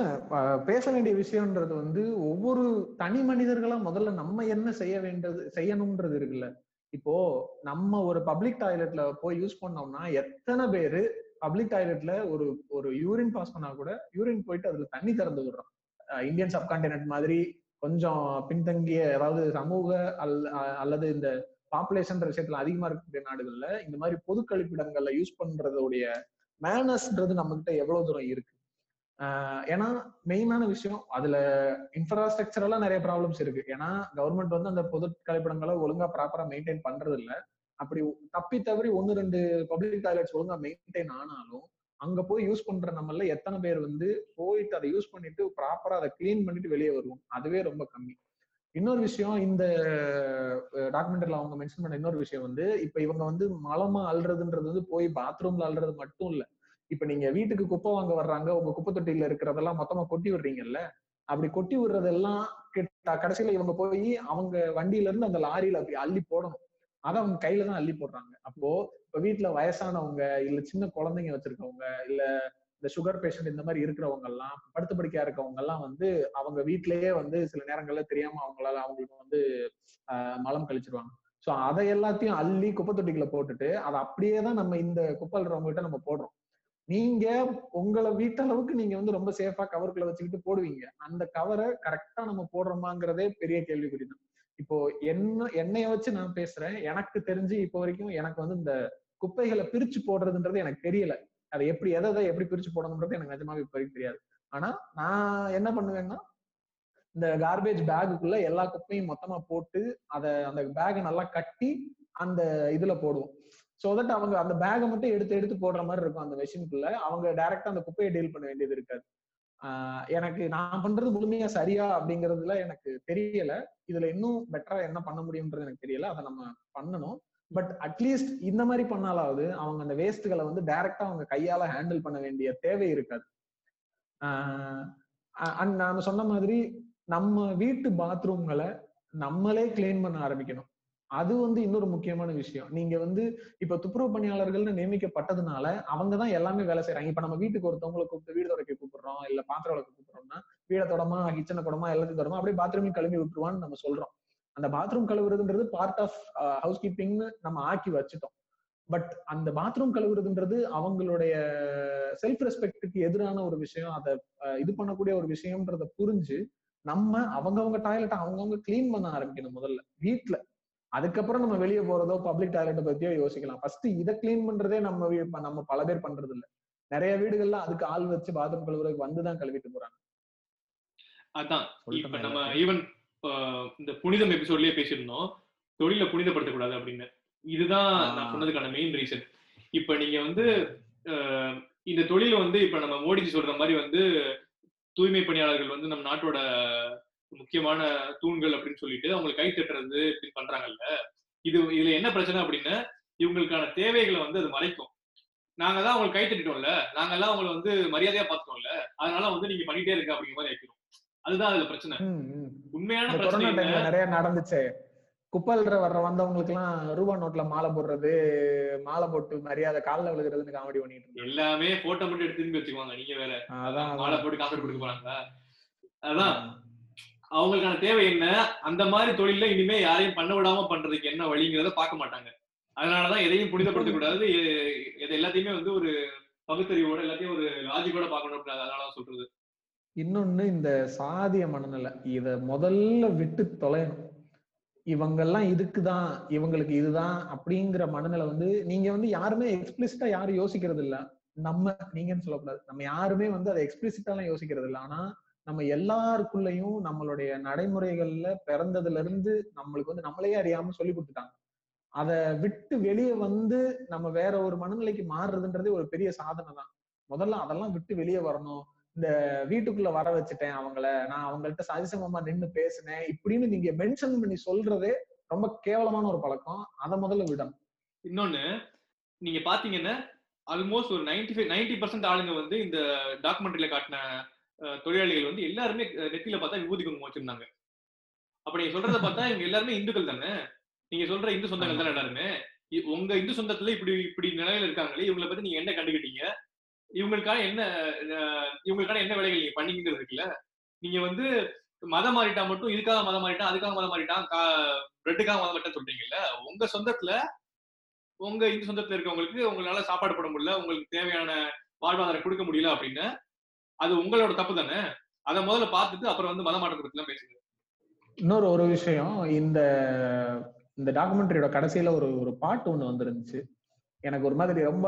பேச வேண்டிய விஷயம்ன்றது வந்து ஒவ்வொரு தனி மனிதர்களா முதல்ல நம்ம என்ன செய்ய வேண்டியது செய்யணும்ன்றது இருக்குல்ல. இப்போ நம்ம ஒரு பப்ளிக் டாய்லெட்ல போய் யூஸ் பண்ணோம்னா எத்தனை பேரு பப்ளிக் டாய்லெட்ல ஒரு ஒரு யூரின் பாஸ் பண்ணா கூட யூரின் போயிட்டு அதுல தண்ணி திறந்து விடுறோம். இந்தியன் சப்கான்டினென்ட் மாதிரி கொஞ்சம் பின்தங்கிய அதாவது சமூக அல் அ- அல்லது இந்த பாப்புலேஷன் விஷயத்துல அதிகமா இருக்கக்கூடிய நாடுகள்ல இந்த மாதிரி பொது கழிப்பிடங்கள்ல யூஸ் பண்றதுடைய மேனஸ்ன்றது நம்ம கிட்ட எவ்வளவு தூரம் இருக்கு? ஏன்னா மெயினான விஷயம் அதுல இன்ஃப்ராஸ்ட்ரக்சர் எல்லாம் நிறைய ப்ராப்ளம்ஸ் இருக்கு. ஏன்னா கவர்மெண்ட் வந்து அந்த பொது கழிப்பிடங்களை ஒழுங்கா ப்ராப்பரா மெயின்டைன் பண்றது இல்ல அப்படி தப்பி தவறி ஒன்னு ரெண்டு பப்ளிக் டாய்லெட்ஸ் ஒழுங்கா மெயின்டைன் ஆனாலும் அங்க போய் யூஸ் பண்ற நம்மள எத்தனை பேர் வந்து போயிட்டு அதை யூஸ் பண்ணிட்டு ப்ராப்பரா அதை க்ளீன் பண்ணிட்டு வெளியே வருவோம். அதுவே ரொம்ப கம்மி. இன்னொரு விஷயம் இந்த டாக்குமெண்ட்ல அவங்க மென்ஷன் பண்ண இன்னொரு விஷயம் வந்து இப்ப இவங்க வந்து மலமா அல்றதுன்றது வந்து போய் பாத்ரூம்ல அல்றது மட்டும் இல்லை. இப்ப நீங்க வீட்டுக்கு குப்பை வாங்க வர்றாங்க உங்க குப்பை தொட்டியில இருக்கிறதெல்லாம் மொத்தமா கொட்டி விடுறீங்கல்ல? அப்படி கொட்டி விடுறதெல்லாம் கிட்ட கடைசியில இவங்க போய் அவங்க வண்டியில இருந்து அந்த லாரியில அப்படி அள்ளி போடணும். அதை அவங்க கையில தான் அள்ளி போடுறாங்க. அப்போ இப்ப வீட்டுல வயசானவங்க இல்ல சின்ன குழந்தைங்க வச்சிருக்கவங்க இல்ல இந்த சுகர் பேஷண்ட் இந்த மாதிரி இருக்கிறவங்க எல்லாம் படுத்து படுக்கையா இருக்கவங்க எல்லாம் வந்து அவங்க வீட்லயே வந்து சில நேரங்கள்ல தெரியாம அவங்களால அவங்களுக்கு வந்து மலம் கழிச்சிருவாங்க. சோ அதை எல்லாத்தையும் அள்ளி குப்பை தொட்டிக்குள்ள போட்டுட்டு அதை அப்படியே தான் நம்ம இந்த குப்பை கிட்ட நம்ம போடுறோம். நீங்க உங்களை வீட்டளவுக்கு நீங்க வந்து ரொம்ப சேஃபா கவருக்குள்ள வச்சுக்கிட்டு போடுவீங்க. அந்த கவரை கரெக்டா நம்ம போடுறோமாங்கிறதே பெரிய கேள்விக்குறி தான் இப்போ என்ன என்னைய வச்சு நான் பேசுறேன். எனக்கு தெரிஞ்சு இப்போ வரைக்கும் எனக்கு வந்து இந்த குப்பைகளை பிரிச்சு போடுறதுன்றது எனக்கு தெரியல. அதை எப்படி எதை எதை எப்படி பிரிச்சு போடணுன்றது எனக்கு நிஜமாவே இப்போ வரைக்கும் தெரியாது. ஆனா நான் என்ன பண்ணுவேன்னா இந்த கார்பேஜ் பேகுக்குள்ள எல்லா குப்பையும் மொத்தமா போட்டு அதை அந்த பேகை நல்லா கட்டி அந்த இதுல போடுவோம். ஸோ தட் அவங்க அந்த பேக்கை மட்டும் எடுத்து எடுத்து போடுற மாதிரி இருக்கும் அந்த மெஷினுக்குள்ள அவங்க டைரக்டா அந்த குப்பையை டீல் பண்ண வேண்டியது இருக்காது. எனக்கு நான் பண்றது முழுமையா சரியா அப்படிங்கறதுல எனக்கு தெரியல. இதுல இன்னும் பெட்டரா என்ன பண்ண முடியும்ன்றது எனக்கு தெரியல. அதை நம்ம பண்ணணும். பட் அட்லீஸ்ட் இந்த மாதிரி பண்ணாலாவது அவங்க அந்த வேஸ்ட்டுகளை வந்து டைரக்டா அவங்க கையால ஹேண்டில் பண்ண வேண்டிய தேவை இருக்காது. ஆஹ் நான் சொன்ன மாதிரி நம்ம வீட்டு பாத்ரூம்களை நம்மளே கிளீன் பண்ண ஆரம்பிக்கணும். அது வந்து இன்னொரு முக்கியமான விஷயம். நீங்க வந்து இப்ப துப்புரவு பணியாளர்கள்னு நியமிக்கப்பட்டதுனால அவங்க தான் எல்லாமே வேலை செய்யறாங்க இப்ப நம்ம வீட்டுக்கு ஒருத்தவங்களை கூப்பிட்டு வீடு துடைக்க கூப்பிடுறோம் இல்ல பாத்திரம் விளக்க கூப்பிடுறோம்னா வீட தொடமா கிச்சனை தொடமா எல்லாத்தையும் தொடமா அப்படியே பாத்ரூம் கழுவி விட்டுருவான்னு நம்ம சொல்றோம். அந்த பாத்ரூம் கழுவுறதுன்றது பார்ட் ஆஃப் ஹவுஸ் கீப்பிங்னு நம்ம ஆக்கி வச்சுட்டோம். பட் அந்த பாத்ரூம் கழுவுறதுன்றது அவங்களுடைய செல்ஃப் ரெஸ்பெக்டுக்கு எதிரான ஒரு விஷயம். அதை இது பண்ணக்கூடிய ஒரு விஷயம்ன்றத புரிஞ்சு நம்ம அவங்கவுங்க டாய்லெட் அவங்கவுங்க கிளீன் பண்ண ஆரம்பிக்கணும் முதல்ல. வீட்டுல அதுக்கப்புறம் நம்ம வெளியே போறதோ பப்ளிக் டாய்லெட்டை பத்தியோ யோசிக்கலாம். ஃபர்ஸ்ட் இதை கிளீன் பண்றதே நம்ம நம்ம பல பேர் பண்றது இல்ல. நிறைய வீடுகள்ல அதுக்கு ஆள் வச்சு பாத்ரூம் கழுவுறதுக்கு வந்துதான் கழுவிட்டு போறாங்க. அதான். இப்ப நம்ம ஈவன் இந்த புனிதம் எபிசோட்லயே பேசியிருந்தோம். தொழில புனிதப்படுத்தக்கூடாது அப்படின்னு. இதுதான் நான் சொன்னதுக்கான மெயின் ரீசன் இப்ப நீங்க வந்து இந்த தொழில வந்து இப்ப நம்ம மோடிஜி சொல்ற மாதிரி வந்து தூய்மை பணியாளர்கள் வந்து நம்ம நாட்டோட முக்கியமான தூண்கள் அப்படின்னு சொல்லிட்டு அவங்களுக்கு கை தட்டுறது இப்படி பண்றாங்கல்ல. இது இதுல என்ன பிரச்சனை அப்படின்னா இவங்களுக்கான தேவைகளை வந்து அது மறைக்கும். நாங்க தான் அவங்களுக்கு கை தட்டிட்டோம்ல. நாங்க எல்லாம் அவங்களை வந்து மரியாதையா பார்த்தோம்ல அதனால வந்து நீங்க பண்ணிட்டே இருக்க அப்படிங்கிற மாதிரி ஆக்கிடும் அதுதான் அதுல பிரச்சனை. உண்மையான பிரச்சனை நிறைய நடந்துச்சு. குப்பல்ற வர்ற வந்தவங்களுக்கு எல்லாம் ரூபா நோட்ல மாலை போடுறது மாலை போட்டு மரியாதை காலில் விழுகிறதுன்னு காமெடி பண்ணிட்டு இருந்தாங்க எல்லாமே போட்டோ மட்டும் எடுத்து வச்சுக்குவாங்க. நீங்க வேற அதான் மாலை போட்டு காசு கொடுக்க போறாங்க அதான். அவங்களுக்கான தேவை என்ன? அந்த மாதிரி தொழில இனிமே யாரையும் பண்ண விடாம பண்றதுக்கு என்ன வழிங்கிறத பார்க்க மாட்டாங்க. அதனாலதான் எதையும் புனிதப்படுத்த கூடாது எது எல்லாத்தையுமே வந்து ஒரு பகுத்தறிவோட எல்லாத்தையும் ஒரு லாஜிக்கோட பார்க்கணும். அப்படி அதனாலதான் சொல்றது. இன்னொன்னு இந்த சாதிய மனநிலை. இத முதல்ல விட்டு தொலையணும். இவங்கெல்லாம் இதுக்குதான் இவங்களுக்கு இதுதான் அப்படிங்கிற மனநிலை வந்து நீங்க வந்து யாருமே எக்ஸ்பிளிசிட்டா யாரும் யோசிக்கிறது இல்ல நம்ம நீங்கன்னு சொல்லக்கூடாது. நம்ம யாருமே வந்து அதை எக்ஸ்பிளிசிட்டாலாம் யோசிக்கிறது இல்லை ஆனா நம்ம எல்லாருக்குள்ளயும் நம்மளுடைய நடைமுறைகள்ல பிறந்ததுல இருந்து நம்மளுக்கு வந்து நம்மளே அறியாம சொல்லி கொடுத்துட்டாங்க. அதை விட்டு வெளியே வந்து நம்ம வேற ஒரு மனநிலைக்கு மாறுறதுன்றதே ஒரு பெரிய சாதனை தான். முதல்ல அதெல்லாம் விட்டு வெளியே வரணும். இந்த வீட்டுக்குள்ள வர வச்சுட்டேன் அவங்கள. நான் அவங்கள்ட்ட சரிசமமா நின்று பேசினேன். இப்படின்னு நீங்க மென்ஷன் பண்ணி சொல்றதே ரொம்ப கேவலமான ஒரு பழக்கம். அதை முதல்ல விடணும். இன்னொன்னு நீங்க பாத்தீங்கன்னா ஆல்மோஸ்ட் ஒரு நைன்டி ஃபைவ் நைன்டி பர்சன்ட் ஆளுங்க வந்து இந்த டாக்குமெண்ட்ரியில காட்டின தொழிலாளிகள் வந்து எல்லாருமே நெத்தியில பார்த்தா விபூதி குங்குமம் வச்சிருந்தாங்க. அப்ப நீங்க சொல்றத பார்த்தா இவங்க எல்லாருமே இந்துக்கள் தானே? நீங்க சொல்ற இந்து சொந்தங்கள் தானே எல்லாருமே? உங்க இந்து சொந்தத்துல இப்படி இப்படி நிலையில இருக்காங்களே இவங்களை பத்தி நீங்க என்ன கண்டுக்கிட்டீங்க இவங்களுக்கான என்ன இவங்களுக்கான என்ன வேலைகள் நீங்க பண்ணீங்கிறது இருக்குல்ல? நீங்க வந்து மதம் மாறிட்டா மட்டும் இதுக்காக மதம் மாறிட்டான் அதுக்காக மதம் மாறிட்டான் பிரெட்டுக்காக மதம் மாறிட்டான்னு சொல்றீங்கல்ல? உங்க சொந்தத்துல உங்க இந்து சொந்தத்துல இருக்கவங்களுக்கு உங்களால சாப்பாடு போட முடியல உங்களுக்கு தேவையான வாழ்வாதாரம் கொடுக்க முடியல அப்படின்னு அது உங்களோட தப்பு தானே? அதை முதல்ல பார்த்துட்டு அப்புறம் வந்து மதமாட்ட மாற்றம் குறித்து பேசுங்க. இன்னொரு ஒரு விஷயம் இந்த இந்த டாக்குமெண்ட்ரியோட கடைசியில ஒரு ஒரு பாட்டு ஒண்ணு வந்துருந்துச்சு. எனக்கு ஒரு மாதிரி ரொம்ப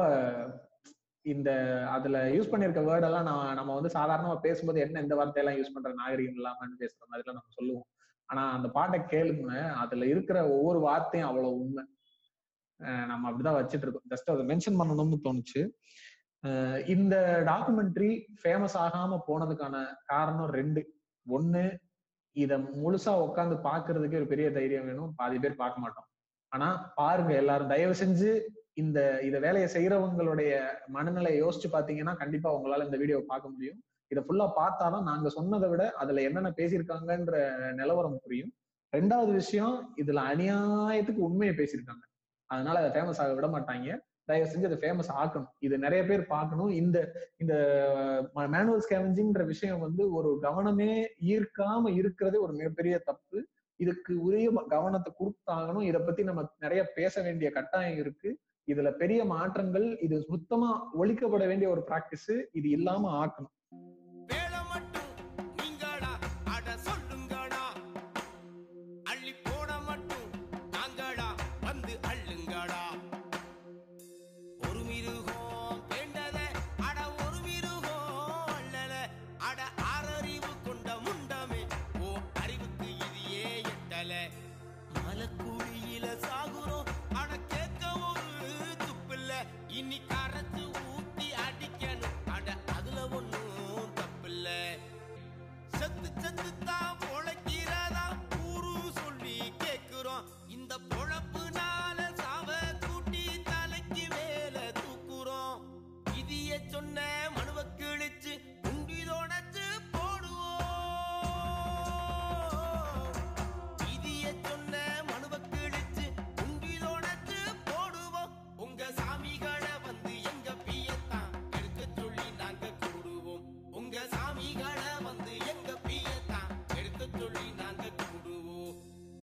இந்த அதுல யூஸ் பண்ணிருக்க வேர்டெல்லாம் நான் நம்ம வந்து சாதாரணமா பேசும்போது என்ன இந்த வார்த்தையெல்லாம் யூஸ் பண்ற நாகரிகம் இல்லாமன்னு பேசுற மாதிரிலாம் நம்ம சொல்லுவோம். ஆனா அந்த பாட்டை கேளுங்க அதுல இருக்கிற ஒவ்வொரு வார்த்தையும் அவ்வளவு உண்மை. நம்ம அப்படிதான் வச்சுட்டு இருக்கோம். ஜஸ்ட் அதை மென்ஷன் பண்ணணும்னு தோணுச்சு. இந்த டாக்குமெண்ட்ரி ஃபேமஸ் ஆகாம போனதுக்கான காரணம் ரெண்டு. ஒண்ணு இத முழுசா உட்காந்து பாக்குறதுக்கு ஒரு பெரிய தைரியம் வேணும். பாதி பேர் பார்க்க மாட்டோம். ஆனா பாருங்க எல்லாரும் தயவு செஞ்சு இந்த இத வேலையை செய்யறவங்களுடைய மனநிலை யோசிச்சு பாத்தீங்கன்னா கண்டிப்பா உங்களால இந்த வீடியோ பார்க்க முடியும். இதை ஃபுல்லா பார்த்தாதான் நாங்க சொன்னதை விட அதுல என்னென்ன பேசியிருக்காங்கன்ற நிலவரம் புரியும். ரெண்டாவது விஷயம் இதுல அநியாயத்துக்கு உண்மையை பேசியிருக்காங்க. அதனால அதை ஃபேமஸ் ஆக விட மாட்டாங்க. தயவு செஞ்சு அதை ஃபேமஸ் ஆக்கணும். இது நிறைய பேர் பார்க்கணும். இந்த இந்த மேனுவல் ஸ்கேவஞ்சிங்ன்ற விஷயம் வந்து ஒரு கவனமே ஈர்க்காம இருக்கிறதே ஒரு மிகப்பெரிய தப்பு. இதுக்கு உரிய ம- கவனத்தை கொடுத்தாகணும். இதை பத்தி நம்ம நிறைய பேச வேண்டிய கட்டாயம் இருக்கு. இதுல பெரிய மாற்றங்கள் இது சுத்தமா ஒழிக்கப்பட வேண்டிய ஒரு பிராக்டிஸ் இது இல்லாம ஆக்கணும்.